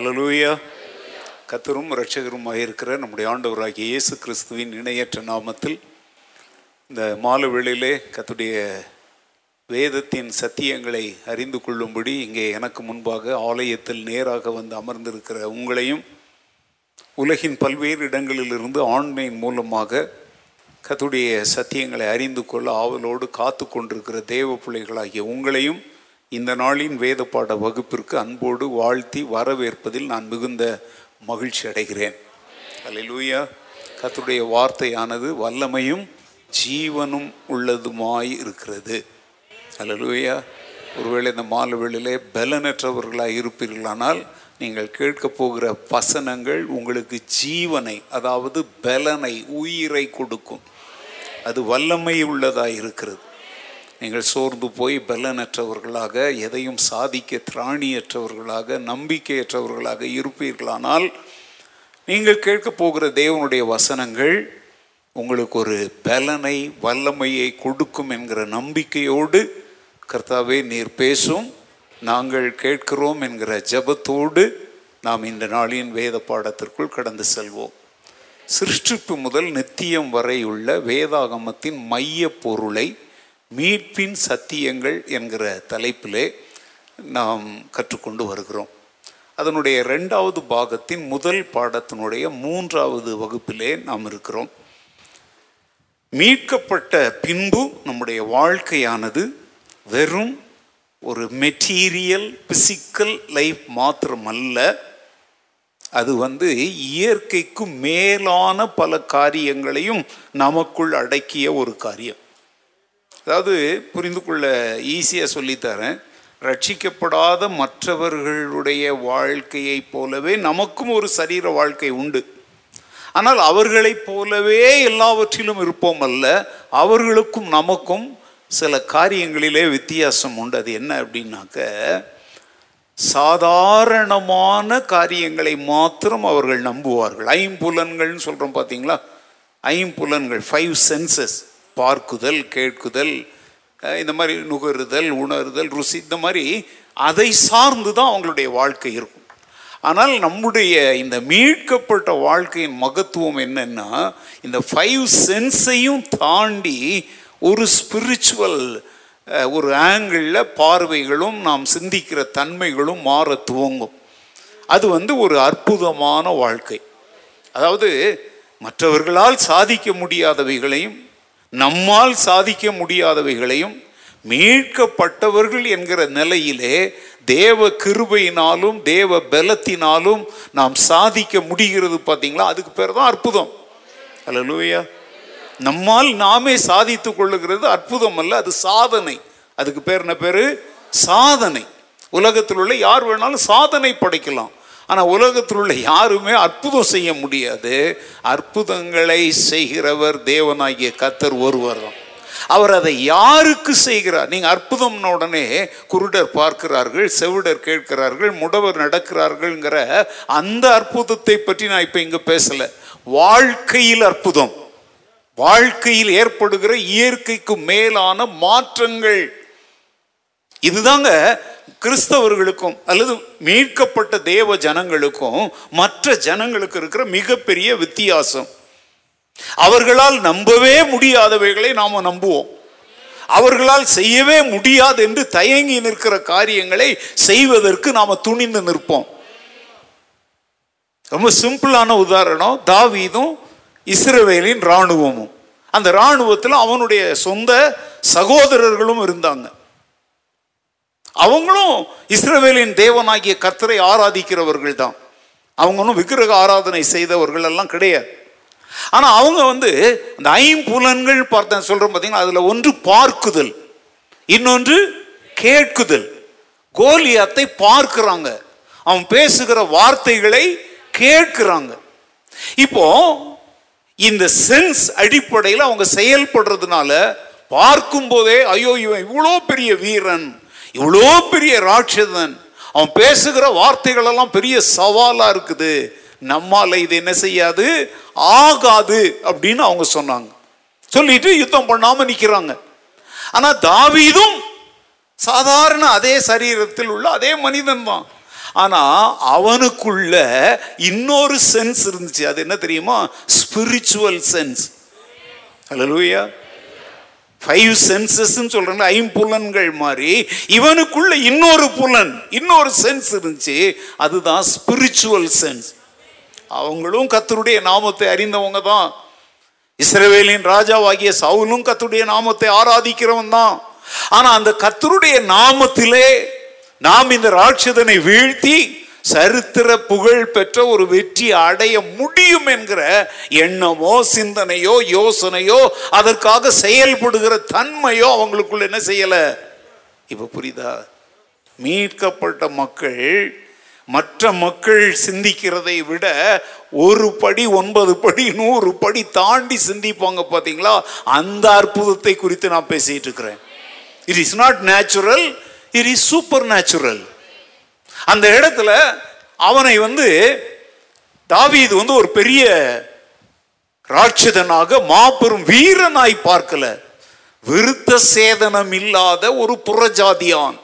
Hallelujah கத்தரும் ரட்சகருமாக இருக்கிற நம்முடைய ஆண்டவராகிய இயேசு கிறிஸ்துவின் இணையற்ற நாமத்தில் இந்த மாலை வேளையிலே கத்துடைய வேதத்தின் சத்தியங்களை அறிந்து கொள்ளும்படி இங்கே எனக்கு முன்பாக ஆலயத்தில் நேராக வந்து அமர்ந்திருக்கிற உங்களையும் உலகின் பல்வேறு இடங்களிலிருந்து ஆன்லைன் மூலமாக கத்துடைய சத்தியங்களை அறிந்து கொள்ள ஆவலோடு காத்து கொண்டிருக்கிற தேவ பிள்ளைகளாகிய உங்களையும் இந்த நாளின் வேத பாட வகுப்பிற்கு அன்போடு வாழ்த்தி வரவேற்பதில் நான் மிகுந்த மகிழ்ச்சி அடைகிறேன். அல்லேலூயா கத்துடைய வார்த்தையானது வல்லமையும் ஜீவனும் உள்ளதுமாய் இருக்கிறது. அல்லேலூயா ஒருவேளை இந்த மாலை வேளையிலே பலனற்றவர்களாக இருப்பீர்களானால் நீங்கள் கேட்கப் போகிற வசனங்கள் உங்களுக்கு ஜீவனை அதாவது பலனை உயிரை கொடுக்கும். அது வல்லமை உள்ளதாக இருக்கிறது. நீங்கள் சோர்ந்து போய் பலனற்றவர்களாக எதையும் சாதிக்க திராணியற்றவர்களாக நம்பிக்கையற்றவர்களாக இருப்பீர்களானால் நீங்கள் கேட்கப் போகிற தேவனுடைய வசனங்கள் உங்களுக்கு ஒரு பலனை வல்லமையை கொடுக்கும் என்கிற நம்பிக்கையோடு கர்த்தாவே நீர் பேசும். நாங்கள் கேட்கிறோம் என்கிற ஜெபத்தோடு நாம் இந்த நாளின் வேத பாடத்திற்குள் கடந்து செல்வோம். சிருஷ்டிப்பு முதல் நித்தியம் வரை உள்ள வேதாகமத்தின் மைய பொருளை மீட்பின் சத்தியங்கள் என்கிற தலைப்பிலே நாம் கற்றுக்கொண்டு வருகிறோம். அதனுடைய ரெண்டாவது பாகத்தின் முதல் பாடத்தினுடைய மூன்றாவது வகுப்பிலே நாம் இருக்கிறோம். மீட்கப்பட்ட பின்பு நம்முடைய வாழ்க்கையானது வெறும் ஒரு மெட்டீரியல் பிசிக்கல் லைஃப் மாத்திரமல்ல. அது வந்து இயற்கைக்கு மேலான பல காரியங்களையும் நமக்குள் அடக்கிய ஒரு காரியம். அதாவது புரிந்து கொள்ள ஈஸியாக சொல்லித்தரேன் ரட்சிக்கப்படாத மற்றவர்களுடைய வாழ்க்கையைப் போலவே நமக்கும் ஒரு சரீர வாழ்க்கை உண்டு. ஆனால் அவர்களைப் போலவே எல்லாவற்றிலும் இருப்போம் அல்ல அவர்களுக்கும் நமக்கும் சில காரியங்களிலே வித்தியாசம் உண்டு. அது என்ன அப்படின்னாக்க சாதாரணமான காரியங்களை மாத்திரம் அவர்கள் நம்புவார்கள். ஐம்புலன்கள்னு சொல்கிறோம் பார்த்தீங்களா ஐம்புலன்கள் ஃபைவ் சென்சஸ் பார்க்குதல் கேட்குதல் இந்த மாதிரி நுகருதல் உணருதல் ருசி இந்த மாதிரி அதை சார்ந்து தான் அவங்களுடைய வாழ்க்கை இருக்கும். ஆனால் நம்முடைய இந்த மீட்கப்பட்ட வாழ்க்கையின் மகத்துவம் என்னன்னா இந்த ஃபைவ் சென்ஸையும் தாண்டி ஒரு ஸ்பிரிச்சுவல் ஒரு ஆங்கிளில் பார்வைகளும் நாம் சிந்திக்கிற தன்மைகளும் மாற துவங்கும். அது வந்து ஒரு அற்புதமான வாழ்க்கை. அதாவது மற்றவர்களால் சாதிக்க முடியாதவைகளையும் நம்மால் சாதிக்க முடியாதவைகளையும் மீட்கப்பட்டவர்கள் என்கிற நிலையிலே தேவ கிருபையினாலும் தேவ பலத்தினாலும் நாம் சாதிக்க முடிகிறது பார்த்தீங்களா? அதுக்கு பேர் தான் அற்புதம். அல்ல நம்மால் நாமே சாதித்து கொள்ளுகிறது அற்புதம் அல்ல அது சாதனை. அதுக்கு பேர் என்ன பேரு? சாதனை. உலகத்தில் உள்ள யார் வேணாலும் சாதனை படைக்கலாம். ஆனால் உலகத்தில் உள்ள யாருமே அற்புதம் செய்ய முடியாது. அற்புதங்களை செய்கிறவர் தேவனாகிய கத்தர் ஒருவர் தான். அவர் அதை யாருக்கு செய்கிறார்? நீங்கள் அற்புதம்ன உடனே குருடர் பார்க்கிறார்கள் செவிடர் கேட்கிறார்கள் முடவர் நடக்கிறார்கள்ங்கிற அந்த அற்புதத்தை பற்றி நான் இப்போ இங்கே பேசலை. வாழ்க்கையில் அற்புதம். வாழ்க்கையில் ஏற்படுகிற இயற்கைக்கு மேலான மாற்றங்கள். இதுதாங்க கிறிஸ்தவர்களுக்கும் அல்லது மீட்கப்பட்ட தேவ ஜனங்களுக்கும் மற்ற ஜனங்களுக்கு இருக்கிற மிகப்பெரிய வித்தியாசம். அவர்களால் நம்பவே முடியாதவைகளை நாம் நம்புவோம். அவர்களால் செய்யவே முடியாது என்று தயங்கி நிற்கிற காரியங்களை செய்வதற்கு நாம் துணிந்து நிற்போம். ரொம்ப சிம்பிளான உதாரணம் தாவீதும் இஸ்ரவேலின் இராணுவமும். அந்த இராணுவத்தில் அவனுடைய சொந்த சகோதரர்களும் இருந்தாங்க. அவங்களும் இஸ்ரவேலின் தேவனாகிய கர்த்தரை ஆராதிக்கிறவர்கள் தான் அவங்களும் விக்கிரக ஆராதனை செய்தவர்கள் எல்லாம் கிடையாது. ஆனால் அவங்க வந்து அந்த ஐம்புலன்கள் பார்த்தேன் சொல்கிறோம் பார்த்தீங்கன்னா அதில் ஒன்று பார்க்குதல் இன்னொன்று கேட்குதல். கோலியாத்தை பார்க்குறாங்க. அவன் பேசுகிற வார்த்தைகளை கேட்குறாங்க. இப்போ இந்த சென்ஸ் அடிப்படையில் அவங்க செயல்படுறதுனால பார்க்கும்போதே ஐயோ இவன் இவ்வளோ பெரிய வீரன். இவ்வளோ பெரிய ராட்சதன் அவன் பேசுகிற வார்த்தைகள் எல்லாம் பெரிய சவாலாக இருக்குது. நம்மால இது என்ன செய்யாது? ஆகாது அப்படின்னு அவங்க சொன்னாங்க. சொல்லிட்டு யுத்தம் பண்ணாமல் நிற்கிறாங்க ஆனால் தாவீதும் சாதாரண அதே சரீரத்தில் உள்ள அதே மனிதன் தான். ஆனா அவனுக்குள்ள இன்னொரு சென்ஸ் இருந்துச்சு. அது என்ன தெரியுமா? ஸ்பிரிச்சுவல் சென்ஸ் ஹalleluya ஃபைவ் சென்சஸ்ன்னு சொல்றாங்க ஐம்புலன்கள் மாதிரி இவனுக்குள்ள இன்னொரு புலன் இன்னொரு சென்ஸ் இருந்துச்சு அதுதான் ஸ்பிரிச்சுவல் சென்ஸ் அவங்களும் கத்தருடைய நாமத்தை அறிந்தவங்க தான். இஸ்ரவேலின் ராஜாவாகிய சவுலும் கத்தருடைய நாமத்தை ஆராதிக்கிறவன் தான். ஆனால் அந்த கத்தருடைய நாமத்திலே நாம் இந்த ராட்சதனை வீழ்த்தி சரித்திர புகழ் பெற்ற ஒரு வெற்றி அடைய முடியும் என்கிற எண்ணமோ சிந்தனையோ யோசனையோ அதற்காக செயல்படுகிற தன்மையோ அவங்களுக்குள்ள என்ன செய்யல? இப்ப புரியுதா? மீட்கப்பட்ட மக்கள் மற்ற மக்கள் சிந்திக்கிறதை விட ஒரு படி ஒன்பது படி நூறு படி தாண்டி சிந்திப்பாங்க பார்த்தீங்களா அந்த அற்புதத்தை குறித்து நான் பேசிட்டு இருக்கிறேன். It is not natural it is supernatural அந்த இடத்துல அவனை வந்து தாவீது வந்து ஒரு பெரிய ராட்சதனாக மாபெரும் வீரனாய் பார்க்கல. விருத்த சேதனம் இல்லாத ஒரு புறஜாதியான்.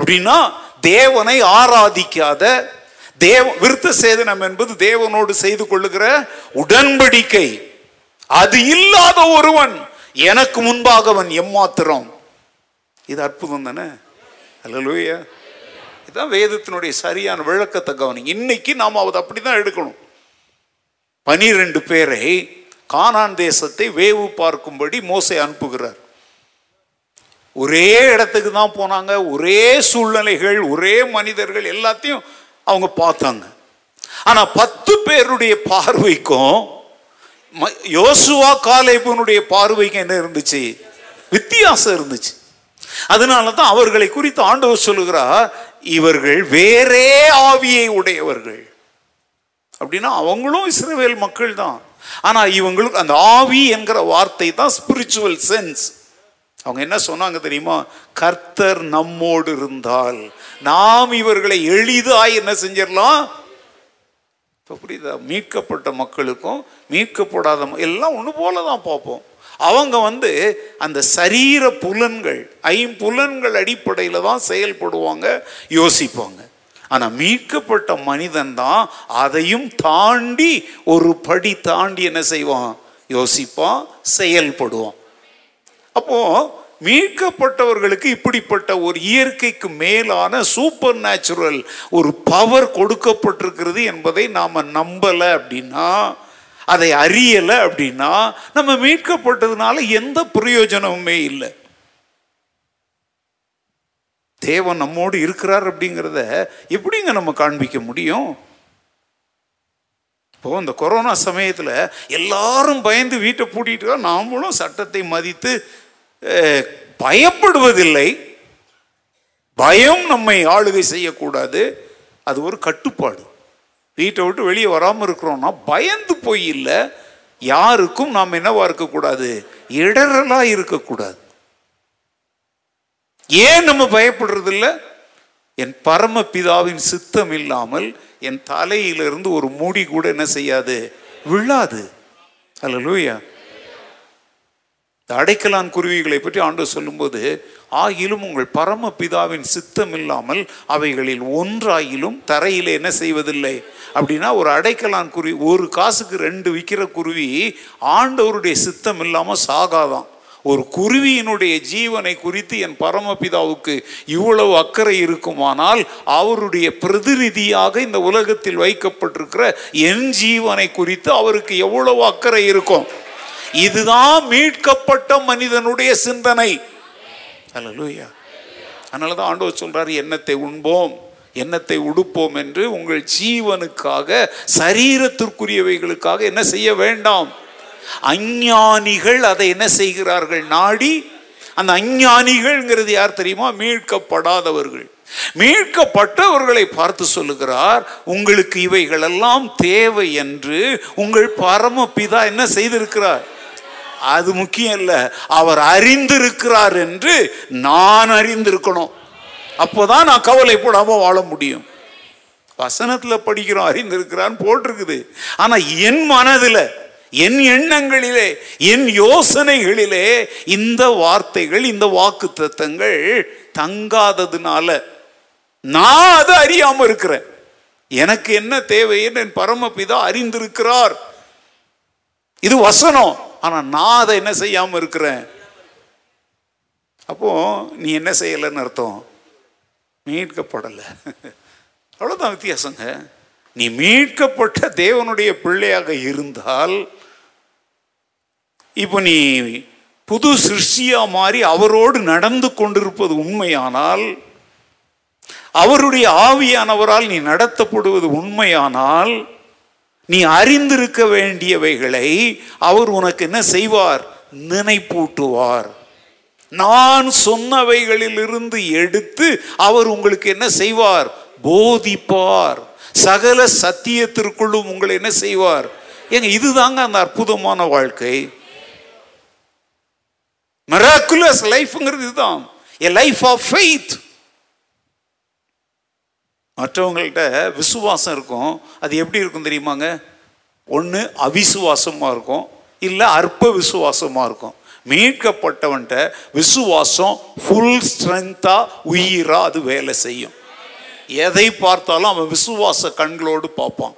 அப்படின்னா தேவனை ஆராதிக்காத தேவ விருத்த சேதனம் என்பது தேவனோடு செய்து கொள்ளுகிற உடன்படிக்கை. அது இல்லாத ஒருவன் எனக்கு முன்பாக அவன் எம்மாத்திரம். இது அற்புதம் தானே? அல்லலூயா. இதுதான் வேதத்தினுடைய சரியான விளக்கத்தை கவனிங்க இன்னைக்கு நாம் அதை அப்படி தான் எடுக்கணும். பனிரெண்டு பேரை கானான் தேசத்தை வேவு பார்க்கும்படி மோசை அனுப்புகிறார். ஒரே இடத்துக்கு தான் போனாங்க ஒரே சூழ்நிலைகள் ஒரே மனிதர்கள் எல்லாத்தையும் அவங்க பார்த்தாங்க. ஆனால் பத்து பேருடைய பார்வைக்கும் ம- யோசுவா காலேபனுடைய பார்வைக்கு என்ன இருந்துச்சு? வித்தியாசம் இருந்துச்சு. அதனால தான் அவர்களை குறித்து ஆண்டவர் சொல்லுகிறார் இவர்கள் வேறே ஆவியை உடையவர்கள். அப்படின்னா அவங்களும் இஸ்ரேவேல் மக்கள் தான் ஆனா இவங்களுக்கு அந்த ஆவி என்கிற வார்த்தை தான் ஸ்பிரிச்சுவல் சென்ஸ் அவங்க என்ன சொன்னாங்க தெரியுமா? கர்த்தர் நம்மோடு இருந்தால். நாம் இவர்களை எளிதாய் என்ன செஞ்சிடலாம்? இப்போ புரியுதா? மீட்கப்பட்ட மக்களுக்கும் மீட்கப்படாத எல்லாம் ஒன்று போல தான் பார்ப்போம். அவங்க வந்து அந்த சரீர புலன்கள் ஐம்புலன்கள் அடிப்படையில் தான் செயல்படுவாங்க யோசிப்பாங்க. ஆனால் மீட்கப்பட்ட மனிதன் தான் அதையும் தாண்டி ஒரு படி தாண்டி என்ன செய்வான்? யோசிப்பான் செயல்படுவான். அப்போ மீட்கப்பட்டவர்களுக்கு இப்படிப்பட்ட ஒரு இயற்கைக்கு மேலான சூப்பர் நேச்சுரல் ஒரு பவர் கொடுக்கப்பட்டிருக்கிறது என்பதை நாம் நம்பலை அப்படின்னா அதை அறியலை அப்படின்னா நம்ம மீட்கப்பட்டதுனால எந்த பிரயோஜனமுமே இல்லை. தேவன் நம்மோடு இருக்கிறார் அப்படிங்கிறத எப்படிங்க நம்ம காண்பிக்க முடியும்? இப்போ இந்த கொரோனா சமயத்தில் எல்லாரும் பயந்து வீட்டை பூட்டிட்டு நாமளும் சட்டத்தை மதித்து பயப்படுவதில்லை. பயம் நம்மை ஆளுகை செய்யக்கூடாது. அது ஒரு கட்டுப்பாடு. வீட்டை விட்டு வெளியே வராமல் இருக்கிறோம்னா பயந்து போய் இல்லை. யாருக்கும் நாம் என்னவா இருக்கக்கூடாது? இடரலா இருக்கக்கூடாது. ஏன் நம்ம பயப்படுறதில்ல? என் பரம பிதாவின் சித்தம் இல்லாமல் என் தலையிலிருந்து ஒரு மூடி கூட என்ன செய்யாது? விழாது. அல்ல இந்த அடைக்கலான் குருவிகளை பற்றி ஆண்டு சொல்லும்போது ஆகிலும் உங்கள் பரம பிதாவின் சித்தம் இல்லாமல் அவைகளில் ஒன்றாயிலும் தரையிலே என்ன செய்வதில்லை? அப்படின்னா ஒரு அடைக்கலான் குருவி ஒரு காசுக்கு ரெண்டு விற்கிற குருவி ஆண்டவருடைய சித்தம் இல்லாமல் சாகாதான். ஒரு குருவியினுடைய ஜீவனை குறித்து என் பரமபிதாவுக்கு இவ்வளவு அக்கறை இருக்குமானால் அவருடைய பிரதிநிதியாக இந்த உலகத்தில் வைக்கப்பட்டிருக்கிற என் ஜீவனை குறித்து அவருக்கு எவ்வளவு அக்கறை இருக்கும்? இதுதான் மீட்கப்பட்ட மனிதனுடைய சிந்தனை. அல்லேலூயா. அதனால தான் ஆண்டவர் சொல்றாரு எண்ணத்தை உண்போம் எண்ணத்தை உடுப்போம் என்று உங்கள் ஜீவனுக்காக சரீரத்திற்குரியவைகளுக்காக என்ன செய்ய வேண்டாம். அஞ்ஞானிகள் அதை என்ன செய்கிறார்கள் நாடி அந்த அஞ்ஞானிகள்ங்கிறது யார் தெரியுமா? மீட்கப்படாதவர்கள். மீட்கப்பட்டவர்களை பார்த்து சொல்லுகிறார் உங்களுக்கு இவைகளெல்லாம் தேவை என்று உங்கள் பரமபிதா என்ன செய்திருக்கிறார்? அது முக்கியம் இல்லை. அவர் அறிந்திருக்கிறார் என்று நான் அறிந்திருக்கணும். அப்போதான் நான் கவலைப்படாமல் வாழ முடியும். வசனத்தில் படிக்கிறோம் அறிந்திருக்கிறான்னு போட்டிருக்குது. ஆனால் என் மனதில் என் எண்ணங்களிலே என் யோசனைகளிலே இந்த வார்த்தைகள் இந்த வாக்கு தத்தங்கள் தங்காததுனால நான் அதை அறியாமல் இருக்கிறேன். எனக்கு என்ன தேவைன்னு என் பரமபிதா அறிந்திருக்கிறார். இது வசனம். ஆனால் நான் அதை என்ன செய்யாமல் இருக்கிறேன்? அப்போ நீ என்ன செய்யலைன்னு அர்த்தம். மீட்கப்படலை. அவ்வளோதான் வித்தியாசங்க. நீ மீட்கப்பட்ட தேவனுடைய பிள்ளையாக இருந்தால் இப்போ நீ புது சிருஷ்டியா மாறி அவரோடு நடந்து கொண்டிருப்பது உண்மையானால் அவருடைய ஆவியானவரால் நீ நடத்தப்படுவது உண்மையானால் நீ அறிந்திருக்க வேண்டியவைகளை அவர் உனக்கு என்ன செய்வார்? நினைப்பூட்டுவார். நான் சொன்னவைகளிலிருந்து எடுத்து அவர் உங்களுக்கு என்ன செய்வார்? போதிப்பார். சகல சத்தியத்திற்குள்ளும் உங்களை என்ன செய்வார்? ஏங்க இதுதாங்க அந்த அற்புதமான வாழ்க்கை. மெராக்குலஸ் லைஃப்ங்கிறது இதுதான். ஏ லைஃப் ஆஃப் ஃபெய்த் மற்றவங்கள்ட்ட விசுவாசம் இருக்கும். அது எப்படி இருக்கும் தெரியுமாங்க? ஒன்று அவிசுவாசமாக இருக்கும். இல்லை அற்ப விசுவாசமாக இருக்கும். மீட்கப்பட்டவன்ட்ட விசுவாசம் ஃபுல் ஸ்ட்ரென்த்தாக உயிராக அது வேலை செய்யும். எதை பார்த்தாலும் அவன் விசுவாச கண்களோடு பார்ப்பான்.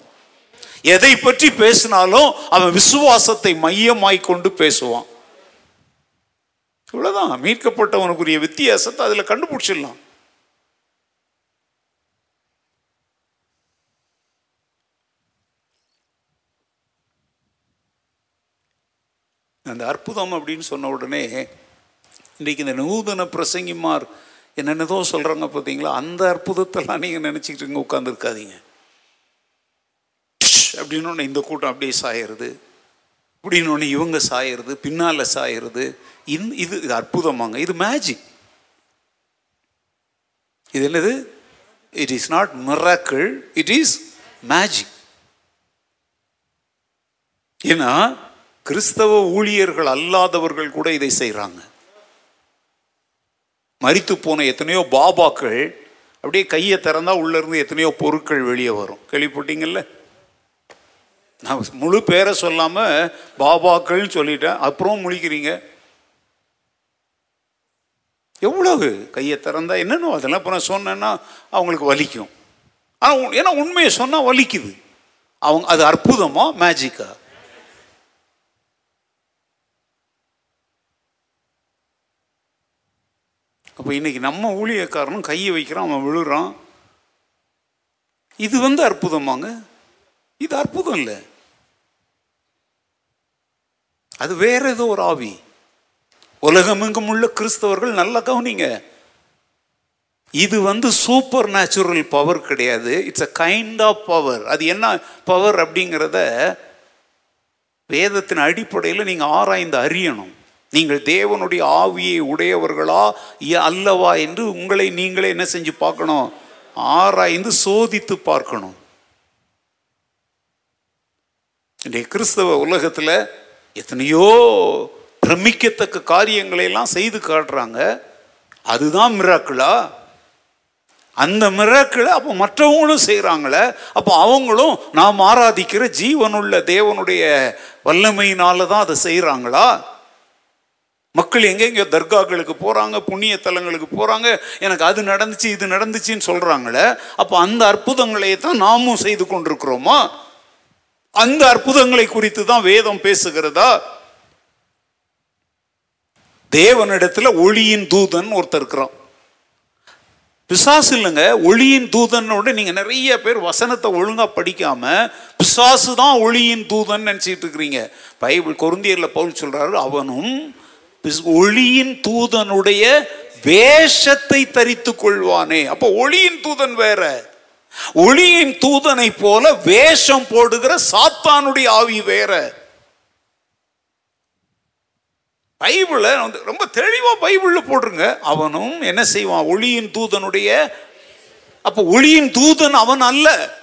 எதை பற்றி பேசினாலும் அவன் விசுவாசத்தை மையமாய் கொண்டு பேசுவான். இவ்வளோதான் மீட்கப்பட்டவனுக்குரிய வித்தியாசத்தை அதில் கண்டுபிடிச்சிடலாம். அந்த அற்புதம் அப்படின்னு சொன்ன உடனே இன்றைக்கு இந்த நூதன பிரசங்கிமார் என்னென்னதோ சொல்கிறாங்க பார்த்தீங்களா? அந்த அற்புதத்தெல்லாம் நீங்கள் நினச்சிக்கிட்டு இங்கே உட்காந்துருக்காதீங்க அப்படின்னு ஒன்று இந்த கூட்டம் அப்படியே சாயிறது இப்படின்னு இவங்க சாயிறது பின்னால் சாயிறது இந் இது இது அற்புதமாங்க. இது மேஜிக் இது என்னது? It is not miracle it is magic ஏன்னா கிறிஸ்தவ ஊழியர்கள் அல்லாதவர்கள் கூட இதை செய்கிறாங்க மறித்து போன எத்தனையோ பாபாக்கள் அப்படியே கையை திறந்தா உள்ளேருந்து எத்தனையோ பொருட்கள் வெளியே வரும். கேள்விப்பட்டீங்கல்ல? நான் முழு பேரை சொல்லாமல் பாபாக்கள்னு சொல்லிட்டேன். அப்புறம் முழிக்கிறீங்க. எவ்வளவு? கையை திறந்தா என்னன்னு? அதெல்லாம் இப்போ நான் சொன்னேன்னா அவங்களுக்கு வலிக்கும். ஆனால் ஏன்னா உண்மையை சொன்னால் வலிக்குது. அவங்க அது அற்புதமாக மேஜிக்கா அப்போ இன்றைக்கி நம்ம ஊழியக்காரனும் கையை வைக்கிறான் அவன் விழுறான். இது வந்து அற்புதமாங்க. இது அற்புதம் இல்லை. அது வேற ஏதோ ஒரு ஆவி. உலகமெங்கும் உள்ள கிறிஸ்தவர்கள் நல்லா கவனிங்க. இது வந்து சூப்பர் நேச்சுரல் பவர் கிடையாது. It's a kind of power அது என்ன பவர் அப்படிங்கிறத வேதத்தின் அடிப்படையில் நீங்கள் ஆராய்ந்து அறியணும். நீங்கள் தேவனுடைய ஆவியை உடையவர்களா? அல்லவா என்று உங்களை நீங்களே என்ன செஞ்சு பார்க்கணும்? ஆராய்ந்து சோதித்து பார்க்கணும். இன்றைய கிறிஸ்தவ உலகத்தில் எத்தனையோ பிரமிக்கத்தக்க காரியங்களை எல்லாம் செய்து காட்டுறாங்க. அதுதான் மிராக்கிளா? அந்த மிராக்களை அப்போ மற்றவங்களும் செய்கிறாங்களே அப்போ அவங்களும் நாம் ஆராதிக்கிற ஜீவனுள்ள தேவனுடைய வல்லமையினால தான் அதை செய்கிறாங்களா மக்கள் எங்கெங்க தர்காக்களுக்கு போகிறாங்க புண்ணிய தலங்களுக்கு போகிறாங்க எனக்கு அது நடந்துச்சு இது நடந்துச்சுன்னு சொல்கிறாங்களே அப்போ அந்த அற்புதங்களை தான் நாமும் செய்து கொண்டிருக்கிறோமா? அந்த அற்புதங்களை குறித்து தான் வேதம் பேசுகிறதா? தேவனிடத்துல ஒளியின் தூதன் ஒருத்தர் இருக்கிறான். பிசாசு இல்லைங்க ஒளியின் தூதனோட நீங்க நிறைய பேர் வசனத்தை ஒழுங்கா படிக்காம பிசாசு தான் ஒளியின் தூதன் நினைச்சிட்டு இருக்கிறீங்க. பைபிள் கொருந்தியர்ல பவுல் சொல்றாரு அவனும் ஒளியின் தூதனுடைய வேஷத்தை தரித்து கொள்வானே. அப்போ ஒளியின் தூதன் வேற. ஒளியின் தூதனை போல வேஷம் போடுகிற சாத்தானுடைய ஆவி வேற. பைபிளை வந்து ரொம்ப தெளிவா பைபிளில் போட்டுருங்க. அவனும் என்ன செய்வான்? ஒளியின் தூதனுடைய அப்ப ஒளியின் தூதன் அவன் அல்ல.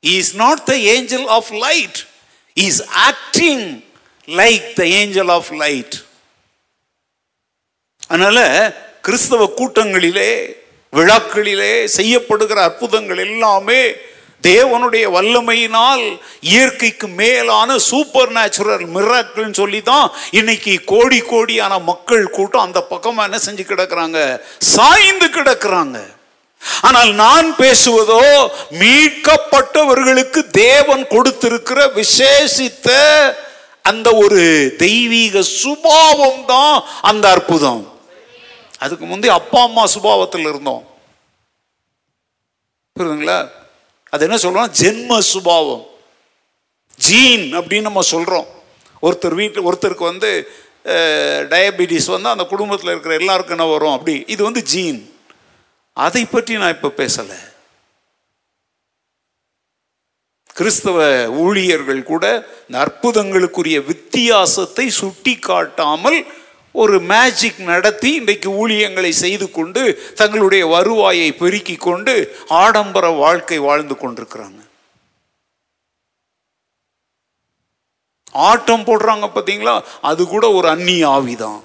Is not the angel of light is acting like the angel of light அதனால கிறிஸ்தவ கூட்டங்களிலே விழாக்களிலே செய்யப்படுகிற அற்புதங்கள் எல்லாமே தேவனுடைய வல்லமையினால் இயற்கைக்கு மேலான சூப்பர் நேச்சுரல் மிராக்கிள்னு சொல்லி தான் இன்னைக்கு கோடி கோடியான மக்கள் கூட்டம் அந்த பக்கமாக என்ன செஞ்சு கிடக்குறாங்க? சாய்ந்து கிடக்குறாங்க. ஆனால் நான் பேசுவதோ மீட்கப்பட்டவர்களுக்கு தேவன் கொடுத்திருக்கிற விசேஷித்த அந்த ஒரு தெய்வீக சுபாவம் தான் அந்த அற்புதம். அதுக்கு முந்தைய அப்பா அம்மா சுபாவத்தில் இருந்தோம். புரியுதுங்களா? அது என்ன சொல்றோம் ஜென்ம சுபாவம். ஜீன் அப்படின்னு நம்ம சொல்றோம். ஒருத்தர் வீட்டில் ஒருத்தருக்கு வந்து டயபிட்டிஸ் வந்து அந்த குடும்பத்தில் இருக்கிற எல்லாருக்கும் என்ன வரும்? அப்படி. இது வந்து ஜீன். அதை பற்றி நான் இப்போ பேசலை. கிறிஸ்தவ ஊழியர்கள் கூட இந்த அற்புதங்களுக்குரிய வித்தியாசத்தை சுட்டி காட்டாமல் ஒரு மேஜிக் நடத்தி இன்றைக்கு ஊழியங்களை செய்து கொண்டு தங்களுடைய வருவாயை பெருக்கி கொண்டு ஆடம்பர வாழ்க்கை வாழ்ந்து கொண்டிருக்கிறாங்க. ஆட்டம் போடுறாங்க பார்த்தீங்களா அது கூட ஒரு அந்நிய ஆவிதான்.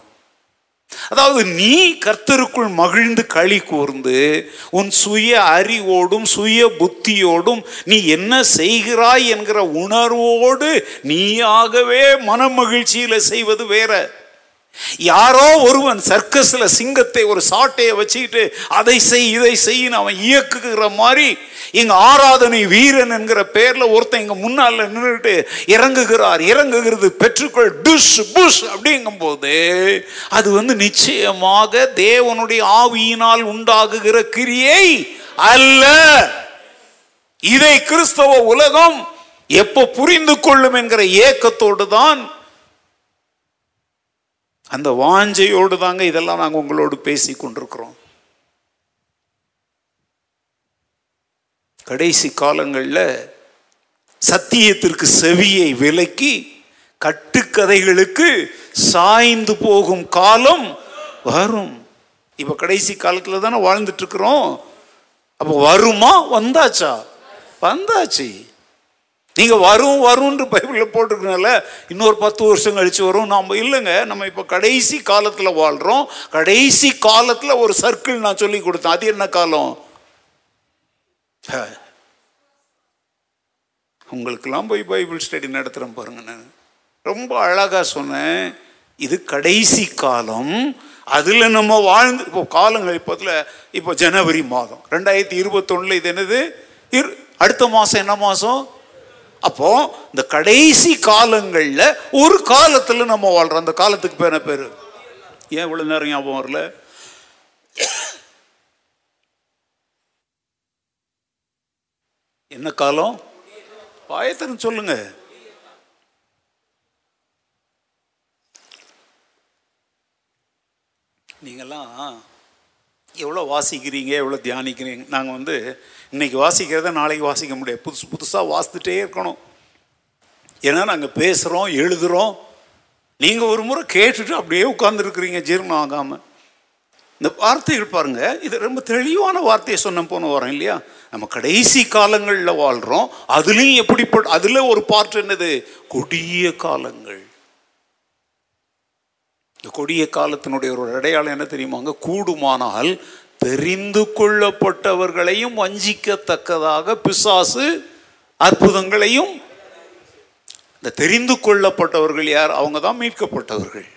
அதாவது நீ கர்த்தருக்குள் மகிழ்ந்து களி கூர்ந்து உன் சுய அறிவோடும் சுய புத்தியோடும் நீ என்ன செய்கிறாய் என்கிற உணர்வோடு நீயாகவே மனமகிழ்ச்சியில செய்வது வேற. யாரோ ஒருவன் சர்க்கஸில் சிங்கத்தை ஒரு சாட்டையை வச்சுக்கிட்டு அதை செய் இதை செய்யின்னு அவன் இயக்குகிற மாதிரி எங்கள் ஆராதனை வீரன் என்கிற பேரில் ஒருத்தன் இங்கே முன்னால் நின்றுட்டு இறங்குகிறார். இறங்குகிறது பெற்றுக்கொள் டுஷ் புஷ் அப்படிங்கும்போது அது வந்து நிச்சயமாக தேவனுடைய ஆவியினால் உண்டாகுகிற கிரியை அல்ல. இதை கிறிஸ்தவ உலகம் எப்போ புரிந்து கொள்ளும் என்கிற ஏக்கத்தோடு தான் அந்த வாஞ்சையோடு தாங்க இதெல்லாம் நாங்கள் உங்களோடு பேசி கொண்டிருக்கிறோம். கடைசி காலங்களில் சத்தியத்திற்கு செவியை விலக்கி கட்டுக்கதைகளுக்கு சாய்ந்து போகும் காலம் வரும். இப்போ கடைசி காலத்தில் தானே வாழ்ந்துட்டு இருக்கிறோம். அப்போ வருமா? வந்தாச்சா? வந்தாச்சு. நீங்கள் வரும் வரும்னு பைபிளில் போட்டிருக்கனால இன்னொரு பத்து வருஷம் கழிச்சு வரும். நாம் இல்லைங்க. நம்ம இப்போ கடைசி காலத்தில் வாழ்கிறோம் கடைசி காலத்தில் ஒரு சர்க்கிள் நான் சொல்லி கொடுத்தேன். அது என்ன காலம்? உங்களுக்கெல்லாம் போய் பைபிள் ஸ்டடி நடத்துகிறேன் பாருங்க நான். ரொம்ப அழகாக சொன்னேன். இது கடைசி காலம். அதில் நம்ம வாழ்ந்து இப்போ காலங்கள் இப்போத்தில் இப்போ ஜனவரி மாதம். ரெண்டாயிரத்தி இருபத்தொன்னில் இது என்னது? இரு அடுத்த மாதம் என்ன மாதம் அப்போ இந்த கடைசி காலங்களில் ஒரு காலத்தில் நம்ம வாழ்கிறோம் அந்த காலத்துக்கு பேர் என்ன பேர்? ஏன் இவ்வளோ நேரம் ஞாபகம் வரல? என்ன காலம்? பாயத்தன் சொல்லுங்க. நீங்கள்லாம் எவ்வளோ வாசிக்கிறீங்க எவ்வளோ தியானிக்கிறீங்க? நாங்கள் வந்து இன்றைக்கி வாசிக்கிறத நாளைக்கு வாசிக்க முடியாது. புதுசு புதுசாக வாசித்துட்டே இருக்கணும். ஏன்னா நாங்கள் பேசுகிறோம் எழுதுகிறோம் நீங்கள் ஒரு முறை கேட்டுட்டு அப்படியே உட்காந்துருக்குறீங்க ஜீரணம் ஆகாமல் இந்த வார்த்தைகள் பாருங்கள் இது ரொம்ப தெளிவான வார்த்தையை சொன்ன போன வரோம் இல்லையா? நம்ம கடைசி காலங்களில் வாழ்கிறோம் அதுலேயும் எப்படிப்பட்ட அதில் ஒரு பார்ட் என்னது? கொடிய காலங்கள். இந்த கொடிய காலத்தினுடைய ஒரு அடையாளம் என்ன தெரியுமாங்க கூடுமானால் தெரிந்து கொள்ளப்பட்டவர்களையும் வஞ்சிக்கத்தக்கதாக பிசாசு அற்புதங்களையும் இந்த தெரிந்து கொள்ளப்பட்டவர்கள் யார்? அவங்க தான் மீட்கப்பட்டவர்கள்.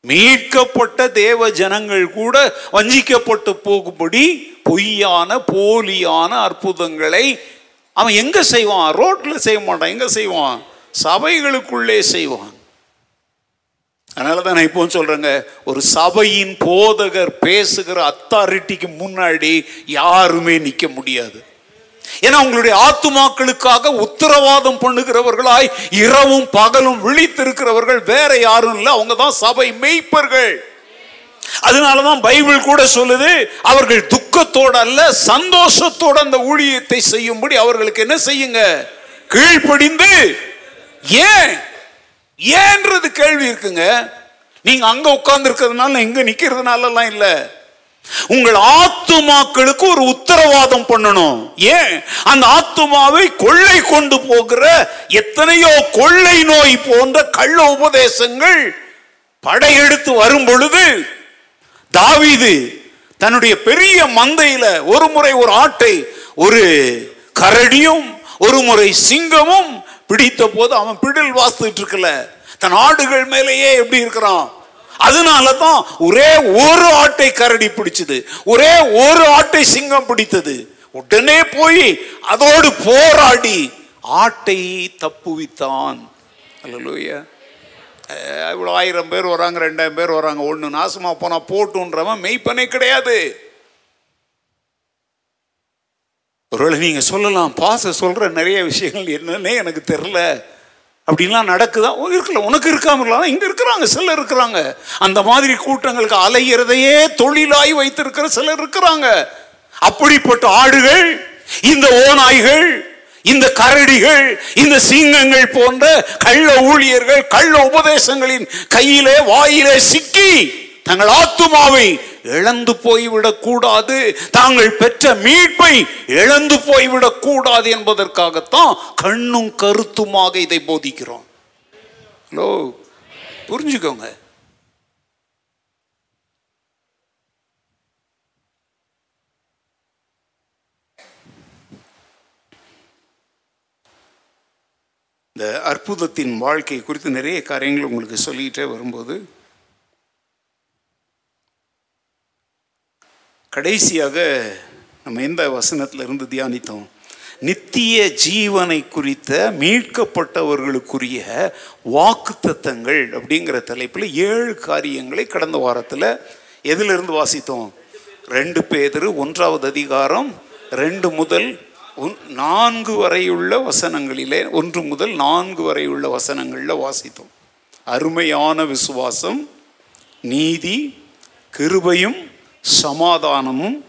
மீட்கப்பட்ட தேவ ஜனங்கள் கூட வஞ்சிக்கப்பட்டு போகும்படி பொய்யான போலியான அற்புதங்களை அவன் எங்க செய்வான்? ரோட்ல செய்ய மாட்டான். எங்க செய்வான்? சபைகளுக்குள்ளே செய்வான். அதனால தான் நான் இப்போ சொல்கிறேங்க ஒரு சபையின் போதகர் பேசுகிற அத்தாரிட்டிக்கு முன்னாடி யாருமே நிற்க முடியாது. ஏன்னா உங்களுடைய ஆத்துமாக்களுக்காக உத்தரவாதம் பண்ணுகிறவர்களாய் இரவும் பகலும் விழித்திருக்கிறவர்கள் வேற யாரும் இல்லை அவங்க தான் சபை மெய்ப்பர்கள். அதனாலதான் பைபிள் கூட சொல்லுது அவர்கள் துக்கத்தோடு அல்ல சந்தோஷத்தோடு அந்த ஊழியத்தை செய்யும்படி அவர்களுக்கு என்ன செய்யுங்க? கீழ்ப்படிந்து ஏன்? ஏன்றது கேள்வி இருக்குங்க? நீங்க அங்க உட்கார்ந்து இருக்கிறதுனால இங்க நிக்கிறதுனாலலாம் இல்ல. உங்கள் ஆத்துமாக்களுக்கு ஒரு உத்தரவாதம் பண்ணணும். ஏன்? அந்த ஆத்துமாவை கொள்ளை கொண்டு போகிற எத்தனையோ கொள்ளை நோய் போன்ற கள்ள உபதேசங்கள் படையெடுத்து வரும் பொழுது தாவிது தன்னுடைய பெரிய மந்தையில ஒரு முறை ஒரு ஆட்டை ஒரு கரடியும் ஒரு முறை சிங்கமும் பிடித்த போது அவன் பிடில் வாசித்துட்டு இருக்கல. தன் ஆடுகள் மேலேயே எப்படி இருக்கிறான்? அதனால தான் ஒரே ஒரு ஆட்டை கரடி பிடிச்சது. ஒரே ஒரு ஆட்டை சிங்கம் பிடித்தது. உடனே போய் அதோடு போராடி ஆட்டை தப்புவித்தான். அல்லேலூயா. இவ்வளோ ஆயிரம் பேர் வராங்க ரெண்டாயிரம் பேர் வராங்க. ஒன்று நாசமாக போனால் போட்டுன்றவன் மெய்ப்பனே கிடையாது. ஒருவேளை நீங்கள் சொல்லலாம் பாச சொல்கிற நிறைய விஷயங்கள் என்னன்னே எனக்கு தெரில அப்படின்லாம் நடக்குதா? இருக்கல உனக்கு இருக்காம இருக்கலாம். இங்கே இருக்கிறாங்க சிலர் இருக்கிறாங்க. அந்த மாதிரி கூட்டங்களுக்கு அலைகிறதையே தொழிலாய் வைத்திருக்கிற சிலர் இருக்கிறாங்க. அப்படிப்பட்ட ஆடுகள் இந்த ஓநாய்கள் இந்த கரடிகள் இந்த சிங்கங்கள் போன்ற கள்ள ஊழியர்கள் கள்ள உபதேசங்களின் கையிலே வாயிலே சிக்கி தங்கள் ஆத்துமாவை இழந்து போய்விடக் கூடாது. தாங்கள் பெற்ற மீட்பை இழந்து போய்விடக் கூடாது என்பதற்காகத்தான் கண்ணும் கருத்துமாக இதை போதிக்கிறோம். ஹலோ புரிஞ்சுக்கோங்க. இந்த அற்புதத்தின் வாழ்க்கை குறித்து நிறைய காரியங்கள் உங்களுக்கு சொல்லிக்கிட்டே வரும்போது கடைசியாக நம்ம எந்த வசனத்தில் இருந்து தியானித்தோம்? நித்திய ஜீவனை குறித்த மீட்கப்பட்டவர்களுக்குரிய வாக்குத்தத்தங்கள் அப்படிங்கிற தலைப்பில் ஏழு காரியங்களை கடந்த வாரத்தில் எதிலிருந்து வாசித்தோம்? ரெண்டு பேதரு ஒன்றாவது அதிகாரம் ரெண்டு முதல் ஒன்- நான்கு வரையுள்ள வசனங்களிலே ஒன்று முதல் நான்கு வரையுள்ள வசனங்களில் வாசித்தோம். அருமையான விசுவாசம் நீதி கிருபையும் சமாதானமும்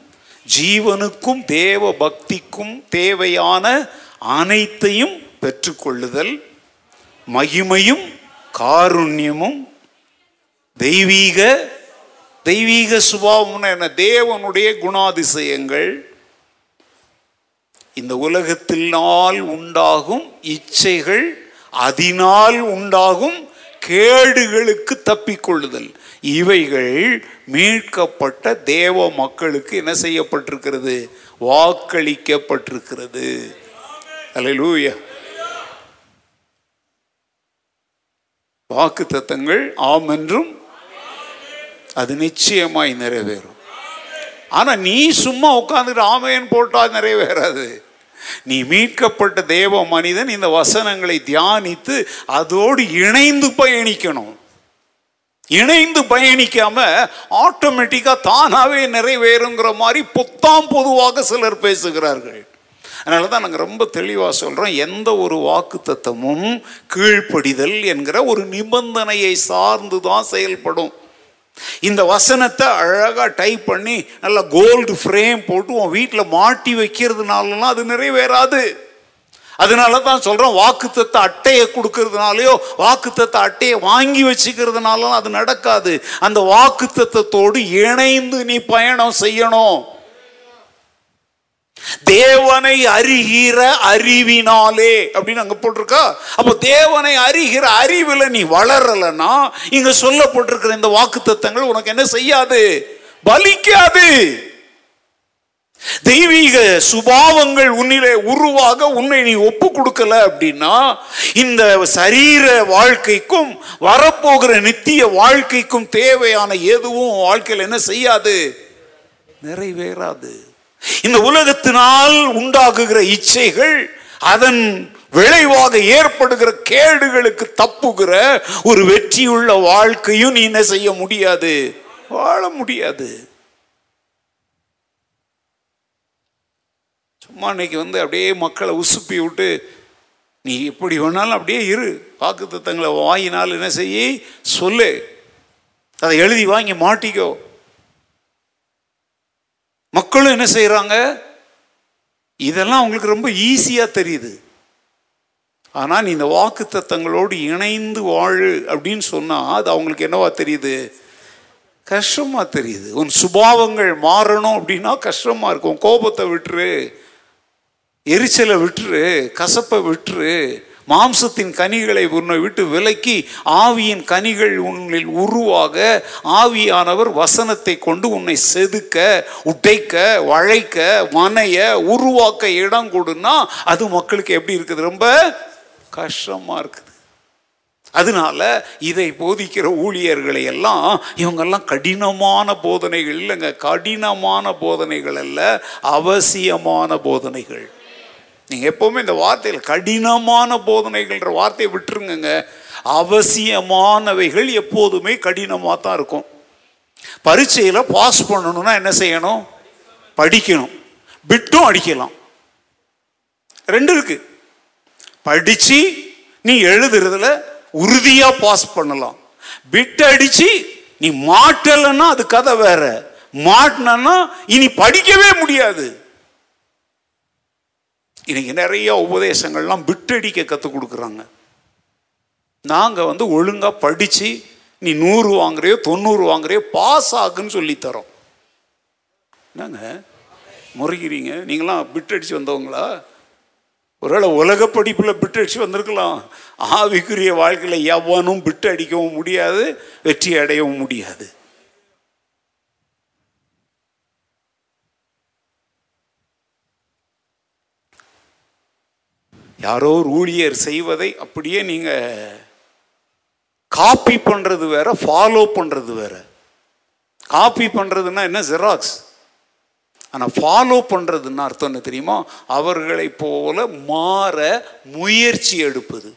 ஜீவனுக்கும் தேவ பக்திக்கும் தேவையான அனைத்தையும் பெற்றுக்கொள்ளுதல் மகிமையும் காருண்யமும் தெய்வீக தெய்வீக சுபாவம்னு என்ன? தேவனுடைய குணாதிசயங்கள். இந்த உலகத்தினால் உண்டாகும் இச்சைகள் அதனால் உண்டாகும் கேடுகளுக்கு தப்பிக்கொள்ளுதல். இவைகள் மீட்கப்பட்ட தேவ மக்களுக்கு என்ன செய்யப்பட்டிருக்கிறது? வாக்களிக்கப்பட்டிருக்கிறது. அலையூயா வாக்கு தத்தங்கள் ஆம் என்றும் அது நிச்சயமாய் நிறைவேறும். ஆனா நீ சும்மா உட்காந்துட்டு ஆமையன் போட்டால் நிறைவேறாது. நீ மீட்கப்பட்ட தேவ மனிதன் இந்த வசனங்களை தியானித்து அதோடு இணைந்து பயணிக்கணும். இணைந்து பயணிக்காம ஆட்டோமேட்டிக்கா தானாவே நிறைவேறுங்கிற மாதிரி பொத்தாம் பொதுவாக சிலர் பேசுகிறார்கள். அதனால தான் நாங்கள் ரொம்ப தெளிவாக சொல்கிறோம் எந்த ஒரு வாக்கு தத்துவமும் கீழ்ப்படிதல் என்கிற ஒரு நிபந்தனையை சார்ந்து தான் செயல்படும். இந்த வசனத்தை அழகாக டைப் பண்ணி நல்லா கோல்டு ஃப்ரேம் போட்டு உன் வீட்டில் மாட்டி வைக்கிறதுனாலலாம் அது நிறைவேறாது. அதனால தான் சொல்கிறோம் வாக்குத்தத்த அட்டையை கொடுக்கறதுனாலையோ வாக்குத்தத்த அட்டையை வாங்கி வச்சுக்கிறதுனாலும் அது நடக்காது. அந்த வாக்குத்தத்தோடு இணைந்து நீ பயணம் செய்யணும். தேவனை அறிகிற அறிவினாலே அப்படின்னு அங்க போட்டிருக்கா? அப்போ தேவனை அறிகிற அறிவில் நீ வளரலன்னா இங்க சொல்லப்பட்டிருக்கிற இந்த வாக்குத்தத்தங்கள் உனக்கு என்ன செய்யாது? பலிக்காது. தெய்வீக சுபாவங்கள் உன்னிலே உருவாக உன்னை நீ ஒப்பு கொடுக்கல அப்படின்னா இந்த சரீர வாழ்க்கைக்கும் வரப்போகிற நித்திய வாழ்க்கைக்கும் தேவையான எதுவும் வாழ்க்கையில் என்ன செய்யாது? நிறைவேறாது. இந்த உலகத்தினால் உண்டாகுகிற இச்சைகள் அதன் விளைவாக ஏற்படுகிற கேடுகளுக்கு தப்புகிற ஒரு வெற்றியுள்ள வாழ்க்கையும் நீ என்ன செய்ய முடியாது? வாழ முடியாது. சும்மா இன்னைக்கு வந்து அப்படியே மக்களை உசுப்பி விட்டு நீ எப்படி வேணாலும் அப்படியே இரு. வாக்குத்தத்தங்களை வாங்கினால் என்ன செய்ய சொல்லு. அதை எழுதி வாங்கி மாட்டிக்கோ. மக்களும் என்ன செய்கிறாங்க இதெல்லாம் அவங்களுக்கு ரொம்ப ஈஸியாக தெரியுது. ஆனால் நீ இந்த வாக்கு தத்தங்களோடு இணைந்து வாழு அப்படின்னு சொன்னால் அது அவங்களுக்கு என்னவா தெரியுது? கஷ்டமாக தெரியுது. உன் சுபாவங்கள் மாறணும் அப்படின்னா கஷ்டமாக இருக்கும். கோபத்தை விட்டுரு. எரிச்சலை விட்டுரு கசப்பை விட்டுரு மாம்சத்தின் கனிகளை உன்னை விட்டு விலக்கி ஆவியின் கனிகள் உன்னில் உருவாக ஆவியானவர் வசனத்தை கொண்டு உன்னை செதுக்க உடைக்க வளைக்க மனைய உருவாக்க இடம் கொடுன்னா அது மக்களுக்கு எப்படி இருக்குது? ரொம்ப கஷ்டமா இருக்குது. அதனால இதை போதிக்கிற ஊழியர்களை எல்லாம் இவங்கெல்லாம் கடினமான போதனைகள் இல்லைங்க. கடினமான போதனைகள் அல்ல அவசியமான போதனைகள். நீங்கள் எப்போவுமே இந்த வார்த்தையில் கடினமான போதனைகள்ன்ற வார்த்தையை விட்டுருங்க அவசியமானவைகள் எப்போதுமே கடினமாக தான் இருக்கும். பரீட்சையில் பாஸ் பண்ணணும்னா என்ன செய்யணும்? படிக்கணும். பிட்டும் அடிக்கலாம். ரெண்டு இருக்கு. படித்து நீ எழுதுறதுல உறுதியாக பாஸ் பண்ணலாம். பிட் அடித்து நீ மாட்டலைன்னா அது கதை வேற. மாட்டினா இனி படிக்கவே முடியாது. இன்னைக்கு நிறைய உபதேசங்கள்லாம் விட்டடிக்க கற்றுக் கொடுக்குறாங்க. நாங்கள் வந்து ஒழுங்காக படித்து நீ நூறு வாங்குறியோ தொண்ணூறு வாங்குறியோ பாஸ் ஆகுன்னு சொல்லித்தரோம் என்னங்க? முறைகிறீங்க நீங்களாம் பிட் அடித்து வந்தவங்களா? ஒருவேளை உலக படிப்பில் பிட்டு வந்திருக்கலாம். ஆவிக்குரிய வாழ்க்கையில் எவனும் பிட்டு அடிக்கவும் முடியாது வெற்றி அடையவும் முடியாது. யாரோ ஒரு ஊழியர் செய்வதை அப்படியே நீங்கள் காப்பி பண்ணுறது வேற ஃபாலோ பண்ணுறது வேற. காப்பி பண்ணுறதுன்னா என்ன? ஜெராக்ஸ் ஆனால் ஃபாலோ பண்ணுறதுன்னு அர்த்தம் என்ன தெரியுமா? அவர்களை போல மாற முயற்சி எடுப்பது.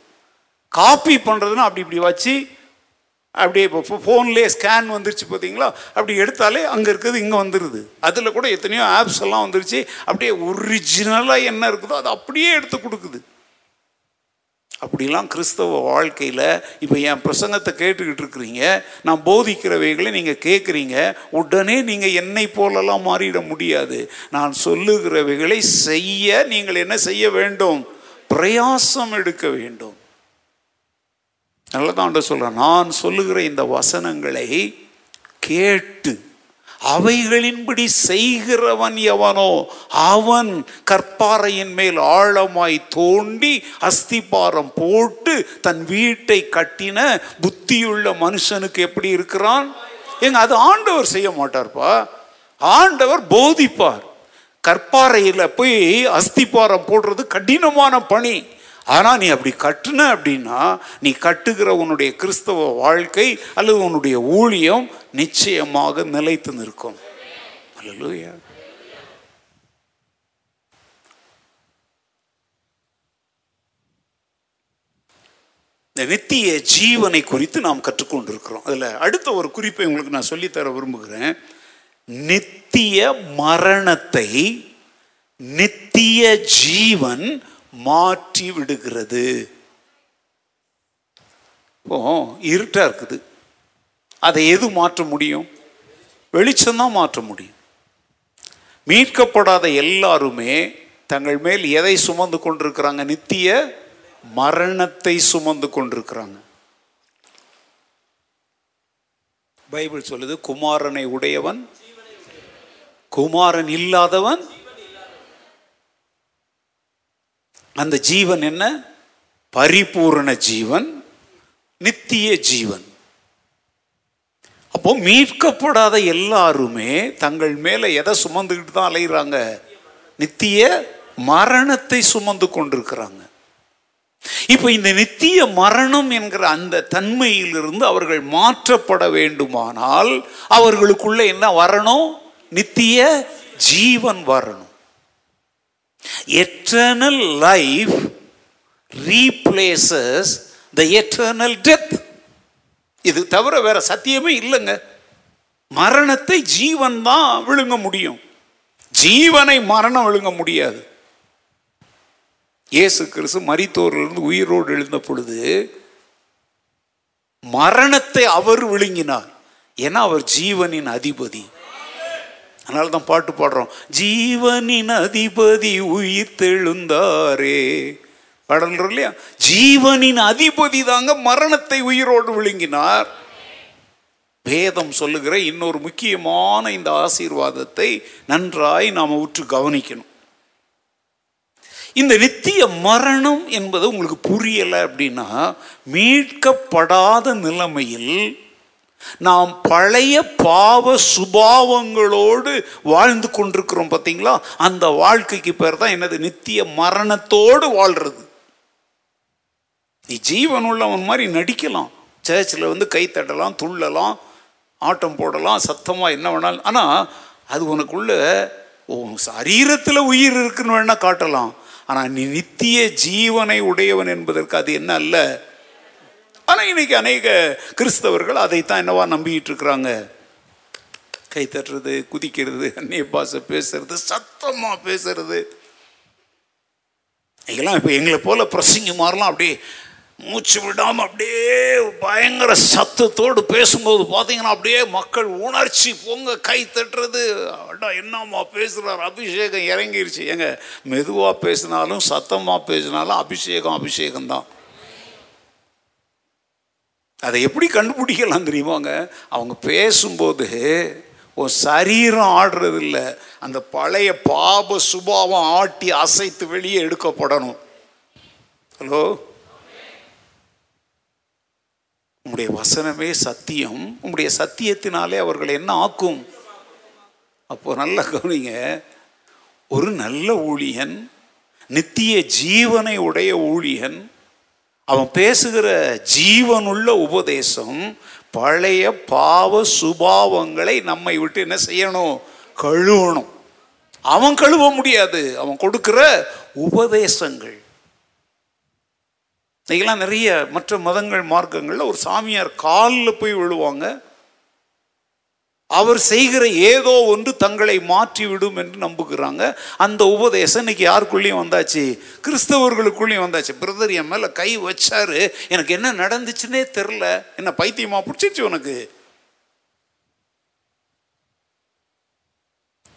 காப்பி பண்ணுறதுன்னா அப்படி இப்படி வச்சு அப்படியே இப்போ ஃபோன்லேயே ஸ்கேன் வந்துருச்சு பார்த்தீங்களா? அப்படி எடுத்தாலே அங்கே இருக்கிறது இங்கே வந்துடுது அதில் கூட எத்தனையோ ஆப்ஸ் எல்லாம் வந்துருச்சு. அப்படியே ஒரிஜினலாக என்ன இருக்குதோ அதை அப்படியே எடுத்து கொடுக்குது. அப்படிலாம் கிறிஸ்தவ வாழ்க்கையில் இப்போ என் பிரசங்கத்தை கேட்டுக்கிட்டு இருக்கிறீங்க. நான் போதிக்கிறவைகளை நீங்கள் கேட்குறீங்க உடனே நீங்கள் என்னை போலெல்லாம் மாறிட முடியாது. நான் சொல்லுகிறவைகளை செய்ய நீங்கள் என்ன செய்ய வேண்டும்? பிரயாசம் எடுக்க வேண்டும். நல்லதான் சொல்கிறேன் நான் சொல்லுகிற இந்த வசனங்களை கேட்டு அவைகளின்படி செய்கிறவன் எவனோ அவன் கற்பாறையின் மேல் ஆழமாய் தோண்டி அஸ்திபாரம் போட்டு தன் வீட்டை கட்டின புத்தியுள்ள மனுஷனுக்கு எப்படி இருக்கிறான்? ஏங்க அது ஆண்டவர் செய்ய மாட்டார்ப்பா. ஆண்டவர் போதிப்பார். கற்பாறையில் போய் அஸ்திபாரம் போடுறது கடினமான பணி. ஆனால் நீ அப்படி கட்டுன அப்படின்னா நீ கட்டுகிற உன்னுடைய கிறிஸ்தவ வாழ்க்கை அல்லது உன்னுடைய ஊழியம் நிச்சயமாக நிலைத்து நிற்கும். அல்லேலூயா. இந்த நித்திய ஜீவனை குறித்து நாம் கற்றுக்கொண்டிருக்கிறோம். அதில் அடுத்த ஒரு குறிப்பை உங்களுக்கு நான் சொல்லித்தர விரும்புகிறேன். நித்திய மரணத்தை நித்திய ஜீவன் மாற்றி விடுகிறது இப்போ இருட்டாக இருக்குது. அதை எது மாற்ற முடியும்? வெளிச்சம்தான் மாற்ற முடியும். மீட்கப்படாத எல்லாருமே தங்கள் மேல் எதை சுமந்து கொண்டிருக்கிறாங்க? நித்திய மரணத்தை சுமந்து கொண்டிருக்கிறாங்க. பைபிள் சொல்லுது குமாரனை உடையவன் குமாரன் இல்லாதவன் அந்த ஜீவன் என்ன? பரிபூரண ஜீவன் நித்திய ஜீவன். அப்போ மீட்கப்படாத எல்லாருமே தங்கள் மேல எதை சுமந்துக்கிட்டு தான் அலைகிறாங்க நித்திய மரணத்தை சுமந்து கொண்டிருக்கிறாங்க. இப்போ இந்த நித்திய மரணம் என்கிற அந்த தன்மையிலிருந்து அவர்கள் மாற்றப்பட வேண்டுமானால் அவர்களுக்குள்ள என்ன வரணும்? நித்திய ஜீவன் வரணும். Eternal life replaces the eternal death இது தவிர வேற சத்தியமே இல்லைங்க. மரணத்தை ஜீவன் தான் விழுங்க முடியும். ஜீவனை மரணம் விழுங்க முடியாது. இயேசு கிறிஸ்து மரித்தோரிலிருந்து உயிரோடு எழுந்த பொழுது மரணத்தை அவர் விழுங்கினார். ஏன்னா அவர் ஜீவனின் அதிபதி. அதனால தான் பாட்டு பாடுறோம். ஜீவனின் அதிபதி உயிர் தெழுந்தாரே. பாடல்றோம் இல்லையா? ஜீவனின் அதிபதி தாங்க மரணத்தை உயிரோடு விழுங்கினார். வேதம் சொல்லுகிற இன்னொரு முக்கியமான இந்த ஆசீர்வாதத்தை நன்றாய் நாம் உற்று கவனிக்கணும். இந்த நித்திய மரணம் என்பது உங்களுக்கு புரியலை அப்படின்னா மீட்கப்படாத நிலைமையில் நாம் பழைய பாவ சுபாவங்களோடு வாழ்ந்து கொண்டிருக்கிறோம் பார்த்தீங்களா? அந்த வாழ்க்கைக்கு பேர் தான் என்னது? நித்திய மரணத்தோடு வாழ்றது. நீ ஜீவன் உள்ளவன் மாதிரி நடிக்கலாம். சர்ச்சில் வந்து கை தட்டலாம் துள்ளலாம் ஆட்டம் போடலாம் சத்தமாக என்ன வேணாலும். ஆனால் அது உனக்குள்ள உன் சரீரத்தில் உயிர் இருக்குன்னு வேணால் காட்டலாம். ஆனால் நீ நித்திய ஜீவனை உடையவன் என்பதற்கு அது என்ன அல்ல? ஆனால் இன்னைக்கு அநேக கிறிஸ்தவர்கள் அதைத்தான் என்னவா நம்பிக்கிட்டு இருக்கிறாங்க கை தட்டுறது குதிக்கிறது அந்நிய பாசை பேசுறது சத்தமாக பேசுறது. இதெல்லாம் இப்போ எங்களை போல பிரசங்க மாறலாம் அப்படியே மூச்சு விடாமல் அப்படியே பயங்கர சத்தத்தோடு பேசும்போது பார்த்தீங்கன்னா அப்படியே மக்கள் உணர்ச்சி பொங்க கை தட்டுறது. அடா என்னம்மா பேசுகிறார் அபிஷேகம் இறங்கிருச்சு. ஏங்க மெதுவாக பேசினாலும் சத்தமாக பேசினாலும் அபிஷேகம் அபிஷேகம் தான் அதை எப்படி கண்டுபிடிக்கலாம் தெரியுமாங்க? அவங்க பேசும்போது உன் சரீரம் ஆடுறது இல்லை அந்த பழைய பாப சுபாவம் ஆட்டி அசைத்து வெளியே எடுக்கப்படணும். ஹலோ? உங்களுடைய வசனமே சத்தியம். உங்களுடைய சத்தியத்தினாலே அவர்கள் என்ன ஆக்கும்? அப்போ நல்ல கவனிங்க. ஒரு நல்ல ஊழியன் நித்திய ஜீவனை உடைய ஊழியன் அவன் பேசுகிற ஜீவனுள்ள உபதேசம் பழைய பாவ சுபாவங்களை நம்மை விட்டு என்ன செய்யணும்? கழுவணும். அவன் கழுவ முடியாது. அவன் கொடுக்கிற உபதேசங்கள். இன்னைக்கெல்லாம் நிறைய மற்ற மதங்கள் மார்க்கங்களில் ஒரு சாமியார் காலில் போய் விழுவாங்க. அவர் செய்கிற ஏதோ ஒன்று தங்களை மாற்றிவிடும் என்று நம்புகிறாங்க. அந்த உபதேசம் இன்னைக்கு யாருக்குள்ளேயும் வந்தாச்சு? கிறிஸ்தவர்களுக்குள்ளேயும் வந்தாச்சு. பிரதர் என் மேலே கை வச்சாரு. எனக்கு என்ன நடந்துச்சுன்னே தெரில என்ன பைத்தியமா பிடிச்சிருச்சு உனக்கு?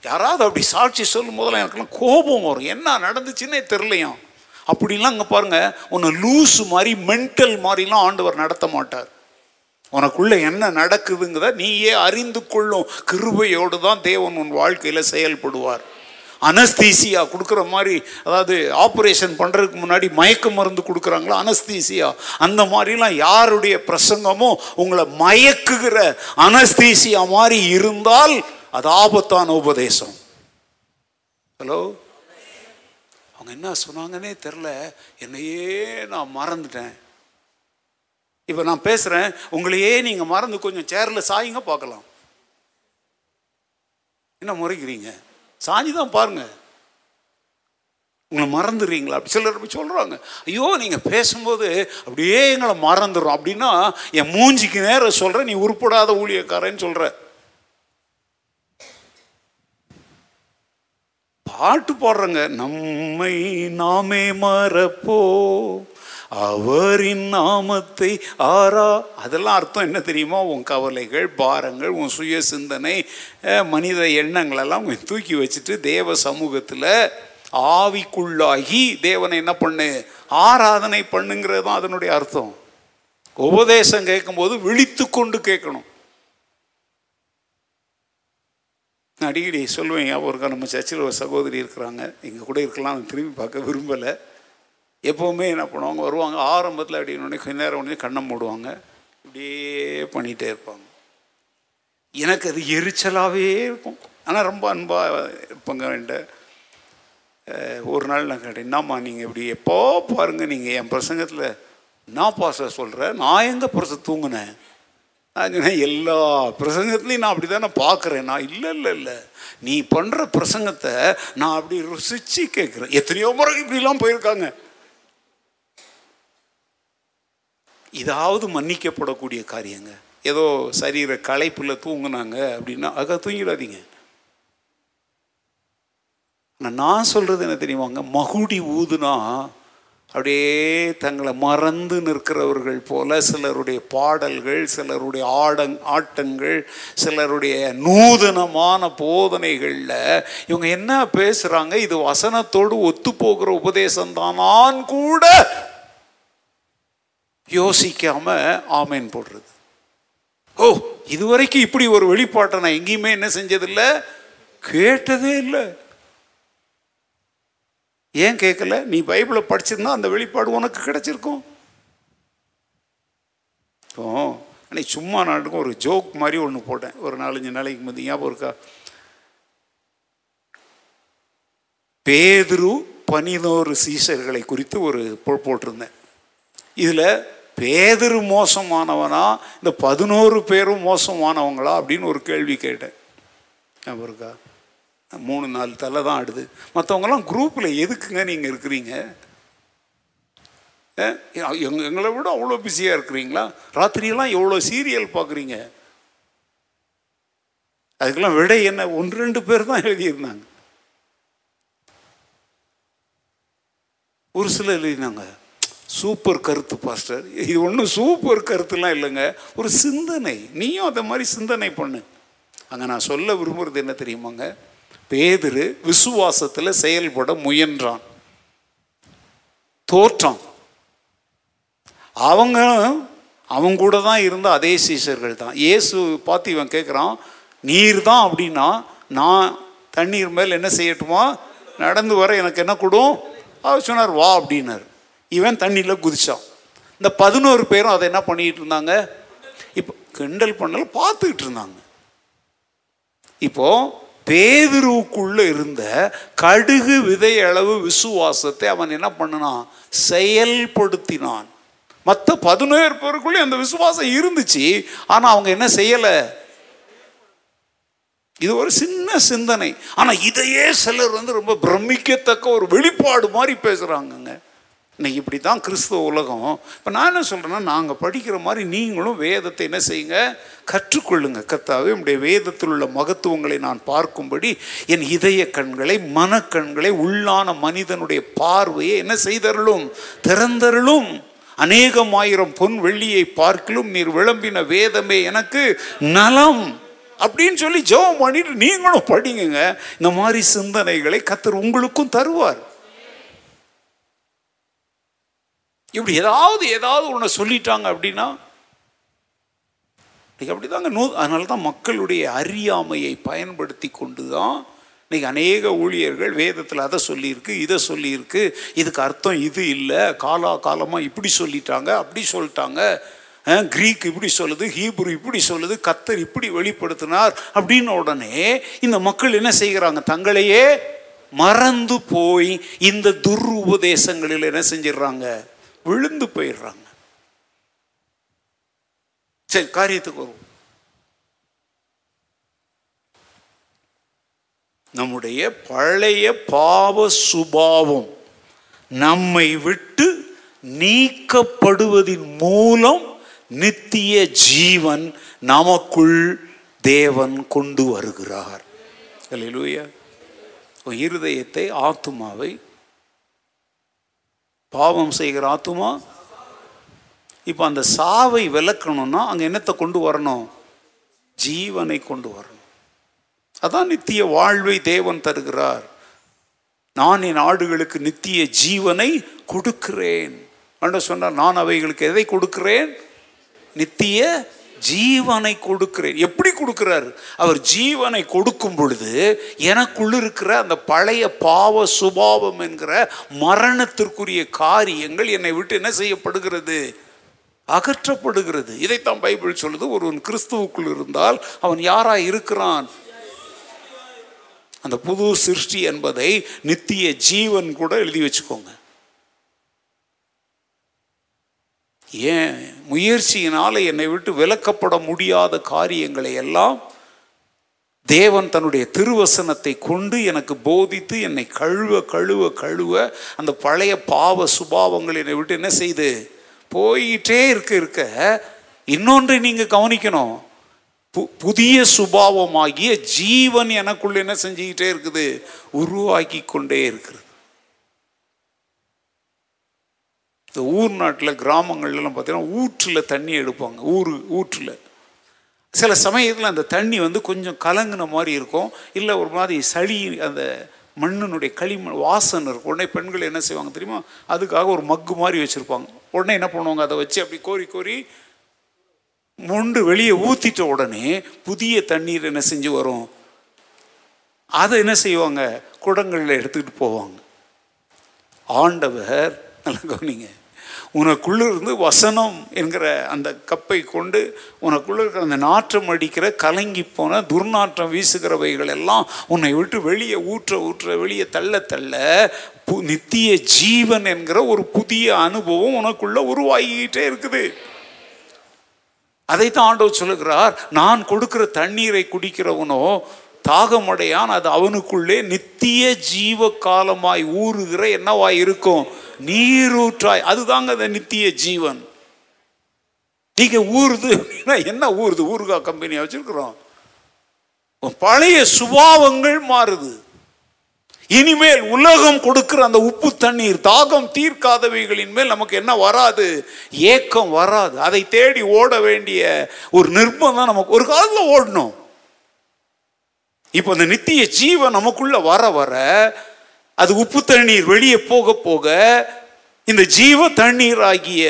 யாராவது அப்படி சாட்சி சொல்லும் போதெல்லாம் எனக்குலாம் கோபம் வரும். என்ன நடந்துச்சுன்னே தெரிலையாம் அப்படிலாம் அங்கே பாருங்க உன்னை லூஸ் மாதிரி மென்டல் மாதிரிலாம் ஆண்டவர் நடத்த மாட்டார். உனக்குள்ள என்ன நடக்குதுங்கிறத நீயே அறிந்து கொள்ளும். கிருபையோடு தான் தேவன் உன் வாழ்க்கையில் செயல்படுவார். அனஸ்தீசியா கொடுக்குற மாதிரி அதாவது ஆப்ரேஷன் பண்ணுறதுக்கு முன்னாடி மயக்க மருந்து கொடுக்குறாங்களா? அனஸ்தீசியா. அந்த மாதிரிலாம் யாருடைய பிரசங்கமும் உங்களை மயக்குகிற அனஸ்தீசியா மாதிரி இருந்தால் அது ஆபத்தான உபதேசம். ஹலோ? அவங்க என்ன சொன்னாங்கன்னே தெரில என்னையே நான் மறந்துட்டேன். இப்போ நான் பேசுகிறேன் உங்களையே நீங்கள் மறந்து கொஞ்சம் சேரில் சாயுங்க பார்க்கலாம். என்ன முறைக்கிறீங்க? சாஞ்சி தான் பாருங்க. உங்களை மறந்துடுறீங்களா? அப்படி சிலர் அப்படி சொல்கிறாங்க ஐயோ நீங்கள் பேசும்போது அப்படியே எங்களை மறந்துடும் அப்படின்னா என் மூஞ்சிக்கு நேரம் சொல்கிறேன் நீ உருப்படாத ஊழியக்காரன்னு சொல்கிற பாட்டு பாடுறங்க. நம்மை நாமே மறப்போ அவரின் நாமத்தை ஆரா அதெல்லாம் அர்த்தம் என்ன தெரியுமா? உன் கவலைகள் பாரங்கள் உன் சுய சிந்தனை மனித எண்ணங்களெல்லாம் தூக்கி வச்சுட்டு தேவ சமூகத்தில் ஆவிக்குள்ளாகி தேவனை என்ன பண்ணு? ஆராதனை பண்ணுங்கிறது தான் அதனுடைய அர்த்தம். உபதேசம் கேட்கும்போது விழித்து கொண்டு கேட்கணும். நான் அடிக்கடி சொல்லுவேன் ஒரு நம்ம சர்ச்சில் ஒரு சகோதரி இருக்கிறாங்க. எங்கள் கூட இருக்கலாம் திரும்பி பார்க்க விரும்பலை. எப்போவுமே என்ன பண்ணுவாங்க வருவாங்க ஆரம்பத்தில் அப்படின்னு கொஞ்ச நேரம் உடனே கண்ணை மூடுவாங்க. இப்படியே பண்ணிகிட்டே இருப்பாங்க. எனக்கு அது எரிச்சலாகவே இருக்கும். ஆனால் ரொம்ப அன்பாக இருப்பாங்க என்கிட்ட. ஒரு நாள் நான் கேட்டேன் என்னம்மா நீங்கள் இப்படி எப்போ பாருங்கள் நீங்கள் என் பிரசங்கத்தில் நான் பாச சொல்கிறேன் நான் எங்கே பிரச தூங்கினேன்? நான் சொன்னேன் எல்லா பிரசங்கத்துலையும் நான் அப்படி தானே பார்க்குறேன் நான் இல்லை இல்லை இல்லை. நீ பண்ணுற பிரசங்கத்தை நான் அப்படி ருசிச்சு கேட்குறேன் எத்தனையோ முறை இப்படிலாம் போயிருக்காங்க. இதாவது மன்னிக்கப்படக்கூடிய காரியங்க. ஏதோ சரீர களைப்பில் தூங்குனாங்க அப்படின்னா அதுக்காக தூங்கிடாதீங்க. நான் சொல்கிறது என்ன தெரியுமாங்க? மகுடி ஊதுனா அப்படியே தங்களை மறந்து நிற்கிறவர்கள் போல சிலருடைய பாடல்கள் சிலருடைய ஆடங் ஆட்டங்கள் சிலருடைய நூதனமான போதனைகளில் இவங்க என்ன பேசுகிறாங்க இது வசனத்தோடு ஒத்து போகிற உபதேசம் கூட யோசிக்காம ஆமேன் போடுறது. ஓ இதுவரைக்கும் இப்படி ஒரு வெளிப்பாட்டை நான் எங்கேயுமே என்ன செஞ்சதில்லை? கேட்டதே இல்லை. ஏன் கேட்கல? நீ பைபிளை படிச்சிருந்தா அந்த வெளிப்பாடு உனக்கு கிடைச்சிருக்கும். இப்போ அன்னைக்கு சும்மா நாட்டுக்கும் ஒரு ஜோக் மாதிரி ஒன்று போட்டேன். ஒரு நாலஞ்சு நாளைக்கு முந்தைய ஞாபகம் இருக்கா? பேதுரு பனினோரு சீசர்களை குறித்து ஒரு போட்டிருந்தேன். இதில் பேதர் மோசமானவனா? இந்த பதினோரு பேரும் மோசமானவங்களா? அப்படின்னு ஒரு கேள்வி கேட்டேன். ஞாபகம் இருக்கா? மூணு நாலு தலை தான் ஆடுது. மற்றவங்கலாம் குரூப்பில் எதுக்குங்க நீங்கள் இருக்கிறீங்க? அஹ், எங்க எங்களை விட அவ்வளோ பிஸியாக இருக்கிறீங்களா? ராத்திரியெல்லாம் எவ்வளோ சீரியல் பார்க்குறீங்க? அதுக்கெல்லாம் விடை என்ன? ஒன்று ரெண்டு பேர் தான் எழுதியிருந்தாங்க. ஒரு சிலர் எழுதினாங்க. சூப்பர் கருத்து பாஸ்டர். இது ஒன்றும் சூப்பர் கருத்துலாம் இல்லைங்க. ஒரு சிந்தனை. நீயும் அதை மாதிரி சிந்தனை பண்ணு. அங்கே நான் சொல்ல விரும்புகிறது என்ன தெரியுமாங்க? பேதிரு விசுவாசத்தில் செயல்பட முயன்றான். தோற்றான். அவங்க அவங்க கூட தான் இருந்த அதே சீசர்கள் தான். இயேசு பார்த்து இவன் கேட்குறான் நீர் தான் அப்படின்னா நான் தண்ணீர் மேல் என்ன செய்யட்டுமா? நடந்து வர எனக்கு என்ன கொடும் அவர் சொன்னார் வா அப்படின்னார். இவன் தண்ணியில் குதிச்சான். இந்த பதினோரு பேரும் அதை என்ன பண்ணிட்டு இருந்தாங்க? இப்போ கிண்டல் பண்ணல பார்த்துக்கிட்டு இருந்தாங்க. இப்போ பேதுருவுக்குள்ள இருந்த கடுகு விதை அளவு விசுவாசத்தை அவன் என்ன பண்ணினான்? செயல்படுத்தினான். மற்ற பதினோரு பேருக்குள்ளே அந்த விசுவாசம் இருந்துச்சு. ஆனால் அவங்க என்ன செய்யலை? இது ஒரு சின்ன சிந்தனை. ஆனால் இதையே சிலர் வந்து ரொம்ப பிரமிக்கத்தக்க ஒரு வெளிப்பாடு மாதிரி பேசுகிறாங்கங்க இன்னைக்கு இப்படி தான் கிறிஸ்துவ உலகம். இப்போ நான் என்ன சொல்கிறேன்னா நாங்கள் படிக்கிற மாதிரி நீங்களும் வேதத்தை என்ன செய்யுங்க? கற்றுக்கொள்ளுங்க. கத்தாவே உடைய வேதத்தில் உள்ள மகத்துவங்களை நான் பார்க்கும்படி என் இதய கண்களை மனக்கண்களை உள்ளான மனிதனுடைய பார்வையை என்ன செய்தருளும்? திறந்தருளும். அநேகம் ஆயிரம் பொன் வெள்ளியை பார்க்கிலும் நீர் விளம்பின வேதமே எனக்கு நலம். அப்படின்னு சொல்லி ஜெபம் பண்ணிட்டு நீங்களும் படிங்க இந்த மாதிரி சிந்தனைகளை கத்தர் உங்களுக்கும் தருவார். இப்படி ஏதாவது ஏதாவது ஒன்று சொல்லிட்டாங்க அப்படின்னா அப்படி அப்படிதாங்க. நூ அதனால தான் மக்களுடைய அறியாமையை பயன்படுத்தி கொண்டு தான் இன்னைக்கு அநேக ஊழியர்கள் வேதத்தில் அதை சொல்லியிருக்கு இதை சொல்லியிருக்கு. இதுக்கு அர்த்தம் இது இல்லை காலா காலமாக இப்படி சொல்லிட்டாங்க அப்படி சொல்லிட்டாங்க. கிரீக் இப்படி சொல்லுது ஹீப்ரு இப்படி சொல்லுது கத்தர் இப்படி வெளிப்படுத்தினார் அப்படின்ன உடனே இந்த மக்கள் என்ன செய்கிறாங்க? தங்களையே மறந்து போய் இந்த துர் உபதேசங்களில் என்ன செஞ்சிடுறாங்க? விழுந்து போயிடுறாங்க. சரி காரியத்துக்கு வருவோம். நம்முடைய பழைய பாவ சுபாவம் நம்மை விட்டு நீக்கப்படுவதின் மூலம் நித்திய ஜீவன் நமக்குள் தேவன் கொண்டு வருகிறார். அல்லேலூயா இருதயத்தை ஆத்துமாவை பாவம் செய்கிற ஆத்துமா? இப்போ அந்த சாவை விளக்கணும்னா அங்கே என்னத்தை கொண்டு வரணும்? ஜீவனை கொண்டு வரணும். அதான் நித்திய வாழ்வை தேவன் தருகிறார். நான் என் ஆடுகளுக்கு நித்திய ஜீவனை கொடுக்கிறேன். ஆண்டவர் சொன்னார் நான் அவைகளுக்கு எதை கொடுக்கிறேன்? நித்திய ஜீவனை கொடுக்கிறேன். எப்படி கொடுக்கிறார்? அவர் ஜீவனை கொடுக்கும் பொழுது எனக்குள்ள இருக்கிற அந்த பழைய பாவ சுபாவம் என்கிற மரணத்திற்குரிய காரியங்கள் என்னை விட்டு என்ன செய்யப்படுகிறது? அகற்றப்படுகிறது. இதைத்தான் பைபிள் சொல்லுது. ஒருவன் கிறிஸ்துவுக்குள் இருந்தால் அவன் யாராக இருக்கிறான்? அந்த புது சிருஷ்டி என்பதை நித்திய ஜீவன் கூட எழுதி வச்சுக்கோங்க. ஏன் முயற்சியினால் என்னை விட்டு விலக்கப்பட முடியாத காரியங்களை எல்லாம் தேவன் தன்னுடைய திருவசனத்தை கொண்டு எனக்கு போதித்து என்னை கழுவ கழுவ கழுவ அந்த பழைய பாவ சுபாவங்கள் என்னை விட்டு என்ன செய்து? போயிட்டே இருக்க இருக்க இன்னொன்றை நீங்கள் கவனிக்கணும். பு- புதிய சுபாவமாகிய ஜீவன் எனக்குள்ள என்ன செஞ்சுக்கிட்டே இருக்குது? உருவாக்கி கொண்டே இருக்கிறது. இந்த ஊர் நாட்டில் கிராமங்கள்லாம் பார்த்தீங்கன்னா ஊற்றில் தண்ணி எடுப்பாங்க. ஊர் ஊற்றில். சில சமயத்தில் அந்த தண்ணி வந்து கொஞ்சம் கலங்கின மாதிரி இருக்கும். இல்லை ஒரு மாதிரி சளி அந்த மண்ணினுடைய களிமண் வாசனை இருக்கும். உடனே பெண்கள் என்ன செய்வாங்க தெரியுமா? அதுக்காக ஒரு மக்கு மாதிரி வச்சுருப்பாங்க. உடனே என்ன பண்ணுவாங்க? அதை வச்சு அப்படி கோரி கோரி மொண்டு வெளியே ஊற்றிட்ட உடனே புதிய தண்ணீர் என்ன செஞ்சு வரும்? அதை என்ன செய்வாங்க? குடங்களில் எடுத்துக்கிட்டு போவாங்க. ஆண்டவர் நல்லா கவனிங்க. உனக்குள்ளிருந்து வசனம் என்கிற அந்த கப்பை கொண்டு உனக்குள்ள இருக்கிற அந்த நாற்றம் அடிக்கிற கலங்கி போன துர்நாற்றம் வீசுகிறவைகள் எல்லாம் உன்னை விட்டு வெளியே ஊற்ற ஊற்ற வெளியே தள்ள தள்ள பு- நித்திய ஜீவன் என்கிற ஒரு புதிய அனுபவம் உனக்குள்ள உருவாகிக்கிட்டே இருக்குது. அதைத்தான் ஆண்டவர் சொல்லுகிறார் நான் கொடுக்கிற தண்ணீரை குடிக்கிறவனோ தாகமடையான் அது அவனுக்குள்ளே நித்திய ஜீவ காலமாய் ஊறுகிற என்னவாய் இருக்கும் நீரூற்றாய். அதுதாங்க அந்த நித்திய ஜீவன். நீங்க ஊறுது அப்படின்னா என்ன ஊறுது ஊறுகாய் கம்பெனியா வச்சிருக்கிறோம். பழைய சுபாவங்கள் மாறுது. இனிமேல் உலகம் கொடுக்கிற அந்த உப்பு தண்ணீர் தாகம் தீர்க்காதவைகளின் மேல் நமக்கு என்ன வராது? ஏக்கம் வராது. அதை தேடி ஓட வேண்டிய ஒரு நிர்பந்தம் நமக்கு. ஒரு காலத்தில் ஓடணும். இப்போ இந்த நித்திய ஜீவன் நமக்குள்ள வர வர அது உப்பு தண்ணீர் வெளியே போக போக இந்த ஜீவ தண்ணீர் ஆகிய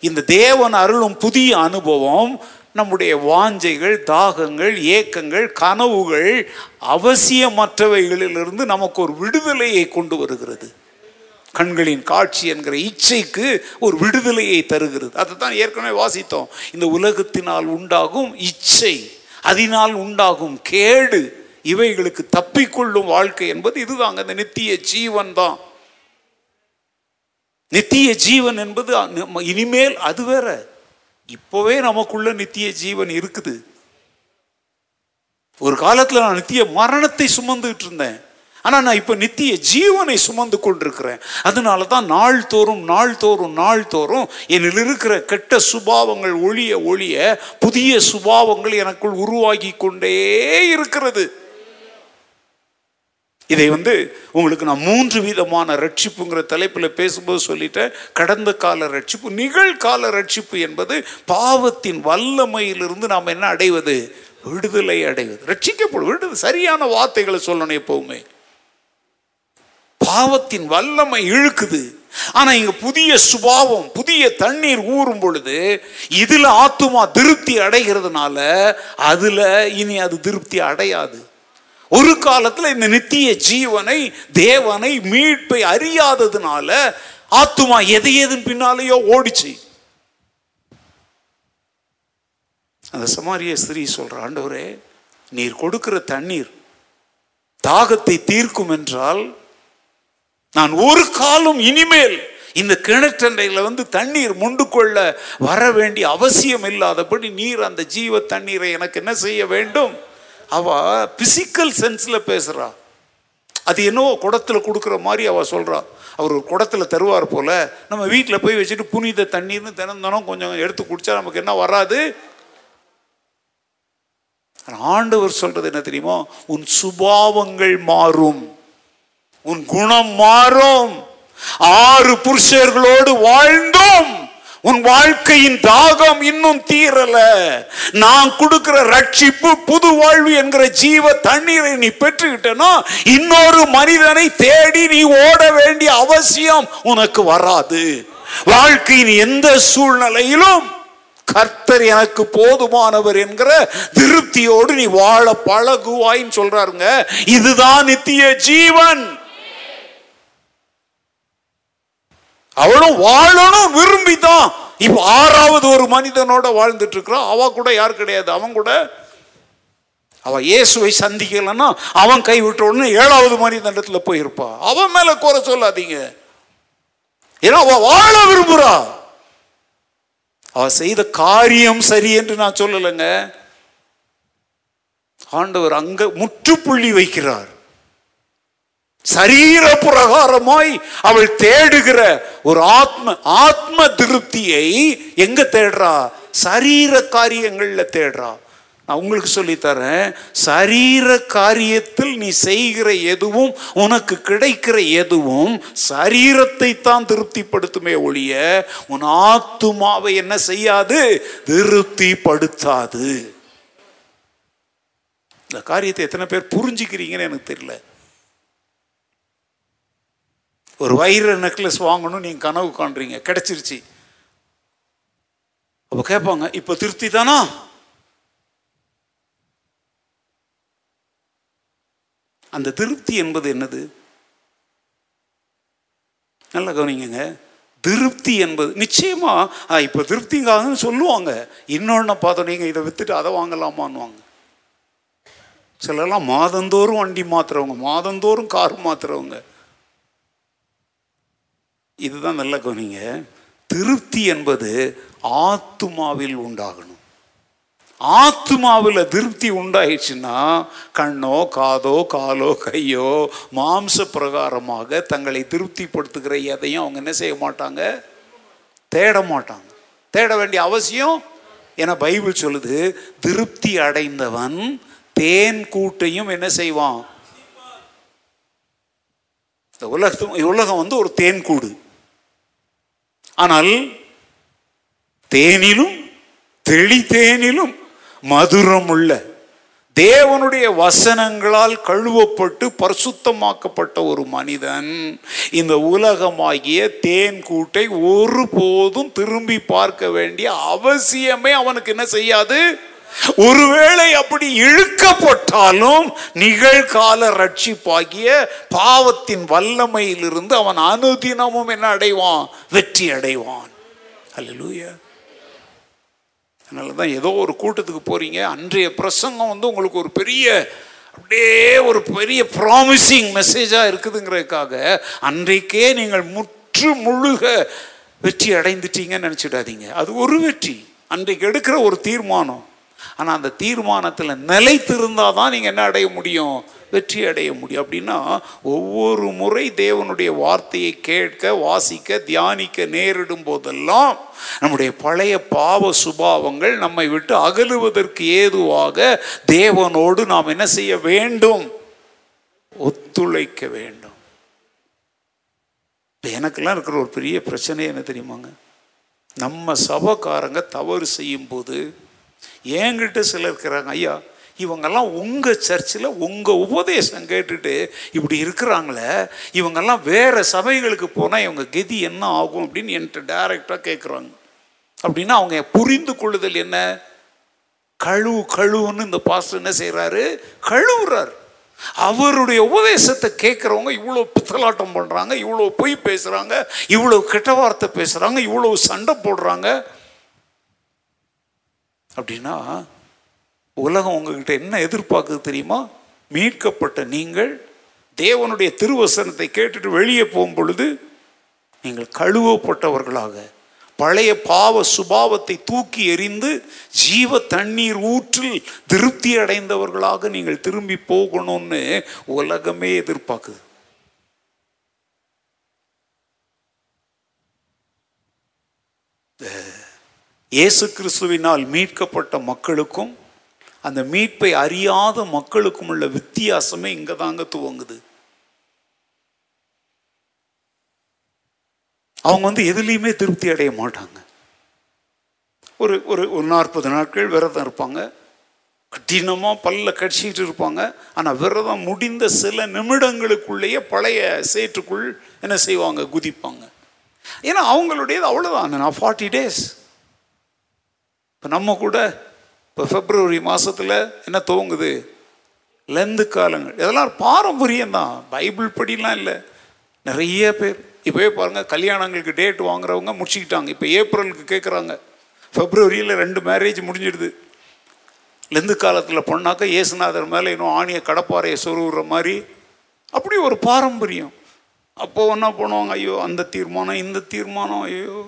இந்த தேவன் அருளும் புதிய அனுபவம் நம்முடைய வாஞ்சைகள் தாகங்கள் ஏக்கங்கள் கனவுகள் அவசியமற்றவைகளிலிருந்து நமக்கு ஒரு விடுதலையை கொண்டு வருகிறது. கண்களின் காட்சி என்கிற இச்சைக்கு ஒரு விடுதலையை தருகிறது. அதை தான் ஏற்கனவே வாசித்தோம். இந்த உலகத்தினால் உண்டாகும் இச்சை அதனால் உண்டாகும் கேடு இவைகளுக்கு தப்பிக்கொள்ளும் வாழ்க்கை என்பது இதுதாங்க. இந்த நித்திய ஜீவன் தான். நித்திய ஜீவன் என்பது இனிமேல் அது வேற. இப்போவே நமக்குள்ள நித்திய ஜீவன் இருக்குது. ஒரு காலத்தில் நான் நித்திய மரணத்தை சுமந்துட்டு இருந்தேன். ஆனால் நான் இப்போ நித்திய ஜீவனை சுமந்து கொண்டிருக்கிறேன். அதனால தான் நாள் தோறும் நாள் நாள்தோறும் நாள்தோறும் என்னில் இருக்கிற கெட்ட சுபாவங்கள் ஒழிய ஒழிய புதிய சுபாவங்கள் எனக்குள் உருவாகி கொண்டே இருக்கிறது. இதை வந்து உங்களுக்கு நான் மூன்று விதமான ரட்சிப்புங்கிற தலைப்பில் பேசும்போது சொல்லிட்டேன். கடந்த கால ரட்சிப்பு நிகழ்கால ரட்சிப்பு என்பது பாவத்தின் வல்லமையிலிருந்து நாம் என்ன அடைவது? விடுதலை அடைவது. ரட்சிக்கப்படும். விடுதலை சரியான வார்த்தைகளை சொல்லணும் எப்பவுமே. பாவத்தின் வல்லமை இழுக்குது. ஆனா இங்க புதிய சுபாவம் புதிய தண்ணீர் ஊறும் பொழுது இதுல ஆத்துமா திருப்தி அடைகிறதுனால அதுல இனி அது திருப்தி அடையாது. ஒரு காலத்தில் இந்த நித்திய ஜீவனை தேவனை மீட்பை அறியாததுனால ஆத்துமா எதை எதன் பின்னாலேயோ ஓடிச்சு. அந்த சமாரிய ஸ்திரீ சொல்ற ஆண்டவரே நீர் கொடுக்கிற தண்ணீர் தாகத்தை தீர்க்கும் என்றால் நான் ஒரு காலம் இனிமேல் இந்த கிணற்றண்டையில் வந்து தண்ணீர் முண்டு கொள்ள வர வேண்டிய அவசியம் இல்லாதபடி நீர் அந்த ஜீவ தண்ணீரை எனக்கு என்ன செய்ய வேண்டும்? அவ பிசிக்கல் சென்ஸில் பேசுகிறா அது என்னவோ குடத்தில் கொடுக்குற மாதிரி அவள் சொல்கிறா அவர் ஒரு குடத்தில் தருவார் போல் நம்ம வீட்டில் போய் வச்சுட்டு புனித தண்ணீர்னு தினம் தினம் கொஞ்சம் எடுத்து குடித்தா நமக்கு என்ன வராது? ஆண்டவர் சொல்றது என்ன தெரியுமா? உன் சுபாவங்கள் மாறும். உன் குணம் மாறும். ஆறு புருஷர்களோடு வாழ்ந்தோம். உன் வாழ்க்கையின் தாகம் இன்னும் தீரல. நான் கொடுக்கிற ரட்சிப்பு புது வாழ்வு என்கிற ஜீவ தண்ணீரை நீ பெற்றுக்கிட்டனா? இன்னொரு மனிதனை தேடி நீ ஓட வேண்டிய அவசியம் உனக்கு வராது. வாழ்க்கையின் எந்த சூழ்நிலையிலும் கர்த்தர் எனக்கு போதுமானவர் என்கிற திருப்தியோடு நீ வாழ பழகுவாயின்னு சொல்றாருங்க. இதுதான் நித்திய ஜீவன். அவளும் வாழணும் விரும்பி தான் இப்போ ஆறாவது ஒரு மனிதனோட வாழ்ந்துட்டு இருக்கிறான் அவ கூட யார் கிடையாது. அவன் கூட அவ இயேசுவை சந்திக்கலன்னா அவன் கைவிட்ட உடனே ஏழாவது மனிதனிடத்துல போயிருப்பா. அவன் மேல குறை சொல்லாதீங்க. ஏன்னா அவ வாழ விரும்புறா. அவ செய்த காரியம் சரி என்று நான் சொல்லலைங்க. ஆண்டவர் அங்க முற்றுப்புள்ளி வைக்கிறார். சரீர பிரகாரமாய் அவள் தேடுகிற ஒரு ஆத்ம ஆத்ம திருப்தியை எங்க தேடுறா? சரீர காரியங்கள்ல தேடுறா. நான் உங்களுக்கு சொல்லித்தரேன். சரீர காரியத்தில் நீ செய்கிற எதுவும் உனக்கு கிடைக்கிற எதுவும் சரீரத்தை தான் திருப்திப்படுத்துமே ஒழிய உன் ஆத்துமாவை என்ன செய்யாது? திருப்திப்படுத்தாது. இந்த காரியத்தை எத்தனை பேர் புரிஞ்சுக்கிறீங்கன்னு எனக்கு தெரியல. ஒரு வைர நெக்லஸ் வாங்கணும் நீங்கள் கனவு காண்றீங்க. கிடைச்சிருச்சு. அப்போ கேட்பாங்க இப்போ திருப்தி தானா? அந்த திருப்தி என்பது என்னது? நல்லா கவனிங்க திருப்தி என்பது நிச்சயமா இப்போ திருப்திங்காதுன்னு சொல்லுவாங்க. இன்னொன்று பார்த்தோம் நீங்கள் இதை விற்றுட்டு அதை வாங்கலாமான்னுவாங்க. சிலர்லாம் மாதந்தோறும் வண்டி மாத்துறவங்க மாதந்தோறும் கார் மாத்துறவங்க. இதுதான் நல்ல கவனிங்க. திருப்தி என்பது ஆத்துமாவில் உண்டாகணும். ஆத்துமாவில் திருப்தி உண்டாயிடுச்சுன்னா கண்ணோ காதோ காலோ கையோ மாம்ச பிரகாரமாக தங்களை திருப்திப்படுத்துகிற எதையும் அவங்க என்ன செய்ய மாட்டாங்க? தேட மாட்டாங்க. தேட வேண்டிய அவசியம்? என பைபிள் சொல்லுது திருப்தி அடைந்தவன் தேன் கூட்டையும் என்ன செய்வான்? இந்த உலகத்து உலகம் வந்து ஒரு தேன் கூடு. ஆனால் தேனிலும் தெளித்தேனிலும் மதுரமுள்ள தேவனுடைய வசனங்களால் கழுவப்பட்டு பரிசுத்தமாக்கப்பட்ட ஒரு மனிதன் இந்த உலகமாகிய தேன் கூட்டை ஒருபோதும் திரும்பி பார்க்க வேண்டிய அவசியமே அவனுக்கு என்ன செய்யாது? ஒருவேளை அப்படி இழுக்கப்பட்டாலும் நிகழ்கால ரட்சிப்பாகிய பாவத்தின் வல்லமையிலிருந்து அவன் அனுதினமும் என்ன அடைவான்? வெற்றி அடைவான். அல்லேலூயா அதனால தான் ஏதோ ஒரு கூட்டத்துக்கு போறீங்க. அன்றைய பிரசங்கம் வந்து உங்களுக்கு ஒரு பெரிய அப்படியே ஒரு பெரிய ப்ராமிசிங் மெசேஜாக இருக்குதுங்கிறதுக்காக அன்றைக்கே நீங்கள் முற்று முழுக வெற்றி அடைந்துட்டீங்கன்னு நினச்சிடாதீங்க. அது ஒரு வெற்றி. அன்றைக்கு எடுக்கிற ஒரு தீர்மானம். ஆனால் அந்த தீர்மானத்தில் நிலைத்திருந்தால் தான் நீங்கள் என்ன அடைய முடியும்? வெற்றி அடைய முடியும். அப்படின்னா ஒவ்வொரு முறை தேவனுடைய வார்த்தையை கேட்க வாசிக்க தியானிக்க நேரிடும் போதெல்லாம் நம்முடைய பழைய பாவ சுபாவங்கள் நம்மை விட்டு அகலுவதற்கு ஏதுவாக தேவனோடு நாம் என்ன செய்ய வேண்டும்? ஒத்துழைக்க வேண்டும். இப்போ எனக்கெல்லாம் இருக்கிற ஒரு பெரிய பிரச்சனை என்ன தெரியுமாங்க? நம்ம சபக்காரங்க தவறு செய்யும்போது என்கிட்ட சிலர் இருக்கிறாங்க ஐயா இவங்கெல்லாம் உங்கள் சர்ச்சில் உங்கள் உபதேசம் கேட்டுட்டு இப்படி இருக்கிறாங்களே இவங்கெல்லாம் வேறு சபைகளுக்கு போனால் இவங்க கதி என்ன ஆகும்? அப்படின்னு என்கிட்ட டைரெக்டாக கேட்குறாங்க அப்படின்னா அவங்க புரிந்து கொள்ளுதல் என்ன? கழு கழுவுன்னு இந்த பாஸ்டர் என்ன செய்கிறாரு கழுவுறார். அவருடைய உபதேசத்தை கேட்குறவங்க இவ்வளோ பித்தலாட்டம் பண்ணுறாங்க இவ்வளோ பொய் பேசுகிறாங்க இவ்வளோ கெட்ட வார்த்தை பேசுகிறாங்க இவ்வளோ சண்டை போடுறாங்க. அப்படின்னா உலகம் உங்ககிட்ட என்ன எதிர்பார்க்குது தெரியுமா? மீட்கப்பட்ட நீங்கள் தேவனுடைய திருவசனத்தை கேட்டுட்டு வெளியே போகும் பொழுது நீங்கள் கழுவப்பட்டவர்களாக பழைய பாவ சுபாவத்தை தூக்கி எறிந்து ஜீவ தண்ணீர் ஊற்றில் திருப்தி அடைந்தவர்களாக நீங்கள் திரும்பி போகணும்னு உலகமே எதிர்பார்க்குது. இயேசு கிறிஸ்துவினால் மீட்கப்பட்ட மக்களுக்கும் அந்த மீட்பை அறியாத மக்களுக்கும் உள்ள வித்தியாசமே இங்கே தாங்க துவங்குது. அவங்க வந்து எதுலேயுமே திருப்தி அடைய மாட்டாங்க. ஒரு ஒரு ஒரு நாற்பது நாட்கள் விரதம் இருப்பாங்க. கடினமாக பல்ல கடிச்சிக்கிட்டு இருப்பாங்க. ஆனால் விரதம் முடிந்த சில நிமிடங்களுக்குள்ளேயே பழைய சேற்றுக்குள் என்ன செய்வாங்க? குதிப்பாங்க. ஏன்னா அவங்களுடையது அவ்வளோதான் நான் ஃபார்ட்டி டேஸ் இப்போ நம்ம கூட இப்போ பிப்ரவரி மாதத்தில் என்ன துவங்குது? லெந்து காலங்கள். இதெல்லாம் பாரம்பரியம் தான். பைபிள் படிலாம் இல்லை. நிறைய பேர். இப்போவே பாருங்கள் கல்யாணங்களுக்கு டேட் வாங்குறவங்க முடிச்சுக்கிட்டாங்க. இப்போ ஏப்ரலுக்கு கேட்குறாங்க பிப்ரவரியில் ரெண்டு மேரேஜ் முடிஞ்சிடுது. லெந்து காலத்தில் பொண்ணாக்க இயேசுநாதர் மேலே இன்னும் ஆணிய கடப்பாறையை சொருகிற மாதிரி அப்படி ஒரு பாரம்பரியம். அப்போது என்ன பண்ணுவாங்க? ஐயோ அந்த தீர்மானம் இந்த தீர்மானம் ஐயோ.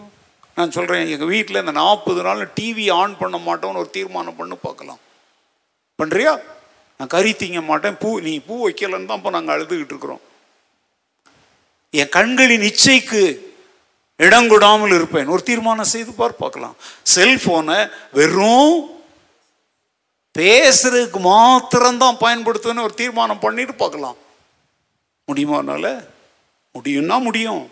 நான் சொல்கிறேன் எங்கள் வீட்டில் இந்த நாற்பது நாள் டிவி ஆன் பண்ண மாட்டோம்னு ஒரு தீர்மானம் பண்ணு பார்க்கலாம். பண்ணுறியா நான் கறி திங்க மாட்டேன் பூ நீ பூ வைக்கலன்னு தான் இப்போ நாங்கள் அழுதுகிட்டு இருக்கிறோம். என் கண்களின் இச்சைக்கு இடங்கொடாமல் இருப்பேன். ஒரு தீர்மானம் செய்து பார் பார்க்கலாம். செல்ஃபோனை வெறும் பேசுறதுக்கு மாத்திரம்தான் பயன்படுத்துவேன்னு ஒரு தீர்மானம் பண்ணிட்டு பார்க்கலாம். முடியுமா அதனால் முடியும்னா முடியும்.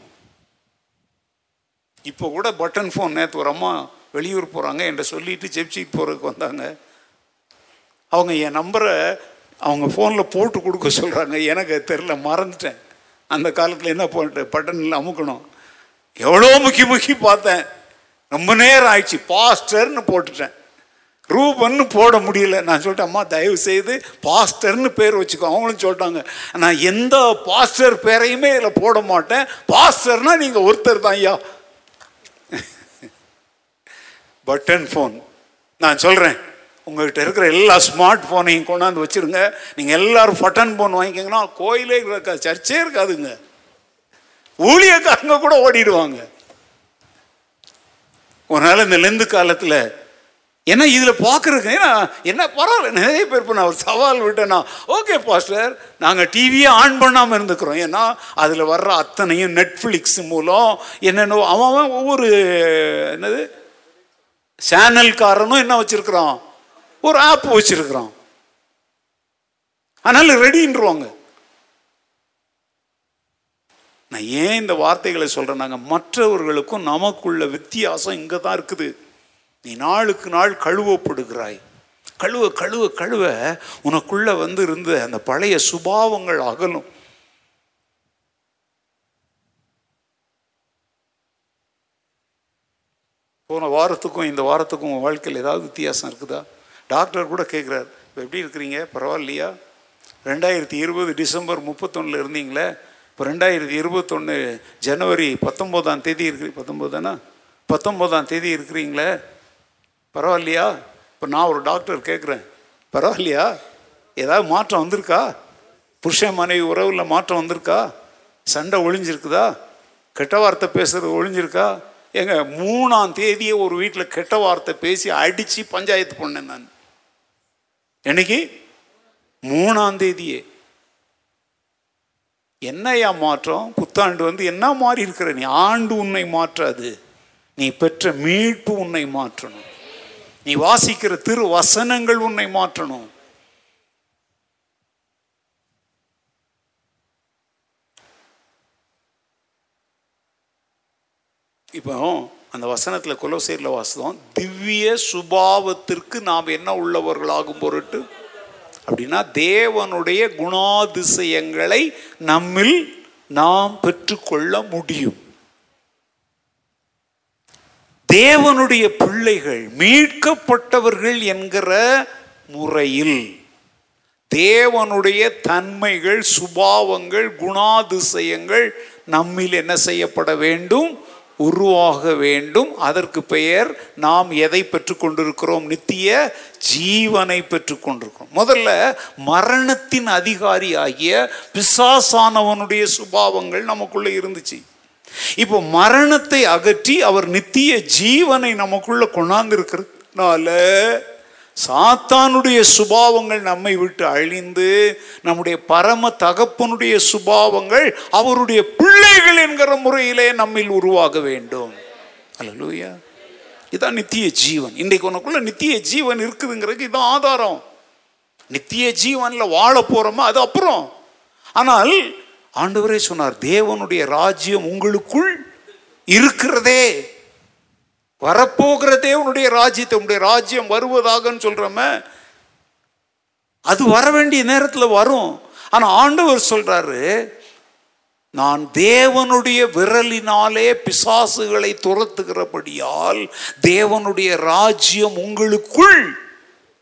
இப்போ கூட பட்டன் ஃபோன் நேற்று ஒரு அம்மா வெளியூர் போகிறாங்க என்கிட்ட சொல்லிட்டு ஜெப்சிக்கு போகிறதுக்கு வந்தாங்க. அவங்க என் நம்பரை அவங்க ஃபோனில் போட்டு கொடுக்க சொல்கிறாங்க எனக்கு தெரில மறந்துட்டேன். அந்த காலத்தில் என்ன போட்டு பட்டனில் அமுக்கணும். எவ்வளோ முக்கி முக்கி பார்த்தேன். ரொம்ப நேரம் ஆயிடுச்சு. பாஸ்டர்னு போட்டுட்டேன். ரூபன்னு போட முடியல. நான் சொல்லிட்டேன் அம்மா தயவு செய்து பாஸ்டர்னு பேர் வச்சுக்கோ. அவங்களும் சொல்லிட்டாங்க நான் எந்த பாஸ்டர் பேரையுமே இதில் போட மாட்டேன். பாஸ்டர்னால் நீங்கள் ஒருத்தர் தான் ஐயா. பட்டன் ஃபோன் நான் சொல்கிறேன் உங்கள்கிட்ட இருக்கிற எல்லா ஸ்மார்ட் ஃபோனையும் கொண்டாந்து வச்சுருங்க. நீங்கள் எல்லோரும் பட்டன் ஃபோன் வாங்கிக்கிங்கன்னா கோயிலே இருக்காது சர்ச்சே இருக்காதுங்க. ஊழியக்காரங்க கூட ஓடிடுவாங்க. ஒரு நாள் இந்த லெந்து காலத்தில் ஏன்னா இதில் பார்க்குறதுக்கு ஏன்னா என்ன பரவாயில்ல நிறைய பேர் இப்போ நான் ஒரு சவால் விட்டேன்னா ஓகே பாஸ்டர் நாங்கள் டிவியை ஆன் பண்ணாமல் இருந்துக்கிறோம். ஏன்னா அதில் வர்ற அத்தனையும் நெட்ஃப்ளிக்ஸ் மூலம் என்னென்ன அவன் அவன் ஒவ்வொரு என்னது சேனல்காரனும் என்ன வச்சிருக்கிறான்? ஒரு ஆப் வச்சிருக்கிறான். அதனால ரெடின்றுவாங்க நான் ஏன் இந்த வார்த்தைகளை சொல்றேன் மற்றவர்களுக்கும் நமக்குள்ள வித்தியாசம் இங்கே தான் இருக்குது. நீ நாளுக்கு நாள் கழுவப்படுகிறாய். கழுவ கழுவ கழுவ உனக்குள்ள வந்து இருந்த அந்த பழைய சுபாவங்கள் அகலும். போன வாரத்துக்கும் இந்த வாரத்துக்கும் உங்கள் வாழ்க்கையில் ஏதாவது வித்தியாசம் இருக்குதா? டாக்டர் கூட கேட்குறாரு இப்போ எப்படி இருக்கிறீங்க? பரவாயில்லையா? ரெண்டாயிரத்தி இருபது டிசம்பர் முப்பத்தொன்னில் இருந்தீங்களே இப்போ ரெண்டாயிரத்தி இருபத்தொன்று ஜனவரி பத்தொம்போதாம் தேதி இருக்கு பத்தொம்போது தானே? பத்தொம்போதாம் தேதி இருக்கிறீங்களே பரவாயில்லையா? இப்போ நான் ஒரு டாக்டர் கேட்குறேன் பரவாயில்லையா? ஏதாவது மாற்றம் வந்திருக்கா? புருஷன் மனைவி உறவில் மாற்றம் வந்திருக்கா? சண்டை ஒழிஞ்சிருக்குதா? கெட்ட வார்த்தை பேசுகிறது ஒழிஞ்சிருக்கா? ஏங்க மூணாம் தேதியே ஒரு வீட்டில் கெட்ட வார்த்தை பேசி அடித்து பஞ்சாயத்து பண்ணேன் நான். என்னைக்கு? மூணாம் தேதியே. என்னையா மாற்றம்? புத்தாண்டு வந்து என்ன மாறி இருக்கிற நீ? ஆண்டு உன்னை மாற்றாது. நீ பெற்ற மீட்பு உன்னை மாற்றணும். நீ வாசிக்கிற திரு வசனங்கள் உன்னை மாற்றணும். இப்போ அந்த வசனத்தில் குலசேரில் வாசம் திவ்ய சுபாவத்திற்கு நாம் என்ன உள்ளவர்களாகும் பொருட்டு? அப்படின்னா தேவனுடைய குணாதிசயங்களை நம்மில் நாம் பெற்றுக்கொள்ள முடியும். தேவனுடைய பிள்ளைகள் மீட்கப்பட்டவர்கள் என்கிற முறையில் தேவனுடைய தன்மைகள் சுபாவங்கள் குணாதிசயங்கள் நம்மில் என்ன செய்யப்பட வேண்டும்? உருவாக வேண்டும். அதற்கு பெயர் நாம் எதை பெற்றுக்கொண்டிருக்கிறோம்? நித்திய ஜீவனை பெற்றுக்கொண்டிருக்கிறோம். முதல்ல மரணத்தின் அதிகாரி ஆகிய பிசாசானவனுடைய சுபாவங்கள் நமக்குள்ளே இருந்துச்சு. இப்போ மரணத்தை அகற்றி அவர் நித்திய ஜீவனை நமக்குள்ள கொண்டாந்திருக்கிறதுனால சாத்தானுடைய சுபாவங்கள் நம்மை விட்டு அழிந்து நம்முடைய பரம தகப்பனுடைய சுபாவங்கள் அவருடைய பிள்ளைகள் என்கிற முறையிலே நம்மில் உருவாக வேண்டும். அல்லூயா இதான் நித்திய ஜீவன். இன்றைக்கு உனக்குள்ள நித்திய ஜீவன் இருக்குதுங்கிறதுக்கு இதான் ஆதாரம். நித்திய ஜீவனில் வாழ போகிறோமா அது அப்புறம். ஆனால் ஆண்டவரே சொன்னார் தேவனுடைய ராஜ்யம் உங்களுக்குள் இருக்கிறதே. வரப்போகிற தேவனுடைய ராஜ்யத்தை உன்னுடைய ராஜ்யம் வருவதாகன்னு சொல்கிறோம அது வர வேண்டிய நேரத்தில் வரும். ஆனால் ஆண்டவர் சொல்கிறாரு நான் தேவனுடைய விரலினாலே பிசாசுகளை துரத்துகிறபடியால் தேவனுடைய ராஜ்யம் உங்களுக்குள்.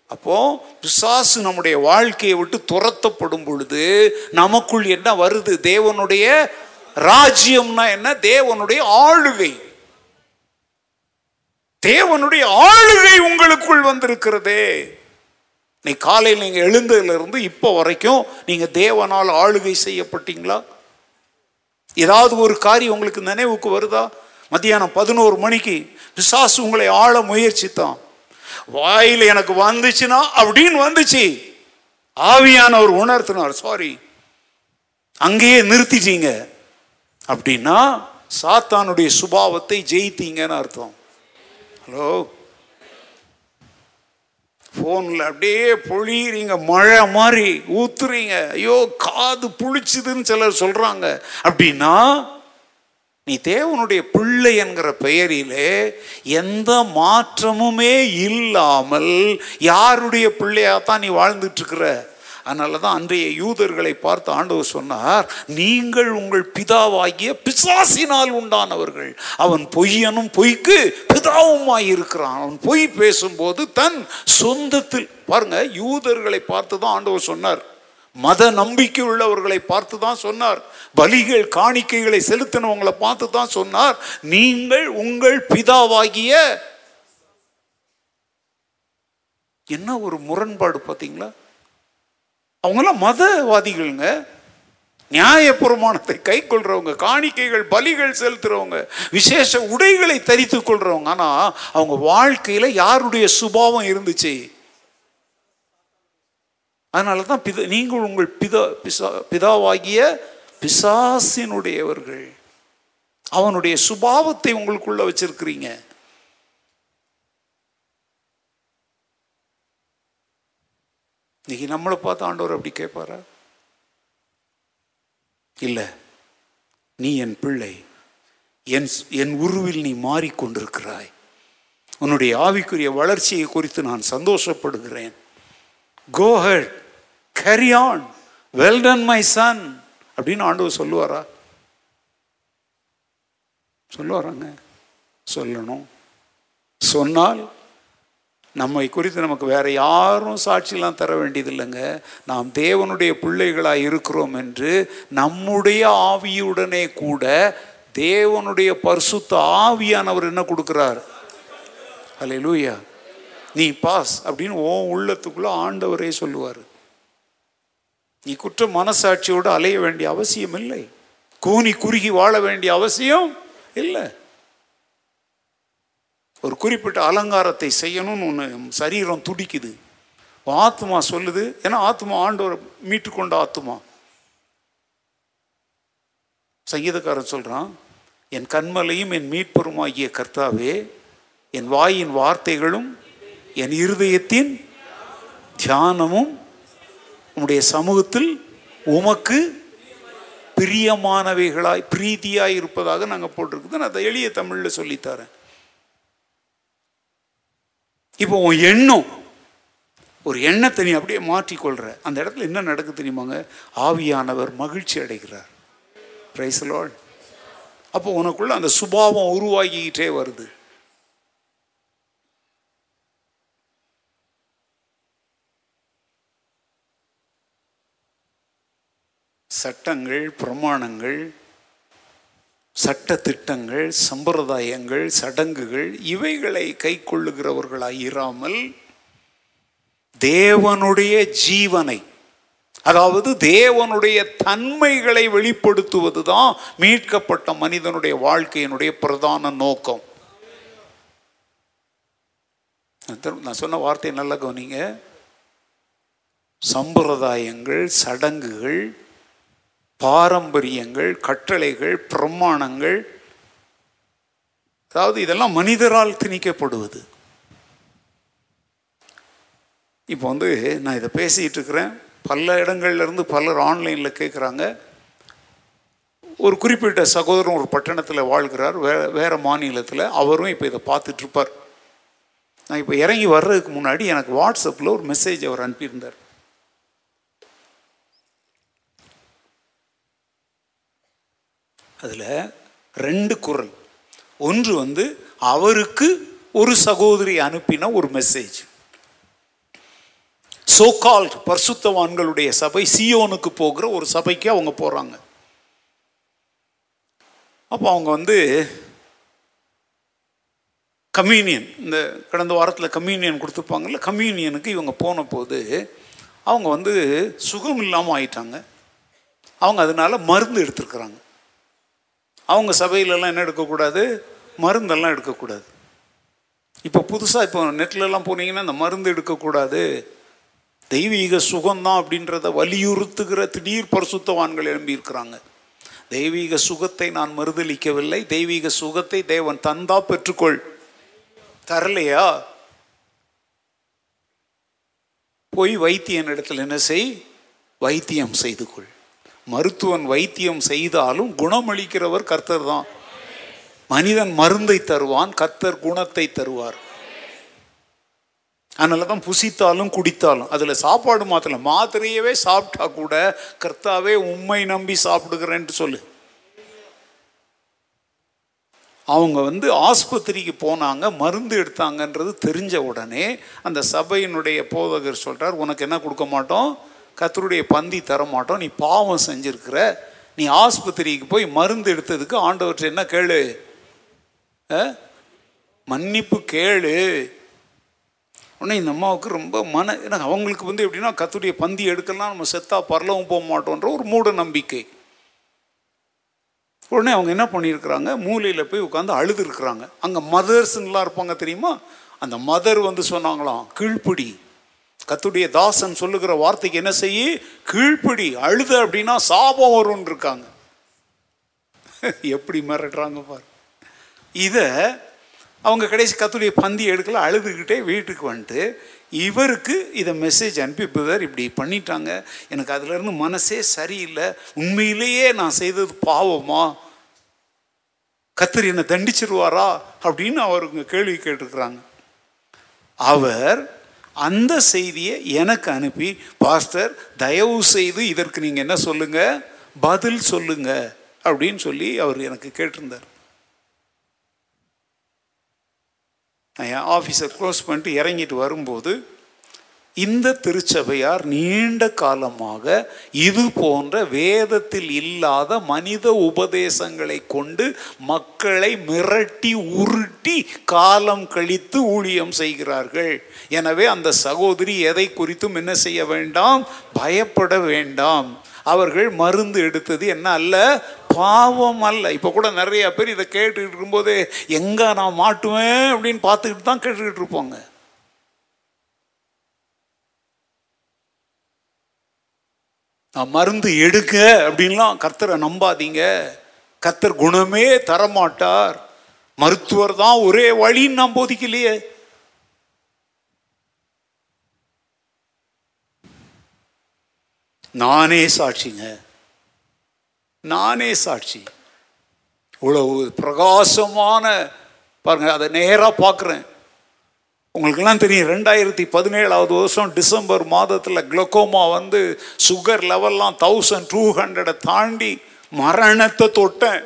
அப்போ பிசாசு நம்முடைய வாழ்க்கையை விட்டு துரத்தப்படும் பொழுது நமக்குள் என்ன வருது? தேவனுடைய ராஜ்யம்னா என்ன? தேவனுடைய ஆளுகை. தேவனுடைய ஆளுகை உங்களுக்குள் வந்திருக்கிறதே. நீ காலையில் நீங்க எழுந்ததுலேருந்து இப்போ வரைக்கும் நீங்க தேவனால் ஆளுகை செய்யப்பட்டீங்களா? ஏதாவது ஒரு காரியம் உங்களுக்கு நினைவுக்கு வருதா? மத்தியானம் பதினோரு மணிக்கு பிசாசு உங்களை ஆள முயற்சித்தான். வாயில் எனக்கு வந்துச்சுன்னா அப்படின்னு வந்துச்சு. ஆவியானவர் உணர்த்தினார் சாரி அங்கேயே நிறுத்திட்டீங்க. அப்படின்னா சாத்தானுடைய சுபாவத்தை ஜெயித்தீங்கன்னு அர்த்தம். ஹலோ ஃபோனில் அப்படியே பொழியிறீங்க மழை மாதிரி ஊத்துறீங்க. ஐயோ காது புளிச்சுதுன்னு சிலர் சொல்கிறாங்க அப்படின்னா நீ தேவனுடைய பிள்ளை என்கிற பெயரிலே எந்த மாற்றமுமே இல்லாமல் யாருடைய பிள்ளையாக தான் நீ வாழ்ந்துட்டுருக்கிற அதனால தான் அன்றைய யூதர்களை பார்த்து ஆண்டவர் சொன்னார் நீங்கள் உங்கள் பிதாவாகிய பிசாசினால் உண்டானவர்கள். அவன் பொய்யனும் பொய்க்கு பிதாவுமாய் இருக்கிறான். அவன் பொய் பேசும்போது தன் சொந்தத்தில் பாருங்க யூதர்களை பார்த்து தான் ஆண்டவர் சொன்னார். மத நம்பிக்கை உள்ளவர்களை பார்த்து தான் சொன்னார். பலிகள் காணிக்கைகளை செலுத்தினவங்களை பார்த்து தான் சொன்னார். நீங்கள் உங்கள் பிதாவாகிய என்ன ஒரு முரண்பாடு பார்த்தீங்களா? அவங்கெல்லாம் மதவாதிகள்ங்க. நியாயபுரமானத்தை கை கொள்றவங்க காணிக்கைகள் பலிகள் செலுத்துறவங்க விசேஷ உடைகளை தரித்து கொள்றவங்க. ஆனா அவங்க வாழ்க்கையில யாருடைய சுபாவம் இருந்துச்சு? அதனால தான் பித நீங்கள் உங்கள் பிதா பிசா பிதாவாகிய பிசாசினுடையவர்கள். அவனுடைய சுபாவத்தை உங்களுக்குள்ள வச்சிருக்கிறீங்க. இன்னைக்கு நம்மளை பார்த்து ஆண்டவர் அப்படி கேட்பாரா? இல்லை. நீ என் பிள்ளை. என் என் உருவில் நீ மாறிக்கொண்டிருக்கிறாய். உன்னுடைய ஆவிக்குரிய வளர்ச்சியை குறித்து நான் சந்தோஷப்படுகிறேன். Go ahead carry on well done my son அப்படின்னு ஆண்டவர் சொல்லுவாரா? சொல்லுவாராங்க. சொல்லணும். சொன்னால் நம்மை குறித்து நமக்கு வேறு யாரும் சாட்சியெலாம் தர வேண்டியதில்லைங்க. நாம் தேவனுடைய பிள்ளைகளாக இருக்கிறோம் என்று நம்முடைய ஆவியுடனே கூட தேவனுடைய பரிசுத்த ஆவியானவர் என்ன கொடுக்கிறார்? அல்லேலூயா நீ பாஸ் அப்படின்னு ஓ உள்ளத்துக்குள்ள ஆண்டவரே சொல்லுவார். நீ குற்ற மனசாட்சியோடு அலைய வேண்டிய அவசியம் இல்லை. கூனி குறுகி வாழ வேண்டிய அவசியம் இல்லை. ஒரு குறிப்பிட்ட அலங்காரத்தை செய்யணும்னு ஒன்று சரீரம் துடிக்குது. ஆத்மா சொல்லுது. ஏன்னா ஆத்மா ஆண்டவர் மீட்டுக்கொண்ட ஆத்மா சங்கீதக்காரன் சொல்கிறான் என் கண்மலையும் என் மீட்பருமாகிய கர்த்தாவே என் வாயின் வார்த்தைகளும் என் இருதயத்தின் தியானமும் உம்முடைய சமூகத்தில் உமக்கு பிரியமானவைகளாய் பிரீதியாய் இருப்பதாக நாங்கள் போட்டிருக்குது. நான் அதை எளிய தமிழில் சொல்லித்தரேன் இப்போ உன் எண்ணம் ஒரு எண்ணத்தை நீ அப்படியே மாற்றிக்கொள்கிற அந்த இடத்துல என்ன நடக்கு தெரியுமாங்க? ஆவியானவர் மகிழ்ச்சி அடைகிறார். பிரைஸ் அப்போ உனக்குள்ள அந்த சுபாவம் உருவாகிக்கிட்டே வருது. சட்டங்கள் பிரமாணங்கள் சட்ட திட்டங்கள் சம்பிரதாயங்கள் சடங்குகள் இவைகளை கை இராமல் தேவனுடைய ஜீவனை அதாவது தேவனுடைய தன்மைகளை வெளிப்படுத்துவது தான் மீட்கப்பட்ட மனிதனுடைய வாழ்க்கையினுடைய பிரதான நோக்கம். நான் நான் சொன்ன வார்த்தையை நல்லா கவனிங்க. சம்பிரதாயங்கள் சடங்குகள் பாரம்பரியங்கள் கட்டளைகள் பிரமாணங்கள் அதாவது இதெல்லாம் மனிதரால் திணிக்கப்படுவது. இப்போ வந்து நான் இதை பேசிகிட்டு இருக்கிறேன் பல இடங்கள்லேருந்து பலர் ஆன்லைனில் கேட்குறாங்க. ஒரு குறிப்பிட்ட சகோதரன் ஒரு பட்டணத்தில் வாழ்கிறார். வே வேறு மாநிலத்தில். அவரும் இப்போ இதை பார்த்துட்ருப்பார். நான் இப்போ இறங்கி வர்றதுக்கு முன்னாடி எனக்கு வாட்ஸ்அப்பில் ஒரு மெசேஜ் அவர் அனுப்பியிருந்தார். அதில் ரெண்டு குரல். ஒன்று வந்து அவருக்கு ஒரு சகோதரி அனுப்பின ஒரு மெசேஜ் சோகால்ட் பர்சுத்தவான்களுடைய சபை சியோனுக்கு போகிற ஒரு சபைக்கு அவங்க போகிறாங்க அப்போ அவங்க வந்து கம்யூனியன் இந்த கடந்த வாரத்தில் கம்யூனியன் கொடுத்துருப்பாங்கல்ல கம்யூனியனுக்கு இவங்க போன போது அவங்க வந்து சுகம் இல்லாமல் ஆயிட்டாங்க. அவங்க அதனால மருந்து எடுத்துருக்குறாங்க. அவங்க சபையிலலாம் என்ன எடுக்கக்கூடாது? மருந்தெல்லாம் எடுக்கக்கூடாது. இப்போ புதுசாக இப்போ நெட்லலாம் போனீங்கன்னா இந்த மருந்து எடுக்கக்கூடாது. தெய்வீக சுகம்தான் அப்படின்றத வலியுறுத்துகிற திடீர் பரிசுத்தவான்கள் எழும்பியிருக்கிறாங்க தெய்வீக சுகத்தை நான் மறுதளிக்கவில்லை தெய்வீக சுகத்தை தேவன் தந்தா பெற்றுக்கொள். தரலையா? போய் வைத்தியன் இடத்துல என்ன செய்? வைத்தியம் செய்து கொள் மருத்துவன் வைத்தியம் செய்தாலும் குணமளிக்கிறவர் கர்த்தர் தான். மனிதன் மருந்தை தருவான் கர்த்தர் குணத்தை தருவார். அதனால தான் புசித்தாலும் குடித்தாலும் அதில் சாப்பாடு மாத்திரம் மாத்திரையவே சாப்பிட்டா கூட கர்த்தாவே உண்மை நம்பி சாப்பிடுகிறேன்ட்டு சொல்லு. அவங்க வந்து ஆஸ்பத்திரிக்கு போனாங்க மருந்து எடுத்தாங்கன்றது தெரிஞ்ச உடனே அந்த சபையினுடைய போதகர் சொல்கிறார் உனக்கு என்ன கொடுக்க மாட்டோம்? கத்தருடைய பந்தி தர மாட்டோம் நீ பாவம் செஞ்சுருக்கிற. நீ ஆஸ்பத்திரிக்கு போய் மருந்து எடுத்ததுக்கு ஆண்டவற்றை என்ன கேளு? மன்னிப்பு கேளு. உடனே இந்த அம்மாவுக்கு ரொம்ப மன ஏன்னா அவங்களுக்கு வந்து எப்படின்னா கத்துடைய பந்தி எடுக்கலாம் நம்ம செத்தா பரலவும் போக மாட்டோன்ற ஒரு மூட நம்பிக்கை உடனே அவங்க என்ன பண்ணியிருக்கிறாங்க? மூலையில் போய் உட்காந்து அழுது இருக்கிறாங்க அங்கே மதர்ஸ்லாம் இருப்பாங்க தெரியுமா? அந்த மதர் வந்து சொன்னாங்களாம் கீழ்ப்பிடி கத்துடைய தாசன் சொல்லுகிற வார்த்தைக்கு என்ன செய்யி? கீழ்ப்படி அழுத அப்படின்னா சாபம் வரும்னு இருக்காங்க. எப்படி மிரட்டுறாங்க பாரு. இதை அவங்க கடைசி கத்துடைய பந்தி எடுக்கல அழுதுகிட்டே வீட்டுக்கு வந்துட்டு இவருக்கு இதை மெசேஜ் அனுப்பி பிரதர் இப்படி பண்ணிட்டாங்க. எனக்கு அதுலேருந்து மனசே சரியில்லை. உண்மையிலேயே நான் செய்தது பாவமா? கத்தர் என்னை தண்டிச்சிருவாரா? அப்படின்னு அவருங்க கேள்வி கேட்டிருக்கிறாங்க. அவர் அந்த செய்தியை எனக்கு அனுப்பி பாஸ்டர் தயவு செய்து இதற்கு நீங்கள் என்ன சொல்லுங்க? பதில் சொல்லுங்க. அப்படின்னு சொல்லி அவர் எனக்கு கேட்டிருந்தார். நான் என் ஆஃபீஸை க்ளோஸ் பண்ணிட்டு இறங்கிட்டு வரும்போது இந்த திருச்சபையார் நீண்ட காலமாக இது போன்ற வேதத்தில் இல்லாத மனித உபதேசங்களை கொண்டு மக்களை மிரட்டி உருட்டி காலம் கழித்து ஊழியம் செய்கிறார்கள். எனவே அந்த சகோதரி எதை குறித்தும் என்ன செய்ய வேண்டாம்? பயப்பட வேண்டாம். அவர்கள் மருந்து எடுத்தது என்ன அல்ல? பாவம் அல்ல. இப்போ கூட நிறைய பேர் இதை கேட்டுக்கிட்டு இருக்கும்போது எங்கே நான் மாட்டுவேன்? அப்படின்னு பார்த்துக்கிட்டு தான் கேட்டுக்கிட்டு இருப்போங்க. நான் மருந்து எடுக்க அப்படின்லாம் கர்த்தரை நம்பாதீங்க. கர்த்தர் குணமே தரமாட்டார். மருத்துவர் தான் ஒரே வழின்னு நான் போதிக்கலையே. நானே சாட்சிங்க. நானே சாட்சி. இவ்வளவு பிரகாசமான பாருங்க அதை நேராக பார்க்குறேன். உங்களுக்கெல்லாம் தெரியும் ரெண்டாயிரத்தி பதினேழாவது வருஷம் டிசம்பர் மாதத்தில் குளோக்கோமா வந்து சுகர் லெவல்லாம் தௌசண்ட் டூ ஹண்ட்ரடை தாண்டி மரணத்தை தொட்டேன்.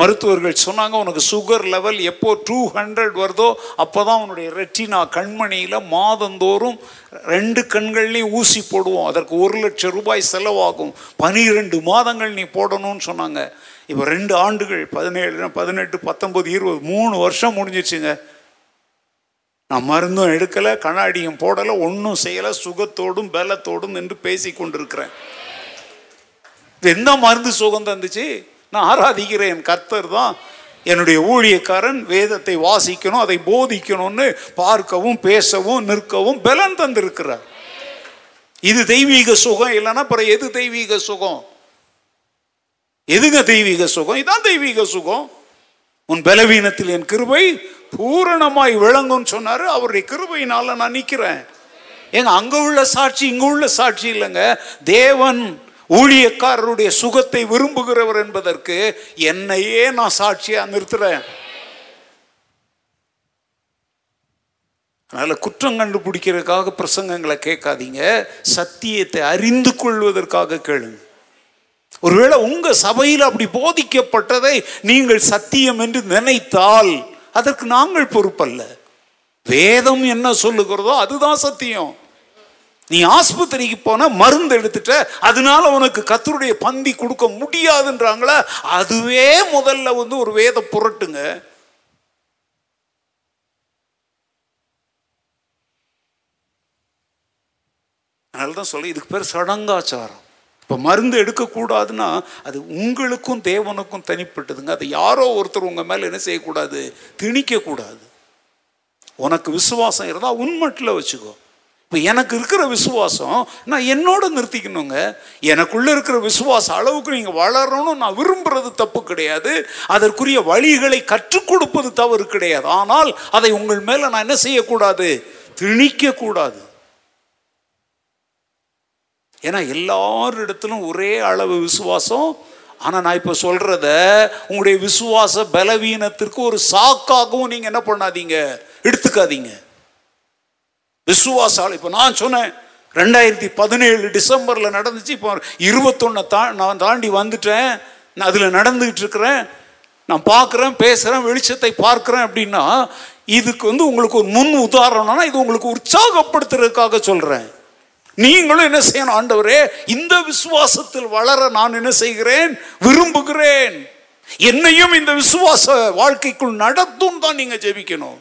மருத்துவர்கள் சொன்னாங்க உனக்கு சுகர் லெவல் எப்போ டூ ஹண்ட்ரட் வருதோ அப்போ தான் உன்னுடைய ரெட்டினா கண்மணியில் மாதந்தோறும் ரெண்டு கண்கள்லையும் ஊசி போடுவோம். அதற்கு ஒரு லட்சம் ரூபாய் செலவாகும். பனிரெண்டு மாதங்கள் நீ போடணும்னு சொன்னாங்க. இப்போ ரெண்டு ஆண்டுகள் பதினேழு பதினெட்டு பத்தொம்பது இருபது மூணு வருஷம் முடிஞ்சிச்சுங்க. நான் மருந்தும் எடுக்கலை கண்ணாடியும் போடலை ஒன்றும் செய்யலை சுகத்தோடும் பலத்தோடும் என்று பேசி கொண்டிருக்கிறேன் எந்த மருந்து சுகம் தந்துச்சு? நான் ஆராதிக்கிறேன் கர்த்தர் தான் என்னுடைய ஊழியக்காரன் வேதத்தை வாசிக்கணும் அதை போதிக்கணும்னு பார்க்கவும் பேசவும் நிற்கவும் பலன் தந்திருக்கிறார். இது தெய்வீக சுகம் இல்லைன்னா அப்புறம் எது தெய்வீக சுகம்? எதுங்க தெய்வீக சுகம்? இதான் தெய்வீக சுகம். உன் பலவீனத்தில் என் கிருபை பூரணமாய் விளங்கும்னு சொன்னாரு. அவருடைய கிருபையினால நான் நிற்கிறேன் ஏங்க அங்க உள்ள சாட்சி இங்க உள்ள சாட்சி இல்லைங்க. தேவன் ஊழியக்காரருடைய சுகத்தை விரும்புகிறவர் என்பதற்கு என்னையே நான் சாட்சியாக நிறுத்துறேன். அதனால குற்றம் கண்டுபிடிக்கிறதுக்காக பிரசங்கங்களை கேட்காதீங்க. சத்தியத்தை அறிந்து கொள்வதற்காக கேளுங்க. ஒருவேளை உங்க சபையில் அப்படி போதிக்கப்பட்டதை நீங்கள் சத்தியம் என்று நினைத்தால் அதற்கு நாங்கள் பொறுப்பல்ல. வேதம் என்ன சொல்லுகிறதோ அதுதான் சத்தியம். நீ ஆஸ்பத்திரிக்கு போன மருந்து எடுத்துட்ட அதனால உனக்கு கத்தருடைய பந்தி கொடுக்க முடியாதுன்றாங்களா? அதுவே முதல்ல வந்து ஒரு வேத புரட்டுங்க. அதனால தான் சொல்ல இதுக்கு பேர் சடங்காச்சாரம். இப்போ மருந்து எடுக்கக்கூடாதுன்னா அது உங்களுக்கும் தேவனுக்கும் தனிப்பட்டதுங்க. அதை யாரோ ஒருத்தர் உங்கள் மேலே என்ன செய்யக்கூடாது? திணிக்கக்கூடாது. உனக்கு விசுவாசம் இருந்தால் உண்மட்டில் வச்சுக்கோ. இப்போ எனக்கு இருக்கிற விசுவாசம் நான் என்னோட நிறுத்திக்கணுங்க. எனக்குள்ளே இருக்கிற விசுவாச அளவுக்கு நீங்கள் வளரணும் நான் விரும்புறது தப்பு கிடையாது. அதற்குரிய வழிகளை கற்றுக் கொடுப்பது தவறு கிடையாது. ஆனால் அதை உங்கள் மேலே நான் என்ன செய்யக்கூடாது? திணிக்கக்கூடாது. ஏன்னா எல்லாரிடத்திலும் ஒரே அளவு விசுவாசம். ஆனால் நான் இப்போ சொல்கிறத உங்களுடைய விசுவாச பலவீனத்திற்கு ஒரு சாக்காகவும் நீங்கள் என்ன பண்ணாதீங்க. எடுத்துக்காதீங்க. விசுவாசால் இப்போ நான் சொன்னேன் ரெண்டாயிரத்தி பதினேழு டிசம்பரில் நடந்துச்சு இப்போ இருபத்தொன்னை தா நான் தாண்டி வந்துட்டேன் நான் அதில் நடந்துக்கிட்டு இருக்கிறேன் நான் பார்க்குறேன் பேசுகிறேன் வெளிச்சத்தை பார்க்குறேன் அப்படின்னா இதுக்கு வந்து உங்களுக்கு ஒரு முன் உதாரணம்னா இது உங்களுக்கு உற்சாகப்படுத்துறதுக்காக சொல்கிறேன் நீங்களும் என்ன செய்யணும் ஆண்டவரே இந்த விசுவாசத்தில் வளர நான் என்ன செய்கிறேன் விரும்புகிறேன். என்னையும் இந்த விசுவாச வாழ்க்கைக்குள் நடத்தும் தான் நீங்க ஜெபிக்கணும்.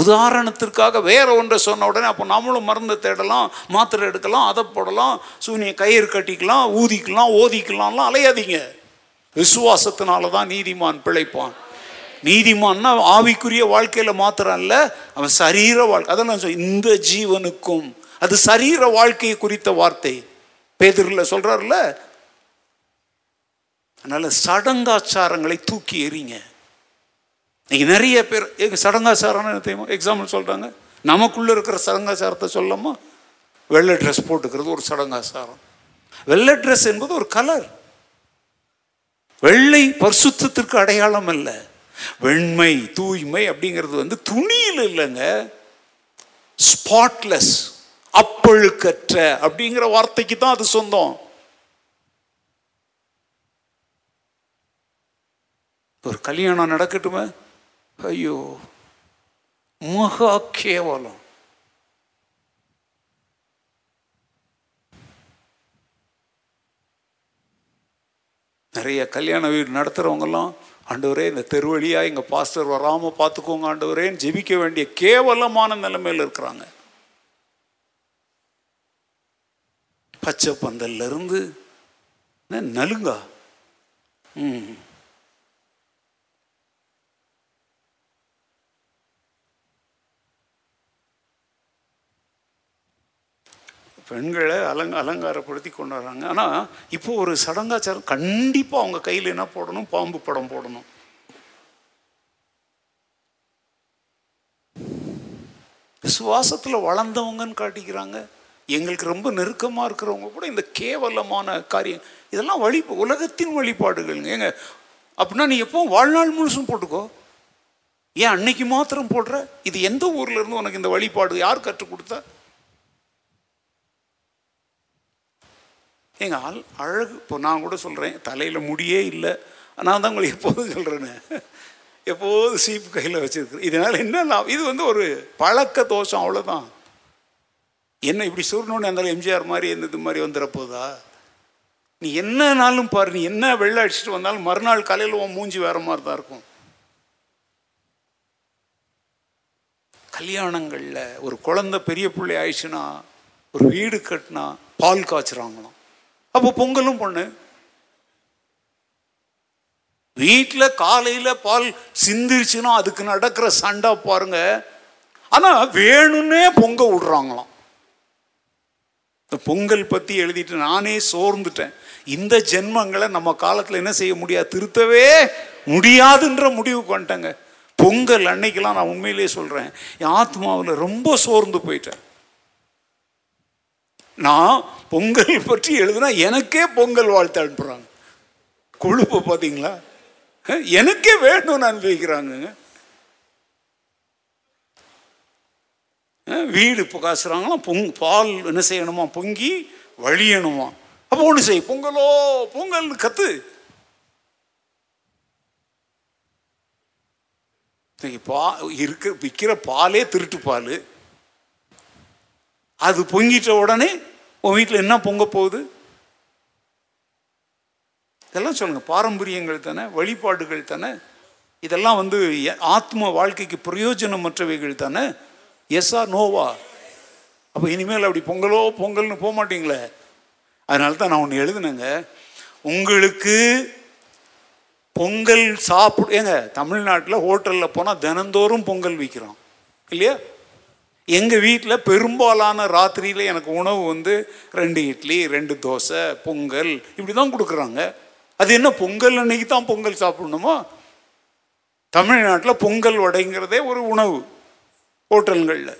உதாரணத்திற்காக வேற ஒன்றை சொன்ன உடனே அப்போ நம்மளும் மருந்து தேடலாம் மாத்திரை எடுக்கலாம் அதை போடலாம் சூனிய கயிறு கட்டிக்கலாம் ஊதிக்கலாம் ஓதிக்கலாம்லாம் அலையாதீங்க. விசுவாசத்தினால தான் நீதிமான் பிழைப்பான். நீதிமான்னா ஆவிக்குரிய வாழ்க்கையில் மாத்திரம் இல்லை அவன் சரீர வாழ்க்கை. அதெல்லாம் இந்த ஜீவனுக்கும் அது சரீர வாழ்க்கையை குறித்த வார்த்தை. பேதரில் சொல்றாருல அதனால் சடங்காச்சாரங்களை தூக்கி எறிங்க. இன்னைக்கு நிறைய பேர் எங்க சடங்காச்சாரம்னு தெரியுமா? எக்ஸாம்பிள் சொல்கிறாங்க நமக்குள்ளே இருக்கிற சடங்காச்சாரத்தை சொல்லாமா வெள்ளை ட்ரெஸ் போட்டுக்கிறது ஒரு சடங்காச்சாரம். வெள்ளை ட்ரெஸ் என்பது ஒரு கலர் வெள்ளை பரிசுத்தத்திற்கு அடையாளம் அல்ல. வெண்மை தூய்மை அப்படிங்கிறது வந்து துணியில் இல்லைங்க. ஸ்பாட்லெஸ் அப்பழுக்கற்ற அப்படிங்கிற வார்த்தைக்கு தான் அது சொந்தம். ஒரு கல்யாணம் நடக்கட்டுமே? ஐயோ மகா கேவலம் நிறைய கல்யாண வீடு நடத்துகிறவங்கெல்லாம் ஆண்டவரே இந்த தெருவழியாக எங்கள் பாஸ்டர் வராமல் பார்த்துக்கோங்க ஆண்டவரேன்னு ஜெபிக்க வேண்டிய கேவலமான நிலைமையில் இருக்கிறாங்க. பச்சை பந்தல்லருந்து நலுங்கா. ம் பெண்களை அலங்க அலங்காரப்படுத்தி கொண்டு வராங்க ஆனால் இப்போ ஒரு சடங்காச்சாரம் கண்டிப்பாக அவங்க கையில் என்ன போடணும்? பாம்பு படம் போடணும். விசுவாசத்தில் வளர்ந்தவங்கன்னு காட்டிக்கிறாங்க. எங்களுக்கு ரொம்ப நெருக்கமாக இருக்கிறவங்க கூட இந்த கேவலமான காரியம் இதெல்லாம் வழி உலகத்தின் வழிபாடுகள்ங்க. ஏங்க அப்படின்னா நீ எப்பவும் வாழ்நாள் முழுசும் போட்டுக்கோ. ஏன் அன்னைக்கு மாத்திரம் போடுற? இது எந்த ஊர்லேருந்து உனக்கு இந்த வழிபாடு யார் கற்றுக் கொடுத்தா? எங்கள் ஆள் அழகு இப்போ நான் கூட சொல்கிறேன் தலையில் முடியே இல்லை. நான் தான் உங்களுக்கு எப்போதும் சொல்கிறேன்னு. எப்போது சீப்பு கையில் வச்சுருக்குறேன். இதனால் என்ன லாபம்? இது வந்து ஒரு பழக்க தோஷம் அவ்வளோதான். என்ன இப்படி சொல்லணும்னு இருந்தாலும் எம்ஜிஆர் மாதிரி எந்த இது மாதிரி வந்துட போதா? நீ என்னனாலும் பாரு நீ என்ன வெள்ளை அடிச்சுட்டு வந்தாலும் மறுநாள் காலையில் உன் மூஞ்சி வேற மாதிரி தான் இருக்கும். கல்யாணங்களில் ஒரு குழந்தை பெரிய பிள்ளை ஆயிடுச்சுன்னா ஒரு வீடு கட்டினா பால் காய்ச்சுறாங்களாம். அப்போ பொங்கலும் பொண்ணு. வீட்டில் காலையில் பால் சிந்திருச்சுன்னா அதுக்கு நடக்கிற சண்டை பாருங்க. ஆனால் வேணும்னே பொங்க விடுறாங்களாம். இந்த பொங்கல் பற்றி எழுதிட்டு நானே சோர்ந்துட்டேன். இந்த ஜென்மங்களை நம்ம காலத்தில் என்ன செய்ய முடியாது? திருத்தவே முடியாதுன்ற முடிவுக்கு வந்துட்டேங்க. பொங்கல் அன்னைக்கெல்லாம் நான் உண்மையிலேயே சொல்கிறேன் என் ஆத்மாவில் ரொம்ப சோர்ந்து போயிட்டேன். நான் பொங்கல் பற்றி எழுதுனா எனக்கே பொங்கல் வாழ்த்து அனுப்புகிறாங்க கொழுப்பு பார்த்தீங்களா எனக்கே வேணும்னு அனுபவிக்கிறாங்க. வீடு இப்போ காசுறாங்களா பொங் பால் என்ன செய்யணுமா? பொங்கி வழியணுமா? அப்போ ஒன்று செய் பொங்கலோ பொங்கல் கத்து. பா இருக்க விற்கிற பாலே திருட்டு பால். அது பொங்கிட்ட உடனே உன் வீட்டில் என்ன பொங்க போகுது? இதெல்லாம் சொல்லுங்கள் பாரம்பரியங்கள் தானே வழிபாடுகள் தானே. இதெல்லாம் வந்து எ- ஆத்ம வாழ்க்கைக்கு பிரயோஜனமற்றவைகள் தானே. எஸ்ஆ நோவா அப்போ இனிமேல் அப்படி பொங்கலோ பொங்கல்னு போக மாட்டீங்களே? அதனால தான் நான் ஒன்று எழுதுனேங்க. உங்களுக்கு பொங்கல் சாப்பிடு ஏங்க தமிழ்நாட்டில் ஹோட்டலில் போனால் தினந்தோறும் பொங்கல் விற்கிறோம் இல்லையா? எங்கள் வீட்டில் பெரும்பாலான ராத்திரியில் எனக்கு உணவு வந்து ரெண்டு இட்லி ரெண்டு தோசை பொங்கல் இப்படி தான் கொடுக்குறாங்க. அது என்ன பொங்கல் அன்னைக்கு தான் பொங்கல் சாப்பிடணுமா? தமிழ்நாட்டில் பொங்கல் வடைங்கிறதே ஒரு உணவு ஹோட்டல்களில்.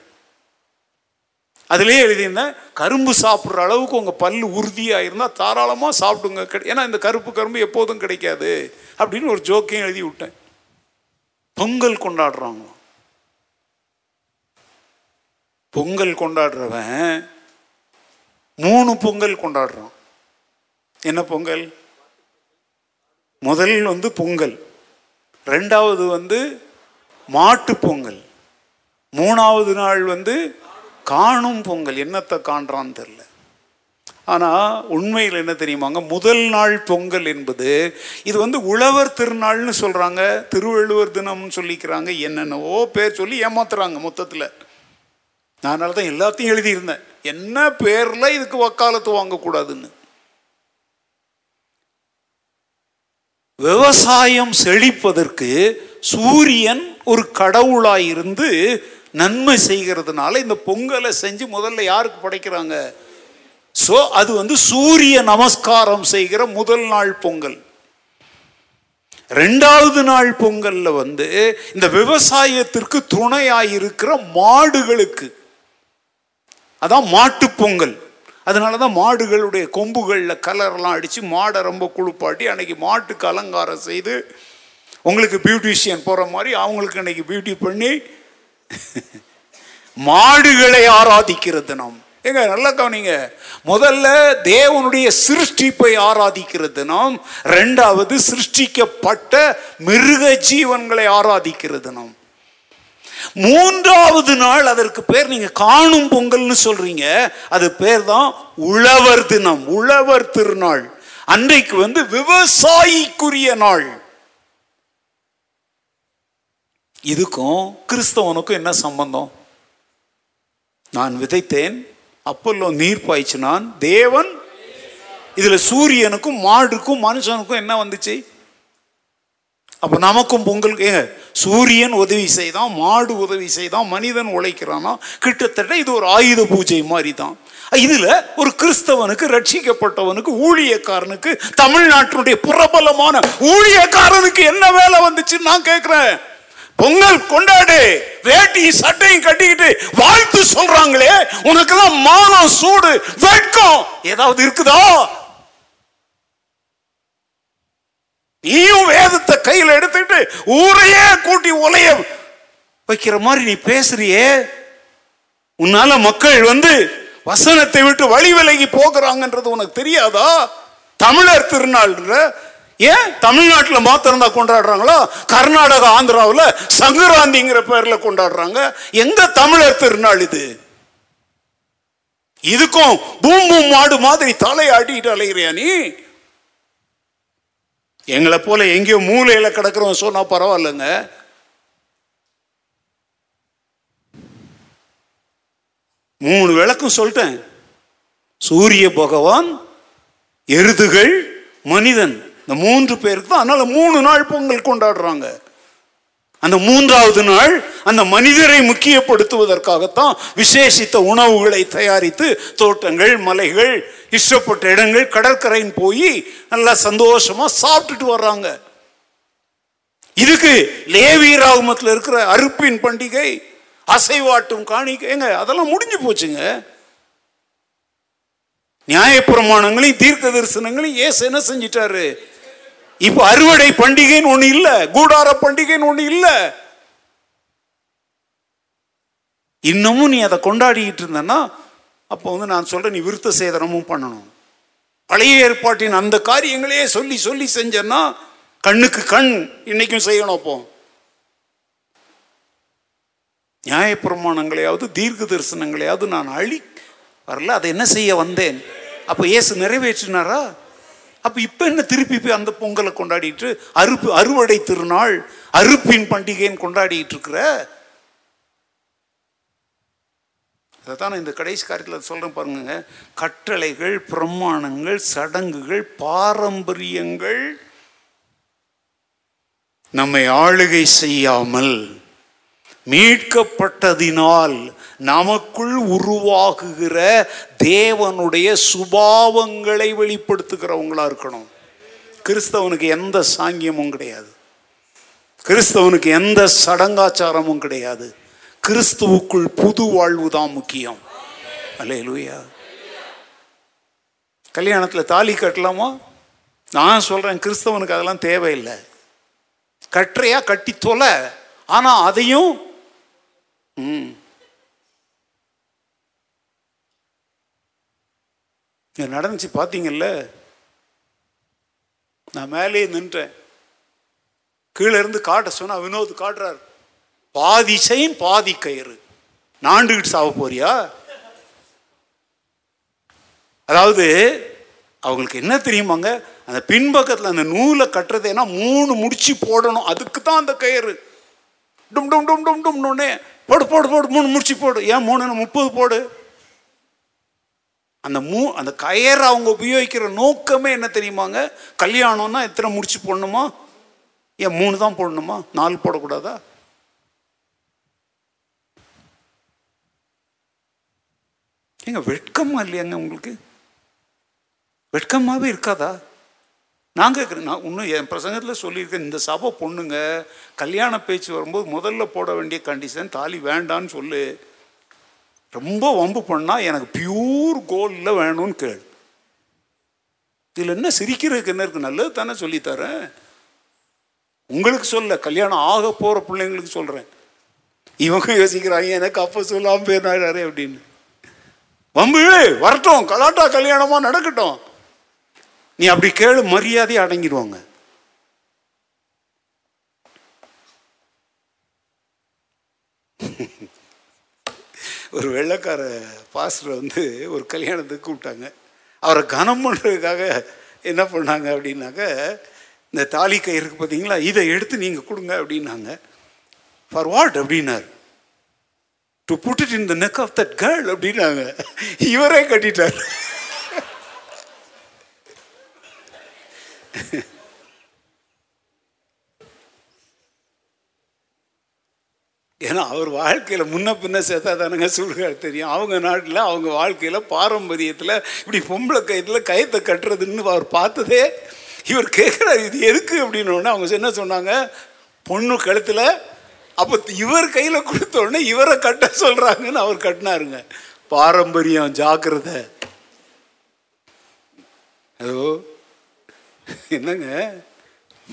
அதுலேயே எழுதியிருந்தேன் கரும்பு சாப்பிட்ற அளவுக்கு உங்கள் பல் உறுதியாக இருந்தால் தாராளமாக சாப்பிடுங்க. கிடை- ஏன்னா இந்த கருப்பு கரும்பு எப்போதும் கிடைக்காது அப்படின்னு ஒரு ஜோக்கையும் எழுதி விட்டேன். பொங்கல் கொண்டாடுறாங்க. பொங்கல் கொண்டாடுறவன் மூணு பொங்கல் கொண்டாடுறான். என்ன பொங்கல்? முதல் வந்து பொங்கல் ரெண்டாவது வந்து மாட்டு பொங்கல் மூணாவது நாள் வந்து காணும் பொங்கல். என்னத்தை காண்றான்னு தெரில ஆனால் உண்மையில் என்ன தெரியுமாங்க? முதல் நாள் பொங்கல் என்பது இது வந்து உழவர் திருநாள்னு சொல்கிறாங்க திருவள்ளுவர் தினம்னு சொல்லிக்கிறாங்க. என்னென்னவோ பேர் சொல்லி ஏமாத்துறாங்க மொத்தத்தில். நான் அதனால தான் எல்லாத்தையும் எழுதியிருந்தேன். என்ன பேரில் இதுக்கு வக்காலத்து வாங்கக்கூடாதுன்னு. விவசாயம் செழிப்பதற்கு சூரியன் ஒரு கடவுளாக இருந்து நன்மை செய்கிறதுனால இந்த பொங்கலை செஞ்சு முதல்ல யாருக்கு படைக்கிறாங்க? ஸோ அது வந்து சூரிய நமஸ்காரம் செய்கிற முதல் நாள் பொங்கல். ரெண்டாவது நாள் பொங்கல்ல வந்து இந்த விவசாயத்திற்கு துணையாக இருக்கிற மாடுகளுக்கு அதான் மாட்டு பொங்கல். அதனால தான் மாடுகளுடைய கொம்புகளில் கலர்லாம் அடித்து மாடை ரொம்ப குளிப்பாட்டி அன்றைக்கி மாட்டுக்கு அலங்காரம் செய்து உங்களுக்கு பியூட்டிஷியன் போகிற மாதிரி அவங்களுக்கு அன்றைக்கி பியூட்டி பண்ணி மாடுகளை ஆராதிக்கிற தினம் ஏங்க நல்லா கவனிங்க. முதல்ல தேவனுடைய சிருஷ்டிப்பை ஆராதிக்கிற தினம் ரெண்டாவது சிருஷ்டிக்கப்பட்ட மிருக ஜீவன்களை ஆராதிக்கிற தினம் மூன்றாவது நாள் அதற்கு பேர் நீங்க காணும் பொங்கல்னு சொல்றீங்க. அது பேர் தான் உழவர் தினம் உழவர் திருநாள். அன்றைக்கு வந்து விவசாயிக்குரிய நாள். இதுக்கும் கிறிஸ்தவனுக்கும் என்ன சம்பந்தம்? நான் விதைத்தேன் அப்பல்லோ நீர் பாய்ச்சினான் தேவன் இதுல சூரியனுக்கும் மாடுக்கும் மனுஷனுக்கும் என்ன வந்துச்சு? அப்போ நமக்கும் பொங்கலுக்கு சூரியன் உதவி செய்தான் மாடு உதவி செய்தான் மனிதன் உழைக்கிறானா? கிட்டத்தட்ட இது ஒரு ஆயுத பூஜை மாதிரி தான் இதுல ஒரு கிறிஸ்தவனுக்கு ரட்சிக்கப்பட்டவனுக்கு ஊழியக்காரனுக்கு தமிழ்நாட்டினுடைய பிரபலமான ஊழியக்காரனுக்கு என்ன வேலை வந்துச்சுன்னு நான் கேட்கிறேன் பொங்கல் கொண்டாடு வேட்டி சட்டையும் கட்டிக்கிட்டு வாழ்த்து சொல்றாங்களே உனக்கெல்லாம் மானம் சூடு வெட்கம் ஏதாவது இருக்குதா? நீயும் வேதத்தை கையில் எடுத்துக்கிட்டு ஊரையே கூட்டி உலைய வைக்கிற மாதிரி நீ பேசுறியே? உன்னால மக்கள் வந்து வசனத்தை விட்டு வழி விலகி போகிறாங்கன்றது உனக்கு தெரியாதா? தமிழர் திருநாள்ன்ற ஏன் தமிழ்நாட்டில் மாத்திரம் தான் கொண்டாடுறாங்களோ? கர்நாடகா ஆந்திராவில் சங்கராந்திங்கிற பேரில் கொண்டாடுறாங்க. எங்க தமிழர் திருநாள் இது? இதுக்கும் பூம் பூம் மாடு மாதிரி தலையாட்டிட்டு அலைகிறியா நீ? எங்களை போல எங்கேயோ மூலையில் கிடக்கிறவன் சொன்னால் பரவாயில்லைங்க. மூணு விளக்கம் சொல்லிட்டேன். சூரிய பகவான் எருதுகள் மனிதன். இந்த மூன்று பேருக்கு தான் அதனால மூணு நாள் பொங்கல் கொண்டாடுறாங்க. அந்த மூன்றாவது நாள் அந்த மனிதரை முக்கியப்படுத்துவதற்காகத்தான் விசேஷித்த உணவுகளை தயாரித்து தோட்டங்கள் மலைகள் இஷ்டப்பட்ட இடங்கள் கடற்கரைன்னு போய் நல்லா சந்தோஷமா சாப்பிட்டுட்டு வர்றாங்க. இதுக்கு லேவி ராகுமத்தில் இருக்கிற அறுப்பின் பண்டிகை அசைவாட்டும் காணிக்கைங்க அதெல்லாம் முடிஞ்சு போச்சுங்க. நியாயப்பிரமாணங்களையும் தீர்க்க தரிசனங்களையும் ஏசு என்ன செஞ்சிட்டாரு? இப்ப அறுவடை பண்டிகைன்னு ஒண்ணு இல்ல கூடார பண்டிகைன்னு ஒண்ணு இல்ல. இன்னமும் நீ அதை கொண்டாடிக்கிட்டு இருந்தன்னா அப்போ வந்து நான் சொல்றேன் நீ விருத்த சேதனமும் பண்ணணும். பழைய ஏற்பாட்டின் அந்த காரியங்களையே சொல்லி சொல்லி செஞ்சேன்னா கண்ணுக்கு கண் இன்னைக்கும் செய்யணும் அப்போ. நியாயப்பிரமாணங்களையாவது தீர்க்க தரிசனங்களையாவது நான் அழி வரல அதை என்ன செய்ய வந்தேன்? அப்போ இயேசு நிறைவேற்றினாரா? அப்போ இப்போ என்ன திருப்பி போய் அந்த பொங்கலை கொண்டாடிட்டு அறுப்பு அறுவடை திருநாள் அறுப்பின் பண்டிகைன்னு கொண்டாடிட்டு இருக்கிற? அதை தான் இந்த கடைசி காரியத்தில் சொல்கிறேன் பாருங்க. கட்டளைகள் பிரமாணங்கள் சடங்குகள் பாரம்பரியங்கள் நம்மை ஆளுகை செய்யாமல் மீட்கப்பட்டதினால் நமக்குள் உருவாகுகிற தேவனுடைய சுபாவங்களை வெளிப்படுத்துகிறவங்களா இருக்கணும். கிறிஸ்தவனுக்கு எந்த சாங்கியமும் கிடையாது. கிறிஸ்தவனுக்கு எந்த சடங்காச்சாரமும் கிடையாது. கிறிஸ்துவுக்குள் புது வாழ்வு தான் முக்கியம். அல்லேலூயா. கல்யாணத்தில் தாலி கட்டலாமா? நான் சொல்கிறேன் கிறிஸ்தவனுக்கு அதெல்லாம் தேவையில்லை. கட்டுறையா கட்டி தொலை. ஆனால் அதையும் ம் இங்க நடந்துச்சு பார்த்தீங்கல்ல நான் மேலேயே நின்றேன். கீழே இருந்து காட்ட சொன்னா வினோத் காட்டுறார். பாதி செயின் பாதி கயிறு. நாண்டுகிட்டு சாவ போறியா? அதாவது அவங்களுக்கு என்ன தெரியுமாங்க? அந்த பின்பக்கத்தில் அந்த நூலை கட்டுறது ஏன்னா மூணு முடிச்சு போடணும். அதுக்கு தான் அந்த கயிறு. டும் டும் டும் டும் டும்னே போடு போடு போடு மூணு முடிச்சு போடு. ஏன் மூணு முப்பது போடு? அந்த மூ அந்த கயர் அவங்க உபயோகிக்கிற நோக்கமே என்ன தெரியுமாங்க? கல்யாணம்னா எத்தனை முடிச்சு போடணுமா? ஏன் மூணு தான் போடணுமா? நாலு போடக்கூடாதா? ஏங்க வெட்கமா இல்லையாங்க உங்களுக்கு? வெட்கமாகவே இருக்காதா? நான் கேட்குறேன் நான் இன்னும் என் பிரசங்கத்தில் சொல்லியிருக்கேன் இந்த சபை பொண்ணுங்க கல்யாண பேச்சு வரும்போது முதல்ல போட வேண்டிய கண்டிஷன் தாலி வேண்டான்னு சொல்லு. ரொம்ப வம்பு பண்ணால் எனக்கு பியூர் கோல்டில் வேணும்னு கேள். இதில் என்ன சிரிக்கிறதுக்கு என்ன இருக்குது நல்லது தானே சொல்லித்தரேன் உங்களுக்கு சொல்ல கல்யாணம் ஆக போகிற பிள்ளைங்களுக்கு சொல்கிறேன் இவங்க யோசிக்கிறாங்க எனக்கு அப்போ சொல்லாமல் போயிடாரு அப்படின்னு. வம்பு வரட்டும் கலாட்டா கல்யாணமாக நடக்கட்டும். நீ அப்படி கேளு மரியாதை அடங்கிடுவாங்க. ஒரு வெள்ளைக்கார பாஸ்டர் வந்து ஒரு கல்யாணத்துக்கு கூப்பிட்டாங்க. அவரை கனம் பண்ணுறதுக்காக என்ன பண்ணாங்க அப்படின்னாக்க இந்த தாலி கயிறுக்கு பார்த்தீங்களா இதை எடுத்து நீங்கள் கொடுங்க அப்படின்னாங்க. ஃபார் வாட் அப்படின்னாரு. To put it in the neck of that girl அப்படின்னாங்க. இவரே கட்டிட்டார். ஏன்னா அவர் வாழ்க்கையில் முன்ன பின்ன சேர்த்தா தானுங்க சுடுகாடு தெரியும். அவங்க நாட்டில் அவங்க வாழ்க்கையில் பாரம்பரியத்தில் இப்படி பொம்பளை கயத்தில் கயத்தை கட்டுறதுன்னு அவர் பார்த்ததே இவர் கேட்குறாரு இது எதுக்கு அப்படின்னு அவங்க என்ன சொன்னாங்க? பொண்ணு கழுத்தில் அப்போ இவர் கையில் கொடுத்த உடனே இவரை கட்ட சொல்கிறாங்கன்னு அவர் கட்டினாருங்க. பாரம்பரியம் ஜாக்கிரதை. ஹலோ? என்னங்க?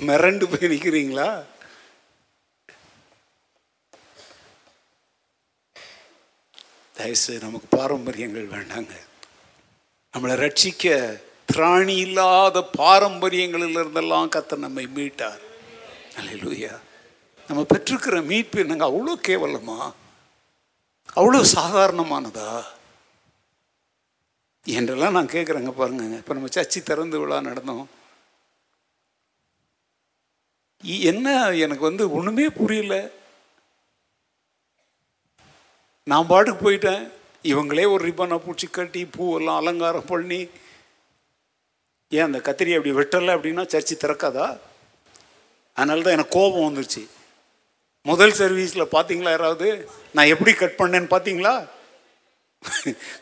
மிரண்டு போய் நிற்கிறீங்களா தயவுசெய்து நமக்கு பாரம்பரியங்கள் வேண்டாங்க. நம்மளை ரட்சிக்க திராணி இல்லாத பாரம்பரியங்களில் இருந்தெல்லாம் கத்த நம்மை மீட்டார். அல்லேலூயா நம்ம பெற்றிருக்கிற மீட்பு என்னங்க? அவ்வளோ கேவலமா? அவ்வளோ சாதாரணமானதா? என்றெல்லாம் நான் கேட்குறேங்க பாருங்க இப்போ நம்ம சர்ச்சி திறந்து விழா நடந்தோம். என்ன எனக்கு வந்து ஒன்றுமே புரியல. நான் பாட்டுக்கு போயிட்டேன். இவங்களே ஒரு ரிப்பனை பூச்சி கட்டி பூவெல்லாம் அலங்காரம் பண்ணி. ஏன் அந்த கத்திரி அப்படி வெட்டலை அப்படின்னா சர்ச்சு திறக்காதா? அதனால தான் எனக்கு கோபம் வந்துருச்சு. முதல் சர்வீஸில் பார்த்தீங்களா யாராவது? நான் எப்படி கட் பண்ணேன்னு பார்த்தீங்களா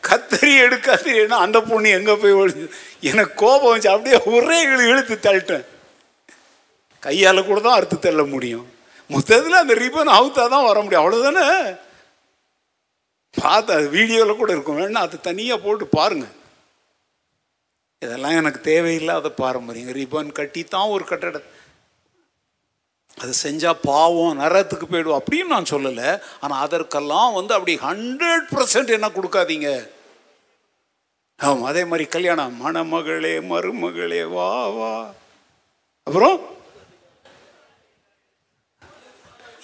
கத்தரி எடுக்காதீங்கன்னா அந்த பொண்ணு எங்கே போய் ஒழிஞ்சு எனக்கு கோபம் வந்துச்சு. அப்படியே ஒரே இழு இழுத்து தள்ளிட்டேன். கையால் கூட தான் அறுத்து தள்ள முடியும். மொத்தத்தில் அந்த ரிப்பன் அவுத்தா தான் வர முடியும். அவ்வளோதானே பார்த்து அது வீடியோவில் கூட இருக்கும். வேணா அது தனியாக போட்டு பாருங்கள் இதெல்லாம் எனக்கு தேவையில்லாத பாரம்பரியம். ரிபன் கட்டி தான் ஒரு கட்டட அது செஞ்சால் பாவம் நரத்துக்கு போயிடும் அப்படின்னு நான் சொல்லலை. ஆனால் அதற்கெல்லாம் வந்து அப்படி ஹண்ட்ரட் பர்சன்ட் என்ன கொடுக்காதீங்க. ஆமாம் அதே மாதிரி கல்யாணம். மணமகளே மருமகளே வா வா. அப்புறம்?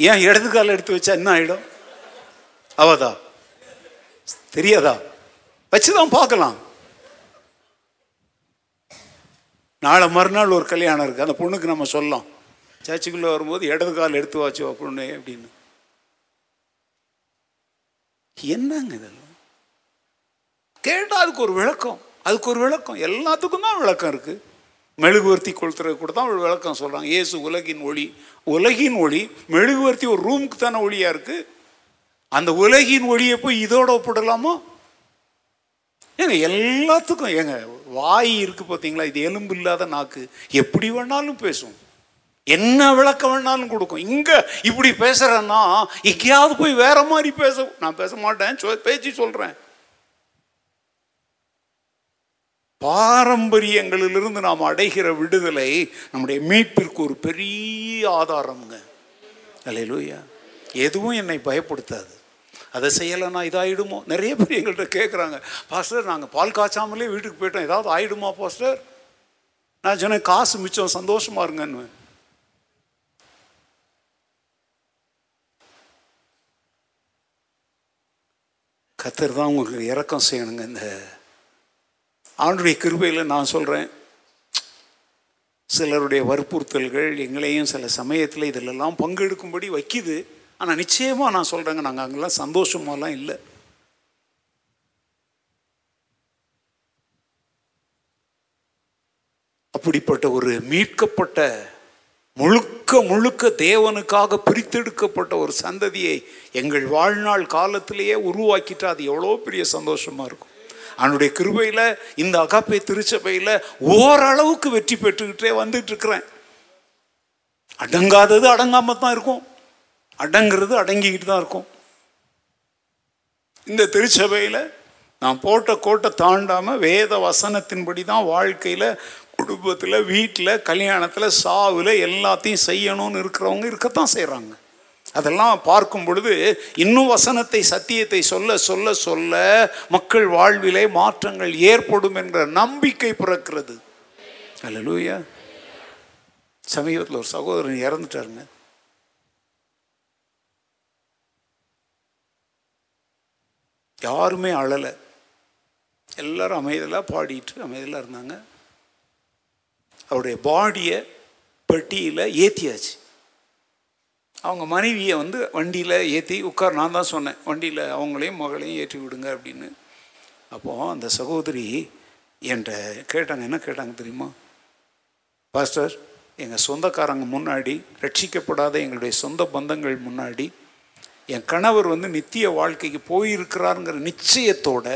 ஏன் இடது கால எடுத்து வச்சா என்ன ஆகிடும் அவதான். தெரியாதா? வச்சுதான் பார்க்கலாம். நாளை மறுநாள் ஒரு கல்யாணம் இருக்கு. அந்த பொண்ணுக்கு நம்ம சொல்லலாம். சர்ச்சுக்குள்ளே வரும்போது இடது கால் எடுத்து வாச்சோ பொண்ணு அப்படின்னு. என்னங்க இதெல்லாம்? கேட்டால் அதுக்கு ஒரு விளக்கம். அதுக்கு ஒரு விளக்கம். எல்லாத்துக்கும் தான் விளக்கம் இருக்கு. மெழுகுவர்த்தி கொளுத்துறது கூட தான் ஒரு விளக்கம் சொல்கிறாங்க இயேசு உலகின் ஒளி உலகின் ஒளி மெழுகுவர்த்தி ஒரு ரூமுக்கு தானே ஒளியாக இருக்குது அந்த உலகின் ஒளியை போய் இதோட ஒப்பிடலாமோ? ஏங்க எல்லாத்துக்கும் ஏங்க வாய் இருக்கு பார்த்தீங்களா இது எலும்பு இல்லாத நாக்கு. எப்படி வேணாலும் பேசும். என்ன விளக்கம் வேணாலும் கொடுக்கும். இங்க இப்படி பேசுறேன்னா எங்கேயாவது போய் வேற மாதிரி பேச நான் பேச மாட்டேன். சொ- பேச்சு சொல்றேன். பாரம்பரியங்களிலிருந்து நாம் அடைகிற விடுதலை நம்முடைய மீட்பிற்கு ஒரு பெரிய ஆதாரம்ங்க. அலையிலூயா எதுவும் என்னை பயப்படுத்தாது. அதை செய்யலைன்னா இதாயிடுமோ? நிறைய பேர் எங்கள்கிட்ட கேட்குறாங்க பாஸ்டர் நாங்கள் பால் காய்ச்சாமலே வீட்டுக்கு போயிட்டோம். ஏதாவது ஆகிடுமா பாஸ்டர்? நான் சொன்னேன் காசு மிச்சம் சந்தோஷமா இருங்கன்னு. கத்தர் தான் உங்களுக்கு இறக்கம் செய்யணுங்க இந்த ஆண்டுடைய கிருபையில் நான் சொல்கிறேன் சிலருடைய வற்புறுத்தல்கள் எங்களையும் சில சமயத்தில் இதிலெல்லாம் பங்கெடுக்கும்படி வைக்குது. ஆனால் நிச்சயமாக நான் சொல்கிறேங்க நாங்கள் அங்கெல்லாம் சந்தோஷமாலாம் இல்லை. அப்படிப்பட்ட ஒரு மீட்கப்பட்ட முழுக்க முழுக்க தேவனுக்காக பிரித்தெடுக்கப்பட்ட ஒரு சந்ததியை எங்கள் வாழ்நாள் காலத்திலேயே உருவாக்கிட்டா அது எவ்வளோ பெரிய சந்தோஷமாக இருக்கும். அவனுடைய கிருபையில் இந்த அகாப்பை திருச்சபையில் ஓரளவுக்கு வெற்றி பெற்றுக்கிட்டே வந்துட்டு இருக்கிறேன். அடங்காதது அடங்காமல் தான் இருக்கும். அடங்கிறது அடங்கிக்கிட்டு தான் இருக்கும். இந்த திருச்சபையில் நான் போட்ட கோட்டை தாண்டாமல் வேத வசனத்தின்படி தான் வாழ்க்கையில் குடும்பத்தில் வீட்டில் கல்யாணத்தில் சாவில் எல்லாத்தையும் செய்யணும்னு இருக்கிறவங்க இருக்கத்தான் செய்கிறாங்க அதெல்லாம் பார்க்கும் பொழுது இன்னும் வசனத்தை சத்தியத்தை சொல்ல சொல்ல சொல்ல மக்கள் வாழ்விலே மாற்றங்கள் ஏற்படும் என்ற நம்பிக்கை பிறக்கிறது. அல்லேலூயா. சமீபத்தில் ஒரு சகோதரன் இறந்துட்டாருங்க. யாருமே அழலை. எல்லாரும் அமைதியாக பாடிட்டு அமைதலாக இருந்தாங்க. அவருடைய பாடியை பெட்டியில் ஏற்றியாச்சு அவங்க மனைவியை வந்து வண்டியில் ஏற்றி உட்கார் நான் தான் சொன்னேன். வண்டியில் அவங்களையும் மகளையும் ஏற்றி விடுங்க அப்படின்னு. அப்போது அந்த சகோதரி என்கிட்ட கேட்டாங்க என்ன கேட்டாங்க தெரியுமா? பாஸ்டர் எங்கள் சொந்தக்காரங்க முன்னாடி ரட்சிக்கப்படாத எங்களுடைய சொந்த பந்தங்கள் முன்னாடி என் கணவர் வந்து நித்திய வாழ்க்கைக்கு போயிருக்கிறாருங்கிற நிச்சயத்தோட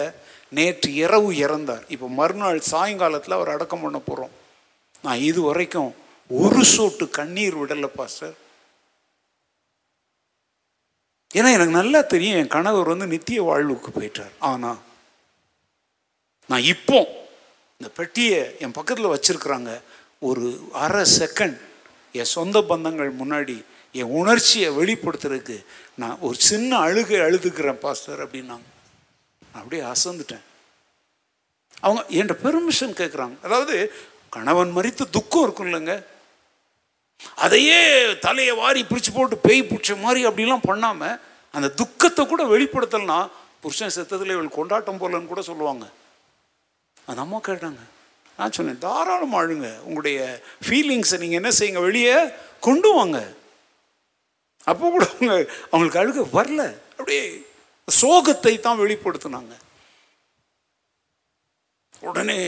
நேற்று இரவு இறந்தார். இப்போ மறுநாள் சாயங்காலத்தில் அவர் அடக்கம் பண்ண போகிறோம் நான் இது வரைக்கும் ஒரு சொட்டு கண்ணீர் விடலை பாஸ்டர். ஏன்னா எனக்கு நல்லா தெரியும் என் கணவர் வந்து நித்திய வாழ்வுக்கு போயிட்டார். ஆனா நான் இப்போ இந்த பெட்டியை என் பக்கத்தில் வச்சிருக்கிறாங்க. ஒரு அரை செகண்ட் என் சொந்த பந்தங்கள் முன்னாடி என் உணர்ச்சியை வெளிப்படுத்துறதுக்கு நான் ஒரு சின்ன அழுகை அழுதுக்கிறேன் பாஸ்டர் அப்படின்னாங்க. நான் அப்படியே அசந்துட்டேன். அவங்க என்கிட்ட பெர்மிஷன் கேட்குறாங்க அதாவது கணவன் மறித்து துக்கம் இருக்கும் இல்லைங்க. அதையே தலையை வாரி பிரித்து போட்டு பேய் பிடிச்ச மாதிரி அப்படிலாம் பண்ணாமல் அந்த துக்கத்தை கூட வெளிப்படுத்தலைன்னா புருஷன் செத்ததில் இவள் கொண்டாட்டம் போலன்னு கூட சொல்லுவாங்க. அந்த அம்மா கேட்டாங்க நான் சொன்னேன் தாராளம் அழுங்க. உங்களுடைய ஃபீலிங்ஸை நீங்கள் என்ன செய்யுங்க வெளியே கொண்டு வாங்க. அப்போ கூட அவங்க அவங்களுக்கு அழுக வரல. அப்படியே சோகத்தை தான் வெளிப்படுத்தினாங்க. உடனே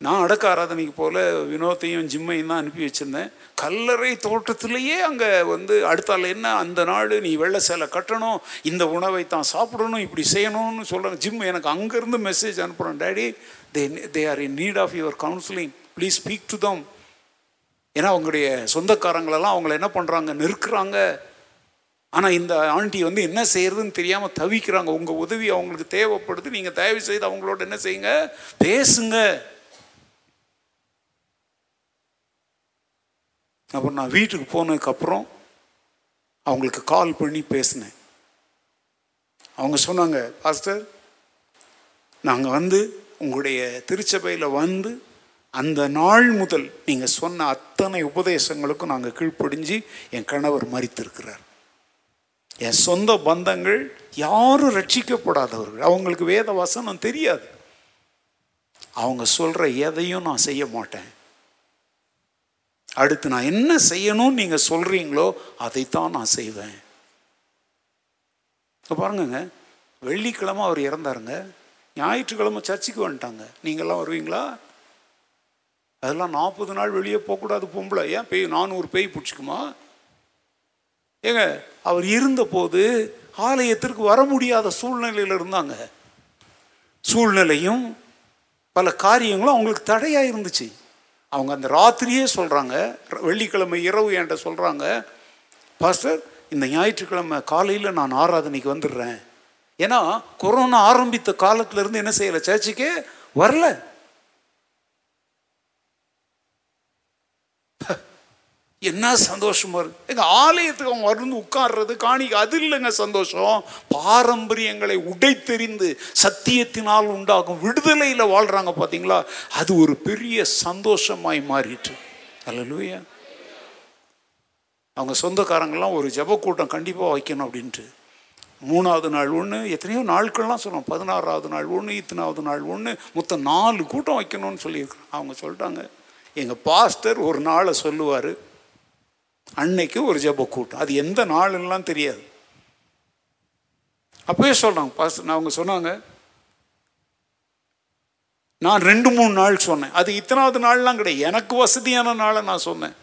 நான் அடக்க ஆராதனைக்கு போல வினோத்தையும் ஜிம்மையும் தான் அனுப்பி வச்சுருந்தேன். கல்லறை தோட்டத்திலேயே அங்கே வந்து அடுத்தால என்ன அந்த நாள் நீ வெள்ளை சேலை கட்டணும் இந்த உணவை தான் சாப்பிடணும் இப்படி செய்யணும்னு சொல்கிறாங்க ஜிம் எனக்கு அங்கேருந்து மெசேஜ் அனுப்புகிறேன் daddy they they are in need of your counselling please speak to them ஏன்னா அவங்களுடைய சொந்தக்காரங்களெல்லாம் அவங்கள என்ன பண்ணுறாங்க நிற்கிறாங்க ஆனால் இந்த ஆண்டி வந்து என்ன செய்யறதுன்னு தெரியாமல் தவிக்கிறாங்க. உங்கள் உதவி அவங்களுக்கு தேவைப்படுது. நீங்கள் தயவு செய்து அவங்களோட என்ன செய்யுங்க? பேசுங்க. அப்புறம் நான் வீட்டுக்கு போனதுக்கப்புறம் அவங்களுக்கு கால் பண்ணி பேசினேன். அவங்க சொன்னாங்க பாஸ்டர் நாங்கள் வந்து உங்களுடைய திருச்சபையில் வந்து அந்த நாள் முதல் நீங்கள் சொன்ன அத்தனை உபதேசங்களுக்கும் நாங்கள் கீழ்ப்படிஞ்சு என் கணவர் மறித்திருக்கிறார். என் சொந்த பந்தங்கள் யாரும் ரட்சிக்கப்படாதவர்கள். அவங்களுக்கு வேத வசனம் தெரியாது. அவங்க சொல்கிற எதையும் நான் செய்ய மாட்டேன். அடுத்து நான் என்ன செய்யணும்னு நீங்கள் சொல்கிறீங்களோ அதைத்தான் நான் செய்வேன். இப்போ பாருங்கங்க வெள்ளிக்கிழமை அவர் இறந்தாருங்க. ஞாயிற்றுக்கிழமை சர்ச்சுக்கு வந்துட்டாங்க. நீங்கள்லாம் வருவீங்களா? அதெல்லாம் நாற்பது நாள் வெளியே போகக்கூடாது பொம்பளை. ஏன்? பேய் நானூறு பேய் பிடிச்சிக்குமா? ஏங்க அவர் இருந்தபோது ஆலயத்திற்கு வர முடியாத சூழ்நிலையில் இருந்தாங்க. சூழ்நிலையும் பல காரியங்களும் அவங்களுக்கு தடையாக இருந்துச்சு. அவங்க அந்த ராத்திரியே சொல்கிறாங்க வெள்ளிக்கிழமை இரவு என்கிட்ட சொல்கிறாங்க பாஸ்டர் இந்த ஞாயிற்றுக்கிழமை காலையில் நான் ஆராதனைக்கு வந்துடுறேன். ஏன்னா கொரோனா ஆரம்பித்த காலத்திலேருந்து என்ன செய்யலை? சர்ச்சுக்கே வரல. என்ன சந்தோஷமா இருக்கு. எங்க ஆலயத்துக்கு அவங்க வந்து உட்கார்றது காணிக்க அது இல்லைங்க சந்தோஷம். பாரம்பரியங்களை உடைத்தெறிந்து சத்தியத்தினால் உண்டாகும் விடுதலையில் வாழ்றாங்க பார்த்தீங்களா அது ஒரு பெரிய சந்தோஷமாய் மாறிட்டு. அல்லேலூயா. அவங்க சொந்தக்காரங்கெல்லாம் ஒரு ஜெப கூட்டம் கண்டிப்பாக வைக்கணும் அப்படின்ட்டு. மூணாவது நாள் ஒன்று எத்தனையோ நாட்கள்லாம் சொல்கிறோம் பதினாறாவது நாள் ஒன்று இத்தனாவது நாள் ஒன்று மொத்தம் நாலு கூட்டம் வைக்கணும்னு சொல்லியிருக்கிறோம் அவங்க சொல்லிட்டாங்க. எங்கள் பாஸ்டர் ஒரு நாளை சொல்லுவார் அன்னைக்கு ஒரு ஜப கூட்டம். அது எந்த நாளுன்னெலாம் தெரியாது. அப்பவே சொல்கிறாங்க பாஸ்டர் அவங்க சொன்னாங்க நான் ரெண்டு மூணு நாள் சொன்னேன். அது இத்தனாவது நாள்லாம் கிடையாது. எனக்கு வசதியான நாளை நான் சொன்னேன்.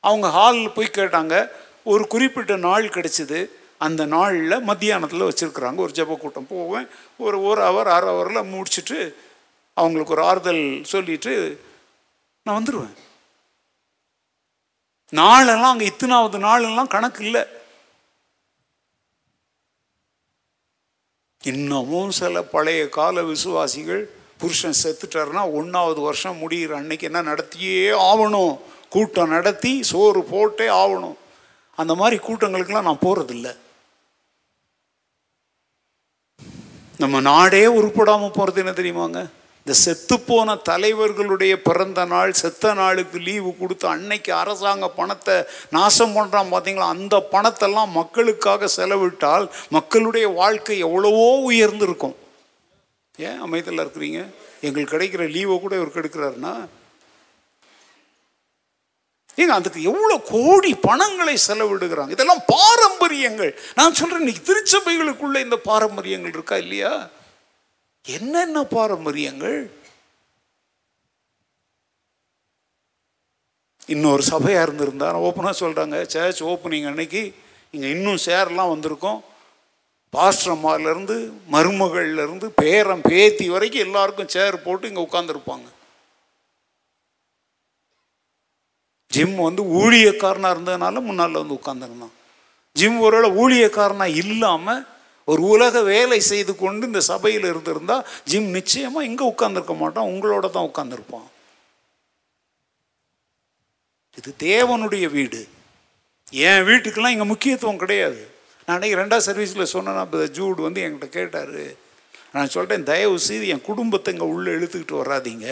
அவங்க ஹாலில் போய் கேட்டாங்க ஒரு குறிப்பிட்ட நாள் கிடைச்சிது. அந்த நாளில் மத்தியானத்தில் வச்சுருக்குறாங்க. ஒரு ஜப கூட்டம் போவேன். ஒரு ஒரு ஹவர் அரை ஹவரில் முடிச்சுட்டு அவங்களுக்கு ஒரு ஆறுதல் சொல்லிட்டு நான் வந்துடுவேன் நாளெல்லாம் அங்கே இத்தனாவது நாளெல்லாம் கணக்கு இல்லை. இன்னமும் சில பழைய கால விசுவாசிகள் புருஷன் செத்துட்டாருன்னா ஒன்றாவது வருஷம் முடிகிற அன்னைக்கு என்ன நடத்தியே ஆகணும் கூட்டம் நடத்தி சோறு போட்டே ஆகணும் அந்த மாதிரி கூட்டங்களுக்கெல்லாம் நான் போகிறதில்ல நம்ம நாடே உருப்படாமல் போகிறது என்ன தெரியுமாங்க? இந்த செத்துப்போன தலைவர்களுடைய பிறந்த நாள் செத்த நாளுக்கு லீவு கொடுத்து அன்னைக்கு அரசாங்க பணத்தை நாசம் பண்ணுறான் பார்த்தீங்களா அந்த பணத்தெல்லாம் மக்களுக்காக செலவிட்டால் மக்களுடைய வாழ்க்கை எவ்வளவோ உயர்ந்திருக்கும். ஏன் அமைதியில் இருக்கிறீங்க? எங்களுக்கு கிடைக்கிற லீவை கூட இவர் கெடுக்கிறாருன்னா? ஏங்க அதுக்கு எவ்வளோ கோடி பணங்களை செலவிடுகிறாங்க? இதெல்லாம் பாரம்பரியங்கள். நான் சொல்கிறேன் இன்னைக்கு திருச்சபைகளுக்குள்ள இந்த பாரம்பரியங்கள் இருக்கா இல்லையா? என்னென்ன பாரம்பரியங்கள்? இன்னொரு சபையாக இருந்திருந்தா ஓப்பனாக சொல்கிறாங்க சர்ச் ஓப்பனிங் அன்னைக்கு இங்கே இன்னும் சேர்லாம் வந்திருக்கோம். பாஸ்டர்மார்லேருந்து மருமகள்லேருந்து பேரம் பேத்தி வரைக்கும் எல்லாருக்கும் சேர் போட்டு இங்கே உட்காந்துருப்பாங்க ஜிம் வந்து ஊழியக்காரனாக இருந்ததுனால முன்னால் வந்து உட்காந்துருந்தான் ஜிம் ஒருவேளை ஊழியக்காரனாக இல்லாமல் ஒரு உலக வேலை செய்து கொண்டு இந்த சபையில் இருந்திருந்தால் ஜிம் நிச்சயமாக இங்கே உட்காந்துருக்க மாட்டான் உங்களோட தான் உட்காந்துருப்பான் இது தேவனுடைய வீடு. என் வீட்டுக்கெல்லாம் இங்கே முக்கியத்துவம் கிடையாது. நான் அன்றைக்கி ரெண்டாவது சர்வீஸில் சொன்னேன்னா இப்போ ஜூட் வந்து என்கிட்ட கேட்டார். நான் சொல்லிட்டேன் தயவு செய்து என் குடும்பத்தை இங்கே உள்ளே இழுத்துக்கிட்டு வராதீங்க.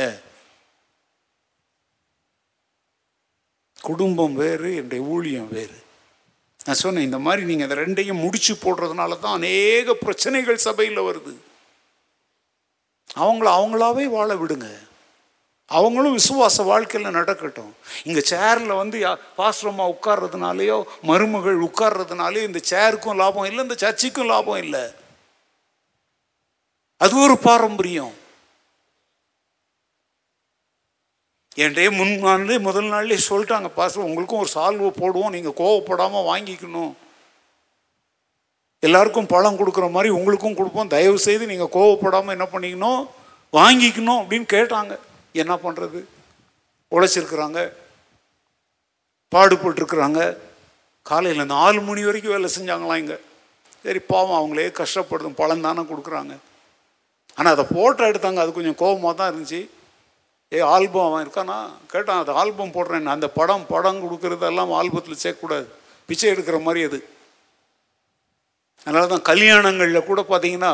குடும்பம் வேறு என்னுடைய ஊழியம் வேறு. நான் சொன்னேன் இந்த மாதிரி நீங்கள் இந்த ரெண்டையும் முடிச்சு போடுறதுனால தான் அநேக பிரச்சனைகள் சபையில் வருது. அவங்கள அவங்களாவே வாழ விடுங்க. அவங்களும் விசுவாச வாழ்க்கையில் நடக்கட்டும். இங்கே சேரில் வந்து பாஸ்ரமா உட்கார்றதுனாலையோ மருமகள் உட்கார்றதுனாலேயோ இந்த சேருக்கும் லாபம் இல்லை இந்த சர்ச்சுக்கும் லாபம் இல்லை. அது ஒரு பாரம்பரியம். என்றே முன் நாள்லேயே முதல் நாள்லேயே சொல்லிட்டாங்க பாஸ்டர் உங்களுக்கும் ஒரு சால்வை போடுவோம் நீங்கள் கோவப்படாமல் வாங்கிக்கணும். எல்லாருக்கும் பழம் கொடுக்குற மாதிரி உங்களுக்கும் கொடுப்போம். தயவு செய்து நீங்கள் கோவப்படாமல் என்ன பண்ணிக்கணும் வாங்கிக்கணும் அப்படின்னு கேட்டாங்க. என்ன பண்ணுறது உழைச்சிருக்கிறாங்க. பாடுபட்டுருக்குறாங்க. காலையில் நாலு மணி வரைக்கும் வேலை செஞ்சாங்களாம் இங்கே. சரி பாவம் அவங்களே கஷ்டப்படுதும் பழம் தானே கொடுக்குறாங்க. ஆனால் அதை ஃபோட்டோ எடுத்தாங்க. அது கொஞ்சம் கோபமாக தான் இருந்துச்சு. ஏ ஆல்பம் அவன் இருக்கானா? கேட்டான் அது ஆல்பம் போடுறேன் அந்த படம் படம் கொடுக்கறதெல்லாம் ஆல்பத்தில் சேர்க்கக்கூடாது. பிச்சை எடுக்கிற மாதிரி அது. அதனால தான் கல்யாணங்களில் கூட பார்த்தீங்கன்னா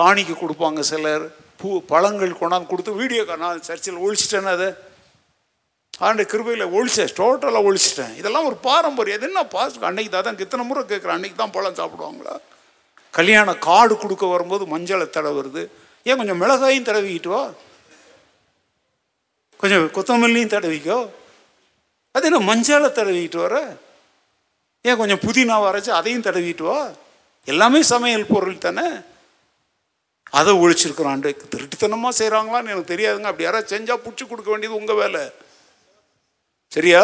காணிக்க கொடுப்பாங்க சிலர். பூ பழங்கள் கொண்டாந்து கொடுத்து வீடியோ நான் சர்ச்சில் ஒழிச்சிட்டேன்னு அதை. ஆண்டு கிருபையில் ஒழிச்சேன் டோட்டலாக ஒழிச்சிட்டேன். இதெல்லாம் ஒரு பாரம்பரியம். இது என்ன பாஸ்ட் அன்னைக்கு தான் இத்தனை முறை கேட்குறேன். அன்னைக்கு தான் பழம் சாப்பிடுவாங்களா? கல்யாண கார்டு கொடுக்க வரும்போது மஞ்சளை தடவுறது. ஏன் கொஞ்சம் மிளகாயும் தடவிக்கிட்டு வா. கொஞ்சம் கொத்தமல்லியும் தடவிக்கோ. அது என்ன மஞ்சளை தடவிக்கிட்டு வர? ஏன் கொஞ்சம் புதினாவை அரைச்சி அதையும் தடவிட்டு வா. எல்லாமே சமையல் பொருள் தானே. அதை ஒழிச்சிருக்கிறான் திருட்டுத்தனமாக செய்கிறாங்களான்னு எனக்கு தெரியாதுங்க. அப்படி யாராவது செஞ்சால் பிடிச்சி கொடுக்க வேண்டியது உங்கள் வேலை. சரியா?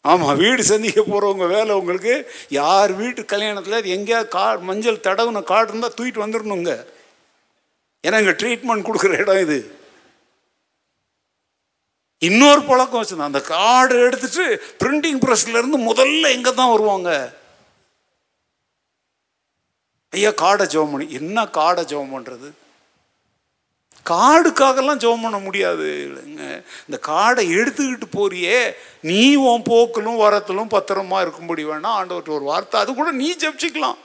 ஆமாம் வீடு சந்திக்க போகிறவங்க வேலை உங்களுக்கு. யார் வீட்டு கல்யாணத்தில் எங்கேயாவது கா மஞ்சள் தடவுன காடு இருந்தால் தூக்கிட்டு வந்துடணுங்க ஏன்னா இங்கே ட்ரீட்மெண்ட் கொடுக்குற இடம் இது. இன்னொரு பழக்கம் வச்சுருந்தேன் அந்த கார்டு எடுத்துட்டு பிரிண்டிங் ப்ரெஸ்லேருந்து முதல்ல எங்கே தான் வருவாங்க? ஐயா காடை ஜோம் பண்ணி என்ன காடை ஜோம் பண்ணுறது காடுக்காகலாம் ஜோம் பண்ண முடியாது. இல்லைங்க. இந்த காடை எடுத்துக்கிட்டு போறியே நீ உன் போக்கிலும் வரத்திலும் பத்திரமா இருக்கும்படி வேணா ஆண்டவர்கிட்ட ஒரு வார்த்தை அது கூட நீ ஜெபிச்சிக்கலாம்.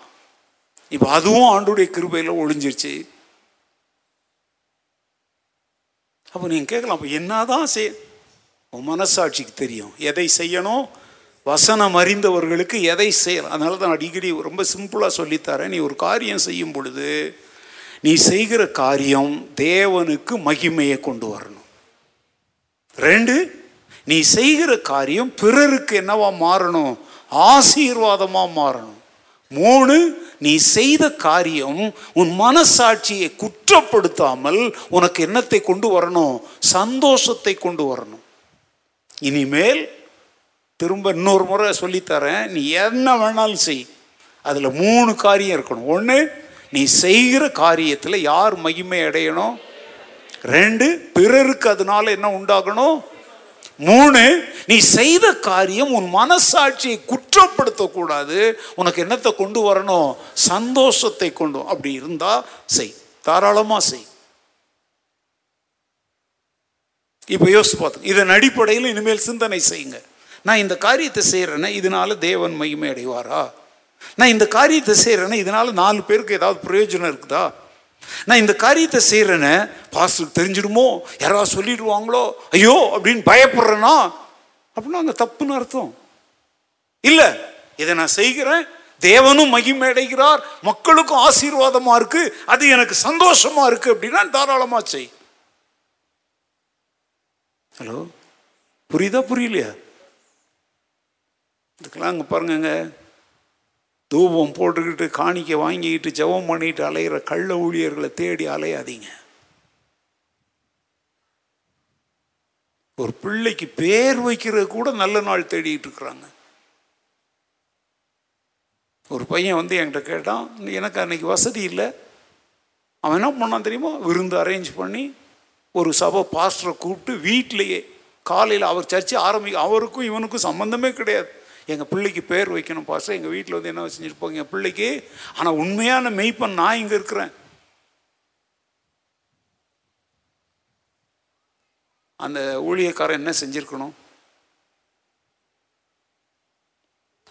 இப்போ அதுவும் ஆண்டுடைய கிருபையில் ஒழிஞ்சிருச்சு அப்போ நீங்கள் கேட்கலாம் அப்போ என்னதான் செய்ய உன் மனசாட்சிக்கு தெரியும். எதை செய்யணும்? வசனம் அறிந்தவர்களுக்கு எதை செய்யலாம் அதனால தான் அடிக்கடி ரொம்ப சிம்பிளாக சொல்லித்தரேன். நீ ஒரு காரியம் செய்யும் பொழுது நீ செய்கிற காரியம் தேவனுக்கு மகிமையை கொண்டு வரணும். ரெண்டு நீ செய்கிற காரியம் பிறருக்கு என்னவா மாறணும்? ஆசீர்வாதமாக மாறணும். மூணு நீ செய்த காரியம் உன் மனசாட்சியை குற்றப்படுத்தாமல் உனக்கு என்னத்தை கொண்டு வரணும்? சந்தோஷத்தை கொண்டு வரணும். இனிமேல் திரும்ப இன்னொரு முறை சொல்லித்தரேன். நீ என்ன வேணாலும் செய். அதில் மூணு காரியம் இருக்கணும். ஒன்று நீ செய்கிற காரியத்தில் யார் மகிமை அடையணும்? ரெண்டு பிறருக்கு அதனால என்ன உண்டாகணும்? மூணு நீ செய்த காரியம் உன் மனசாட்சியை குற்றப்படுத்தக்கூடாது. உனக்கு என்னத்தை கொண்டு வரணும்? சந்தோஷத்தை கொண்டு அப்படி இருந்தால் செய். தாராளமாக செய். இப்போ யோசிச்சு பார்த்தோம் இதன் அடிப்படையில் இனிமேல் சிந்தனை செய்யுங்க. நான் இந்த காரியத்தை செய்கிறேன்னா இதனால் தேவன் மகிமை அடைவாரா? நான் இந்த காரியத்தை செய்கிறேன்னா இதனால் நாலு பேருக்கு ஏதாவது பிரயோஜனம் இருக்குதா? நான் இந்த காரியத்தை செய்கிறேன்னு பாஸ்டருக்கு தெரிஞ்சிடுமோ? யாராவது சொல்லிடுவாங்களோ? ஐயோ அப்படின்னு பயப்படுறேன்னா அப்படின்னா அங்கே தப்புன்னு அர்த்தம். இல்லை இதை நான் செய்கிறேன் தேவனும் மகிமை அடைகிறார் மக்களுக்கும் ஆசீர்வாதமாக இருக்குது அது எனக்கு சந்தோஷமாக இருக்குது அப்படின்னா தாராளமாக செய். ஹலோ? புரியுதா புரியலையா? இதுக்கெல்லாம் அங்கே பாருங்கங்க. தூபம் போட்டுக்கிட்டு காணிக்கை வாங்கிக்கிட்டு ஜெபம் பண்ணிட்டு அலையிற கள்ள ஊழியர்களை தேடி அலையாதீங்க. ஒரு பிள்ளைக்கு பேர் வைக்கிறது கூட நல்ல நாள் தேடிட்டு இருக்கிறாங்க. ஒரு பையன் வந்து என்கிட்ட கேட்டான் எனக்கு அன்னைக்கு வசதி இல்லை. அவன் என்ன பண்ணான் தெரியுமா? விருந்து அரேஞ்ச் பண்ணி ஒரு சபை பாஸ்டரை கூப்பிட்டு வீட்டிலேயே காலையில் அவர் சர்ச்சை ஆரம்பி அவருக்கும் இவனுக்கும் சம்மந்தமே கிடையாது. எங்கள் பிள்ளைக்கு பேர் வைக்கணும் பாஸ்டர். எங்கள் வீட்டில் வந்து என்ன செஞ்சுருப்போங்க? என் பிள்ளைக்கு ஆனால் உண்மையான மெய்ப்பன் நான் இங்கே இருக்கிறேன். அந்த ஊழியக்காரன் என்ன செஞ்சுருக்கணும்?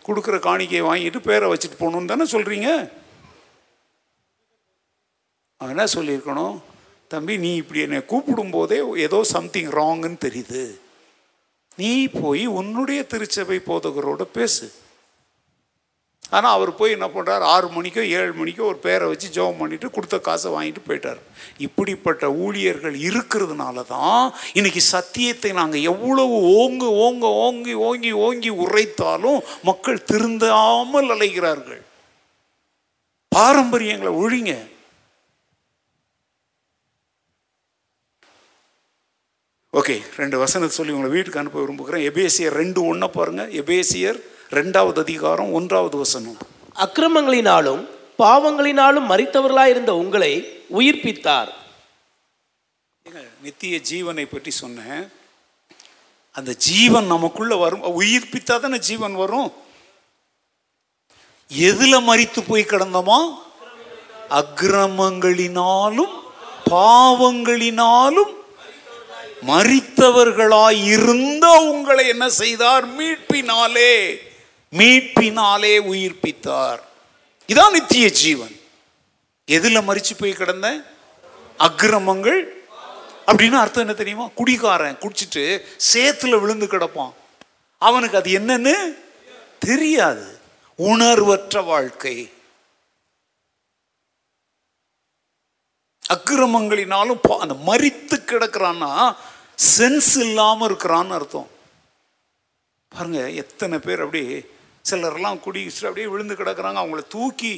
கொடுக்குற காணிக்கையை வாங்கிட்டு பேரை வச்சுட்டு போகணுன்னு தானே சொல்கிறீங்க அவன் என்ன சொல்லியிருக்கணும்? தம்பி நீ இப்படி என்னை கூப்பிடும் போதே ஏதோ சம்திங் ராங்குன்னு தெரியுது. நீ போய் உன்னுடைய திருச்சபை போதகரோட பேசு. ஆனால் அவர் போய் என்ன பண்ணுறார் ஆறு மணிக்கோ ஏழு மணிக்கோ ஒரு பேரை வச்சு ஜெபம் பண்ணிட்டு கொடுத்த காசை வாங்கிட்டு போயிட்டார். இப்படிப்பட்ட ஊழியர்கள் இருக்கிறதுனால தான் இன்னைக்கு சத்தியத்தை நாங்கள் எவ்வளவு ஓங்கு ஓங்க ஓங்கி ஓங்கி ஓங்கி உரைத்தாலும் மக்கள் திருந்தாமல் அலைகிறார்கள். பாரம்பரியங்களை ஒழிங்க. ஓகே ரெண்டு வசனத்தை சொல்லி உங்களை வீட்டுக்கு அனுப்ப விரும்புகிறேன். எபேசியர் ரெண்டு ஒன்றை பாருங்க. எபேசியர் ரெண்டாவது அதிகாரம் ஒன்றாவது வசனம். அக்கிரமங்களினாலும் பாவங்களினாலும் மறித்தவர்களாயிருந்த உங்களை உயிர்ப்பித்தார். நித்திய ஜீவனை பற்றி சொன்னேன். அந்த ஜீவன் நமக்குள்ள வரும். உயிர்ப்பித்தா தானே ஜீவன் வரும். எதுல மறித்து போய் கிடந்தோமா? அக்கிரமங்களினாலும் பாவங்களினாலும் மறித்தவர்களாய் இருந்த உங்களை என்ன செய்தார்? மீட்பினாலே மீட்பினாலே உயிர்ப்பித்தார். இதான் நித்திய ஜீவன். எதில் மறிச்சு போய் கிடந்த? அக்கிரமங்கள். அப்படின்னு அர்த்தம் என்ன தெரியுமா? குடிகாரன் குடிச்சிட்டு சேத்துல விழுந்து கிடப்பான். அவனுக்கு அது என்னன்னு தெரியாது. உணர்வற்ற வாழ்க்கை. அக்கிரமங்களினாலும் அந்த மரித்து கிடக்கிறான்னா சென்ஸ் இல்லாமல் இருக்கிறான்னு அர்த்தம். பாருங்க எத்தனை பேர் அப்படி சிலர்லாம் குடிச்சிட்டு அப்படியே விழுந்து கிடக்கிறாங்க. அவங்கள தூக்கி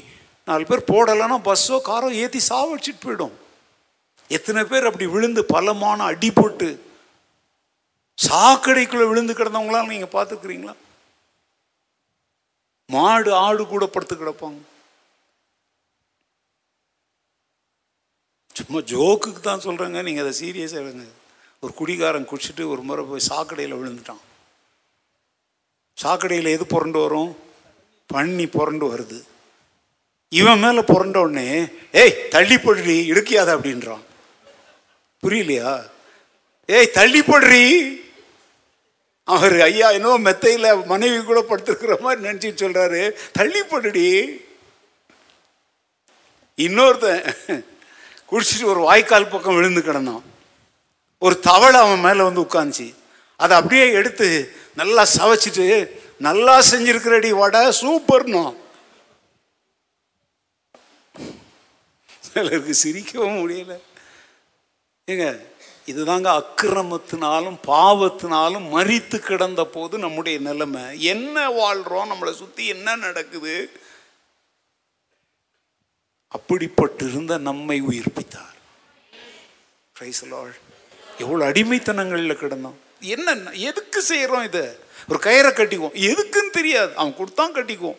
நாலு பேர் போடலைன்னா பஸ்ஸோ காரோ ஏற்றி சாவடிச்சிட்டு போயிடும். எத்தனை பேர் அப்படி விழுந்து பலமான அடிபட்டு சாக்கடைக்குள்ள விழுந்து கிடந்தவங்களாம் நீங்க பார்த்துக்கிறீங்களா மாடு ஆடு கூட படுத்து கிடப்பாங்க. சும்மா ஜோக்குக்கு தான் சொல்கிறேங்க நீங்கள் அதை சீரியஸாக எடுங்க ஒரு குடிகாரன் குடிச்சிட்டு ஒரு முறை போய் சாக்கடையில் விழுந்துட்டான். சாக்கடையில் எது புரண்டு வரும்? பண்ணி புரண்டு வருது. இவன் மேலே புரண்ட உடனே ஏய் தள்ளி போடுடி இடுக்கியாத அப்படின்றான். புரியலையா? ஏய் தள்ளி போடுறி அவர் ஐயா என்னோ மெத்தையில் மனைவி கூட படுத்திருக்கிற மாதிரி நினைச்சிட்டு சொல்கிறாரு தள்ளி போடுடி. இன்னொருத்தன் குடிச்சிட்டு ஒரு வாய்க்கால் பக்கம் விழுந்து கிடந்தான். ஒரு தவளை அவன் மேலே வந்து உட்காந்துச்சு அதை அப்படியே எடுத்து நல்லா சவைச்சிட்டு நல்லா செஞ்சிருக்கிறடி வடை சூப்பர்னா. சிலருக்கு சிரிக்கவும் முடியல. ஏங்க இதுதாங்க அக்கிரமத்தினாலும் பாவத்தினாலும் மறித்து கிடந்த போது நம்முடைய நிலைமை. என்ன வாழ்கிறோம் நம்மளை சுற்றி என்ன நடக்குது? அப்படிப்பட்டிருந்த நம்மை உயிர்ப்பித்தார். எவ்வளோ அடிமைத்தனங்களில் கிடந்தோம். என்ன எதுக்கு செய்கிறோம் இதை? ஒரு கயிறை கட்டிக்குவோம். எதுக்குன்னு தெரியாது. அவன் கொடுத்தான் கட்டிக்குவோம்.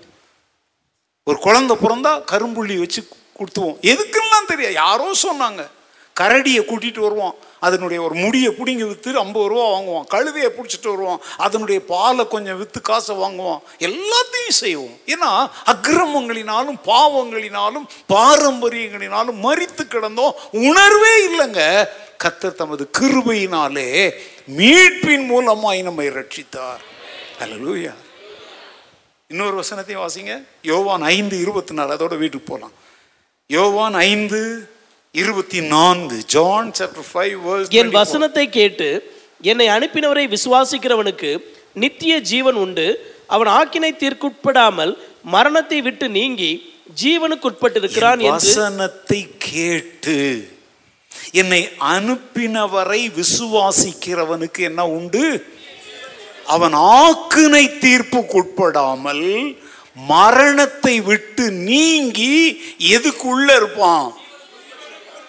ஒரு குழந்தை பிறந்தா கரும்புள்ளி வச்சு கொடுத்துவோம். எதுக்குன்னெலாம் தெரியாது. யாரோ சொன்னாங்க. கரடியை கூட்டிகிட்டு வருவான். அதனுடைய ஒரு முடியை பிடிங்கி விற்று ஐம்பது ரூபா வாங்குவோம். கழுதையை பிடிச்சிட்டு வருவோம். அதனுடைய பாலை கொஞ்சம் விற்று காசை வாங்குவோம். எல்லாத்தையும் செய்வோம். ஏன்னா அக்கிரமங்களினாலும் பாவங்களினாலும் பாரம்பரியங்களினாலும் மறித்து கிடந்தோம். உணர்வே இல்லைங்க. கத்தர் தமது கிருபையினாலே மீட்பின் மூலமாய் நம்மை ரட்சித்தார் அல்லேலூயா இன்னொரு வசனத்தையும் வாசிங்க. யோவான் ஐந்து இருபத்தி நாலு. அதோட வீட்டுக்கு போகலாம் யோவான் ஐந்து இருபத்தி நான்கு ஜான் சாப்டர் ஃபைவ் என் வசனத்தை கேட்டு என்னை அனுப்பினவரை விசுவாசிக்கிறவனுக்கு நித்திய ஜீவன் உண்டு. அவன் ஆக்கினை தீர்க்குட்படாமல் மரணத்தை விட்டு நீங்கி ஜீவனுக்குட்பட்டிருக்கிறான் என்று வசனத்தை கேட்டு என்னை அனுப்பினவரை விசுவாசிக்கிறவனுக்கு என்ன உண்டு? அவன் ஆக்கினை தீர்ப்புக்குட்படாமல் மரணத்தை விட்டு நீங்கி எதுக்குள்ள இருப்பான்?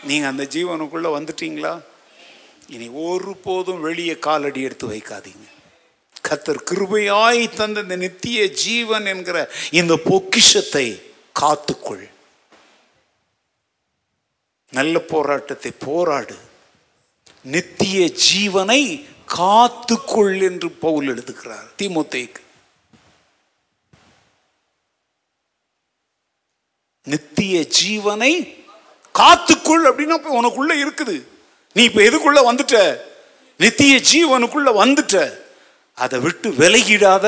நீங்கள் அந்த ஜீவனுக்குள்ளே வந்துட்டீங்களா? இனி ஒருபோதும் வெளியே காலடி எடுத்து வைக்காதீங்க. கத்தர் கிருபையாய் தந்த இந்த நித்திய ஜீவன் என்கிற இந்த பொக்கிஷத்தை காத்துக்கொள். நல்ல போராட்டத்தை போராடு. நித்திய ஜீவனை காத்துக்கொள் என்று பவுல் எழுதுகிறார். திமுத்தைக்கு நித்திய ஜீவனை காத்துக்கொள் அப்படின்னா இப்போ உனக்குள்ள இருக்குது. நீ இப்போ எதுக்குள்ள வந்துட்ட? நித்திய ஜீவனுக்குள்ள வந்துட்ட. அதை விட்டு விலகிடாத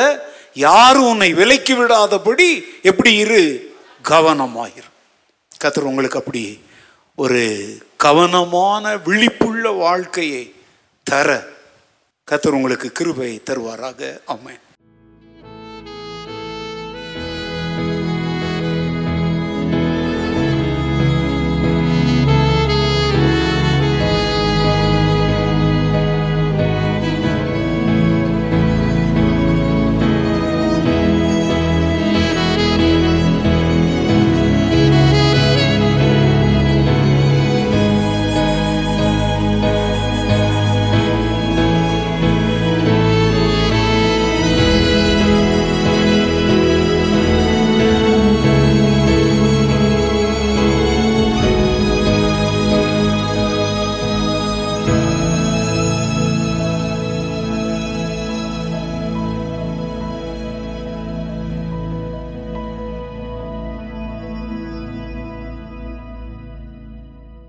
யாரும் உன்னை விலக்கி விடாதபடி எப்படி இரு? கவனமாயிரு. கத்தர் உங்களுக்கு அப்படி ஒரு கவனமான விழிப்புள்ள வாழ்க்கையை தர கத்தர் உங்களுக்கு கிருபை தருவாராக. அம்மன்